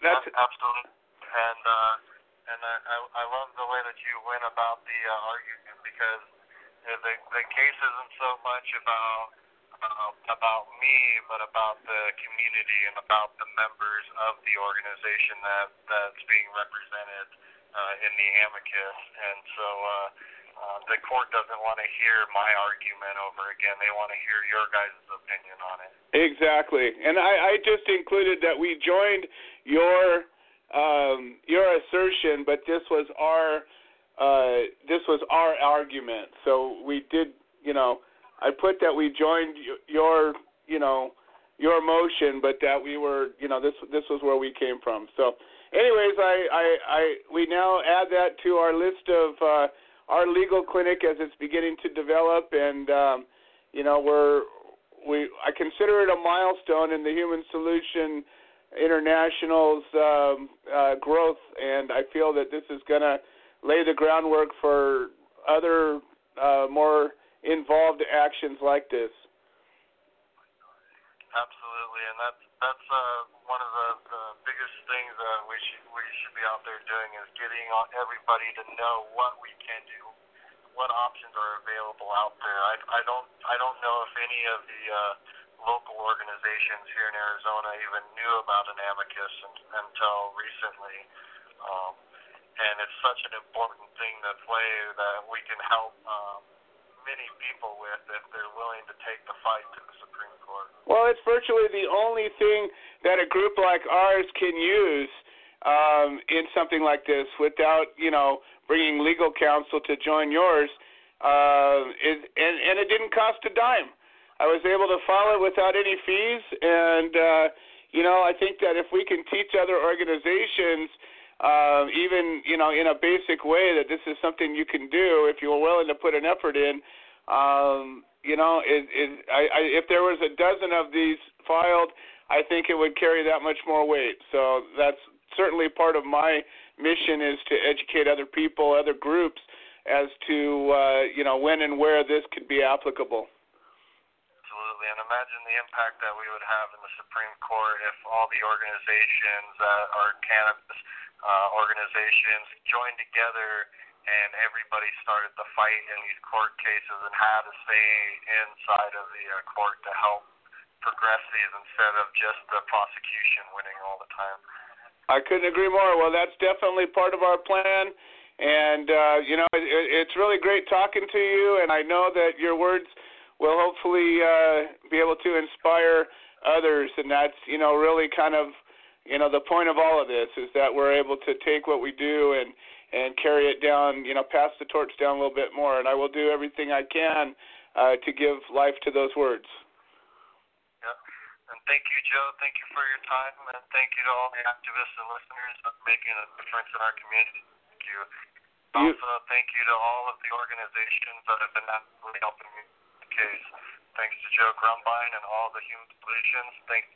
that's absolutely. And uh, and I I I love the way that you went about the uh, argument because uh, the the case isn't so much about uh, about me, but about the community and about the members of the organization that that's being represented uh, in the amicus. And so uh, uh, the court doesn't want to hear my argument over again. They want to hear your guys' opinion on it. Exactly, and I, I just included that we joined your um, your assertion, but this was our uh, this was our argument. So we did, you know, I put that we joined your, you know, your motion, but that we were, you know, this this was where we came from. So, anyways, I I, I we now add that to our list of. Uh, our legal clinic as it's beginning to develop, and um, you know we're we I consider it a milestone in the Human Solution International's um, uh, growth, and I feel that this is going to lay the groundwork for other uh, more involved actions like this. Absolutely, and that's that's uh, one of the, the biggest things that we should we should be out there doing is getting everybody to know what we can do, what options are available out there. I I don't I don't know if any of the uh, local organizations here in Arizona even knew about an amicus un, until recently. Um, and it's such an important thing to play that we can help um, many people with if they're willing to take the fight to the Supreme Court. Well, it's virtually the only thing that a group like ours can use um, in something like this without, you know, bringing legal counsel to join yours. Uh, it, and, and it didn't cost a dime. I was able to file it without any fees, and uh, you know, I think that if we can teach other organizations uh, even you know in a basic way that this is something you can do if you're willing to put an effort in. Um, you know, it, it, I, I, if there was a dozen of these filed, I think it would carry that much more weight. So that's certainly part of my mission is to educate other people, other groups, as to uh, you know when and where this could be applicable. Absolutely, and imagine the impact that we would have in the Supreme Court if all the organizations that are cannabis uh, organizations joined together and everybody started to fight in these court cases and had a say inside of the uh, court to help progress these instead of just the prosecution winning all the time. I couldn't agree more. Well, that's definitely part of our plan. And, uh, you know, it, it's really great talking to you, and I know that your words will hopefully uh, be able to inspire others. And that's, you know, really kind of you know the point of all of this is that we're able to take what we do and and carry it down you know pass the torch down a little bit more. And i will do everything i can uh, to give life to those words. Yep. and thank you joe. Thank you for your time. And thank you to all the activists and listeners for making a difference in our community. Thank you. Also thank you to all of the organizations that have been actively helping the case. Thanks to joe grumbine and all the human solutions thank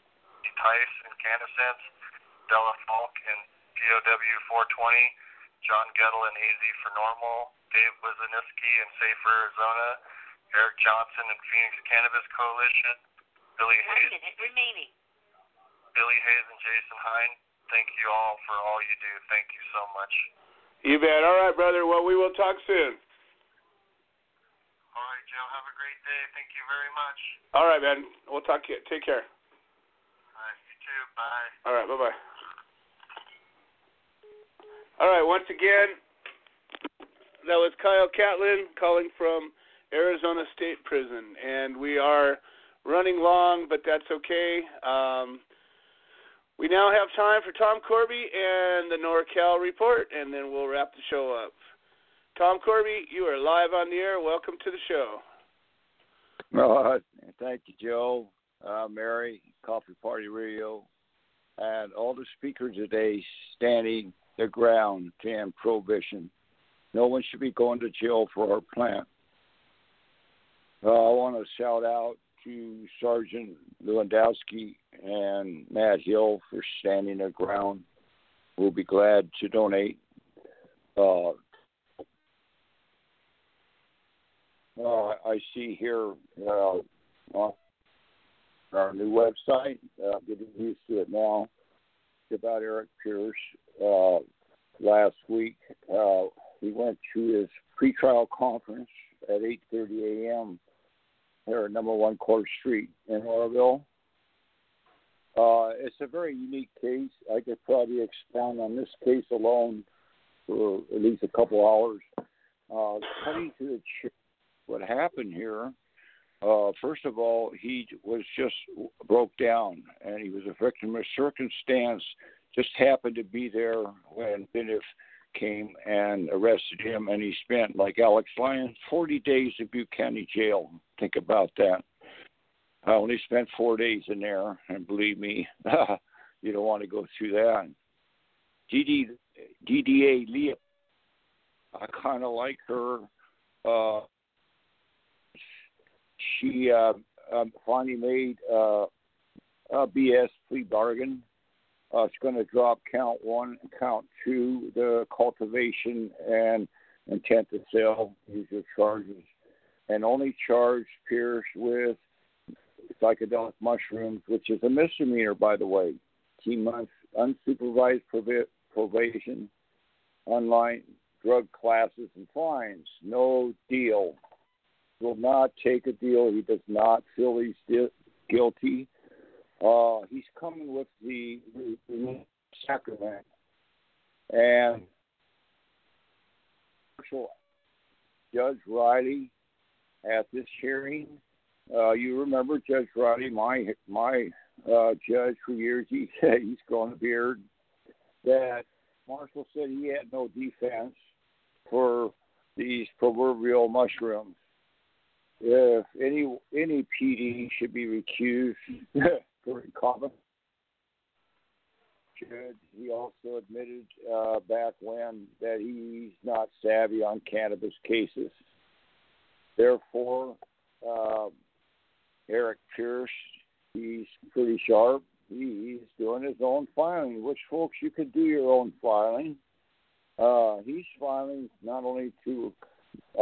Tice and Candasense, Della Falk and POW 420, John Gettle and AZ for NORML, Dave Wisniewski and Safer Arizona, Eric Johnson and Phoenix Cannabis Coalition, Billy One Hayes, minute remaining. Billy Hayes and Jason Hine. Thank you all for all you do. Thank you so much. you bet all right brother well we will talk soon All right, Joe. Have a great day. Thank you very much. all right man we'll talk to you take care All right, you too. Bye. all right bye bye all right once again that was kyle catlin calling from arizona state prison and we are running long, but that's okay. Um, we now have time for Tom Corby and the NorCal report, and then we'll wrap the show up. Tom Corby, you are live on the air. Welcome to the show. Uh, thank you, Joe, uh, Mary, Coffee Party Radio, and all the speakers today standing their ground to end prohibition. No one should be going to jail for our plant. Uh, I want to shout out to Sergeant Lewandowski and Matt Hill for standing their ground. We'll be glad to donate. Uh, uh, I see here uh, our new website, uh, getting used to it now, about Eric Pierce. Uh, last week, uh, he went to his pretrial conference at 8:30 a.m. here at Number One Court Street in Oroville. Uh, it's a very unique case. I could probably expound on this case alone for at least a couple hours. Uh, cutting to the ch- what happened here. Uh, first of all, he was just broke down, and he was a victim of circumstance. Just happened to be there when Biniff came and arrested him, and he spent, like Alex Lyon, 40 days in Butte County Jail. Think about that. I only spent four days in there, and believe me, you don't want to go through that. DD, DDA Leah, I kind of like her. Uh, she uh, um, finally made uh, a BS plea bargain. Uh, it's going to drop count one and count two, the cultivation and intent to sell. These are charges, and only charge Pierce with psychedelic mushrooms, which is a misdemeanor, by the way. Two months unsupervised probation, online drug classes, and fines. No deal will not take a deal. He does not feel he's di- guilty. Uh, he's coming with the, the, the sacrament, and Judge Riley at this hearing. Uh, you remember Judge Riley, my my uh, judge for years. He said he's grown a beard. That Marshall said he had no defense for these proverbial mushrooms if any any PD should be recused for incompetence. Should he also admitted uh, back when that he's not savvy on cannabis cases. Therefore, uh, Eric Pierce, he's pretty sharp. He's doing his own filing, which folks you could do your own filing. Uh, he's filing not only to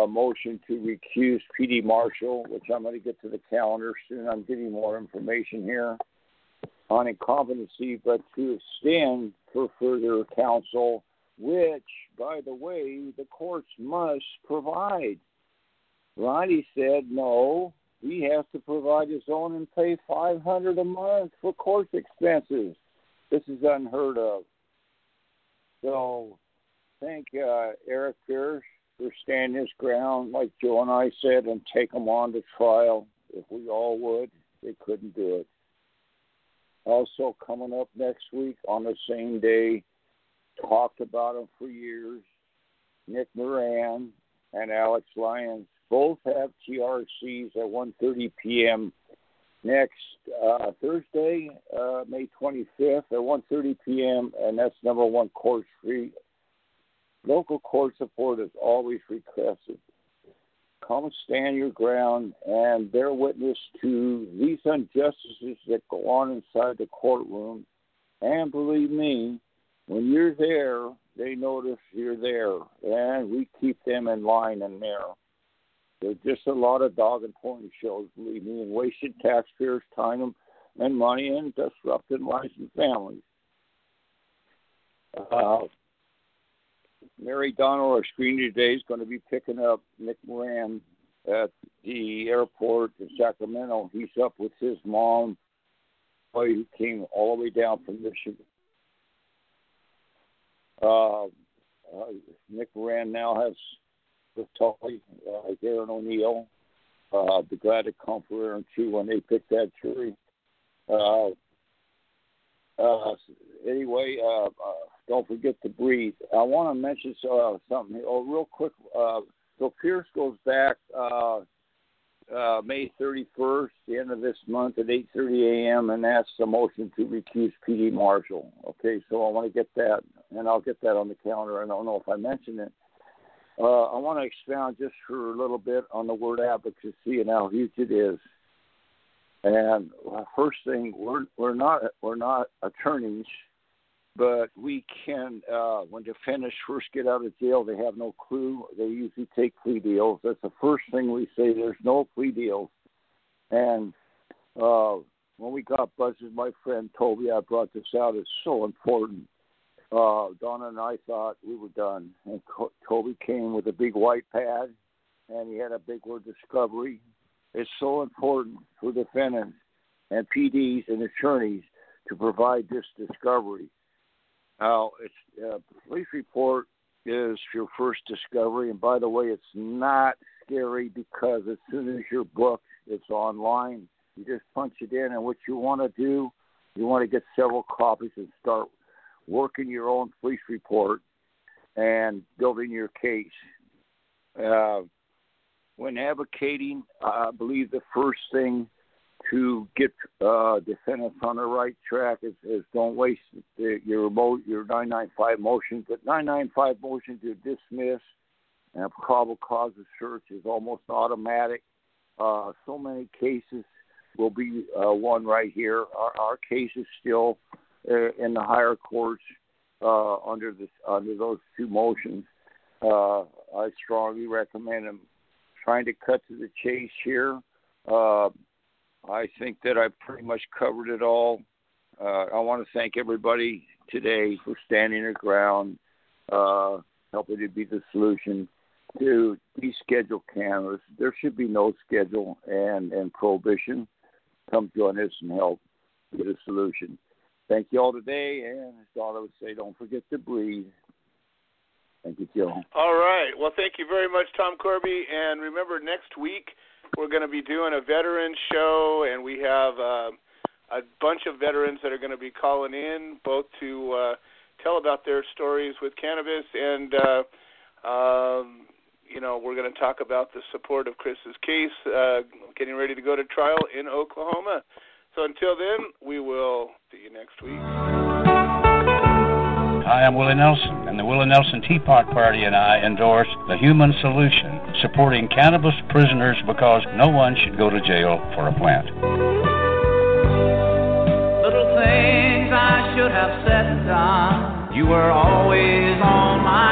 a motion to recuse PD Marshall, which I'm going to get to the calendar soon. I'm getting more information here on incompetency, but to extend for further counsel, which, by the way, the courts must provide. Ronnie said no. He has to provide his own and pay five hundred a month for court expenses. This is unheard of. So, thank uh, Eric Pierce for stand his ground, like Joe and I said, and take him on to trial. If we all would, they couldn't do it. Also, coming up next week on the same day, talked about him for years. Nick Moran and Alex Lyons both have TRCs at 1:30 p.m. next uh, Thursday, uh, May 25th at 1:30 p.m. and that's number one Court Street Local court support is always requested. Come stand your ground and bear witness to these injustices that go on inside the courtroom. And believe me, when you're there, they notice you're there, and we keep them in line in there. There's just a lot of dog and pony shows, believe me, and wasted taxpayers' time and money and disrupting lives and families. Uh, Mary Donald, our screener today, is going to be picking up Nick Moran at the airport in Sacramento. He's up with his mom, boy who came all the way down from Michigan. Uh, uh, Nick Moran now has with Tully, uh, Darren O'Neill. uh, be glad to come for Aaron when they pick that jury. Uh, uh, anyway, uh, uh, don't forget to breathe. I want to mention uh, something. Oh, real quick. Uh, so Pierce goes back uh, uh, May 31st, the end of this month at 8:30 a.m. and asks a motion to recuse P.D. Marshall. Okay, so I want to get that, and I'll get that on the calendar. I don't know if I mentioned it. Uh, I want to expound just for a little bit on the word advocacy and how huge it is. And uh, first thing, we're we're not we're not attorneys, but we can. Uh, when defendants first get out of jail, they have no clue. They usually take plea deals. That's the first thing we say. There's no plea deals. And uh, when we got buzzed, my friend Toby, I brought this out. It's so important. Uh, Donna and I thought we were done, and Toby came with a big white pad, and he had a big word discovery. It's so important for defendants and PDs and attorneys to provide this discovery. Now, it's uh, police report is your first discovery, and by the way, it's not scary because as soon as you're booked, it's online. You just punch it in, and what you want to do, you want to get several copies and start working your own police report and building your case. Uh, when advocating, I believe the first thing to get uh, defendants on the right track is, is don't waste the, your your 995 motions. The 995 motion to dismiss and probable cause of search is almost automatic. Uh, so many cases will be uh, won right here. Our, our case is still uh, in the higher courts uh, under this under those two motions. Uh, I strongly recommend them trying to cut to the chase here. Uh, I think that I've pretty much covered it all. Uh, I want to thank everybody today for standing their ground, uh, helping to be the solution to deschedule cannabis. There should be no schedule and, and prohibition. Come join us and help get a solution. Thank you all today, and as Donna would say, don't forget to breathe. Thank you, Joe. All right. Well, thank you very much, Tom Corby. And remember, next week we're going to be doing a veteran show, and we have uh, a bunch of veterans that are going to be calling in, both to uh, tell about their stories with cannabis, and uh, um, you know, we're going to talk about the support of Kris's case, uh, getting ready to go to trial in Oklahoma. So until then, we will see you next week. Hi, I'm Willie Nelson, and the Willie Nelson Teapot Party and I endorse the Human Solution, supporting cannabis prisoners because no one should go to jail for a plant. Little things I should have said and done. You were always on my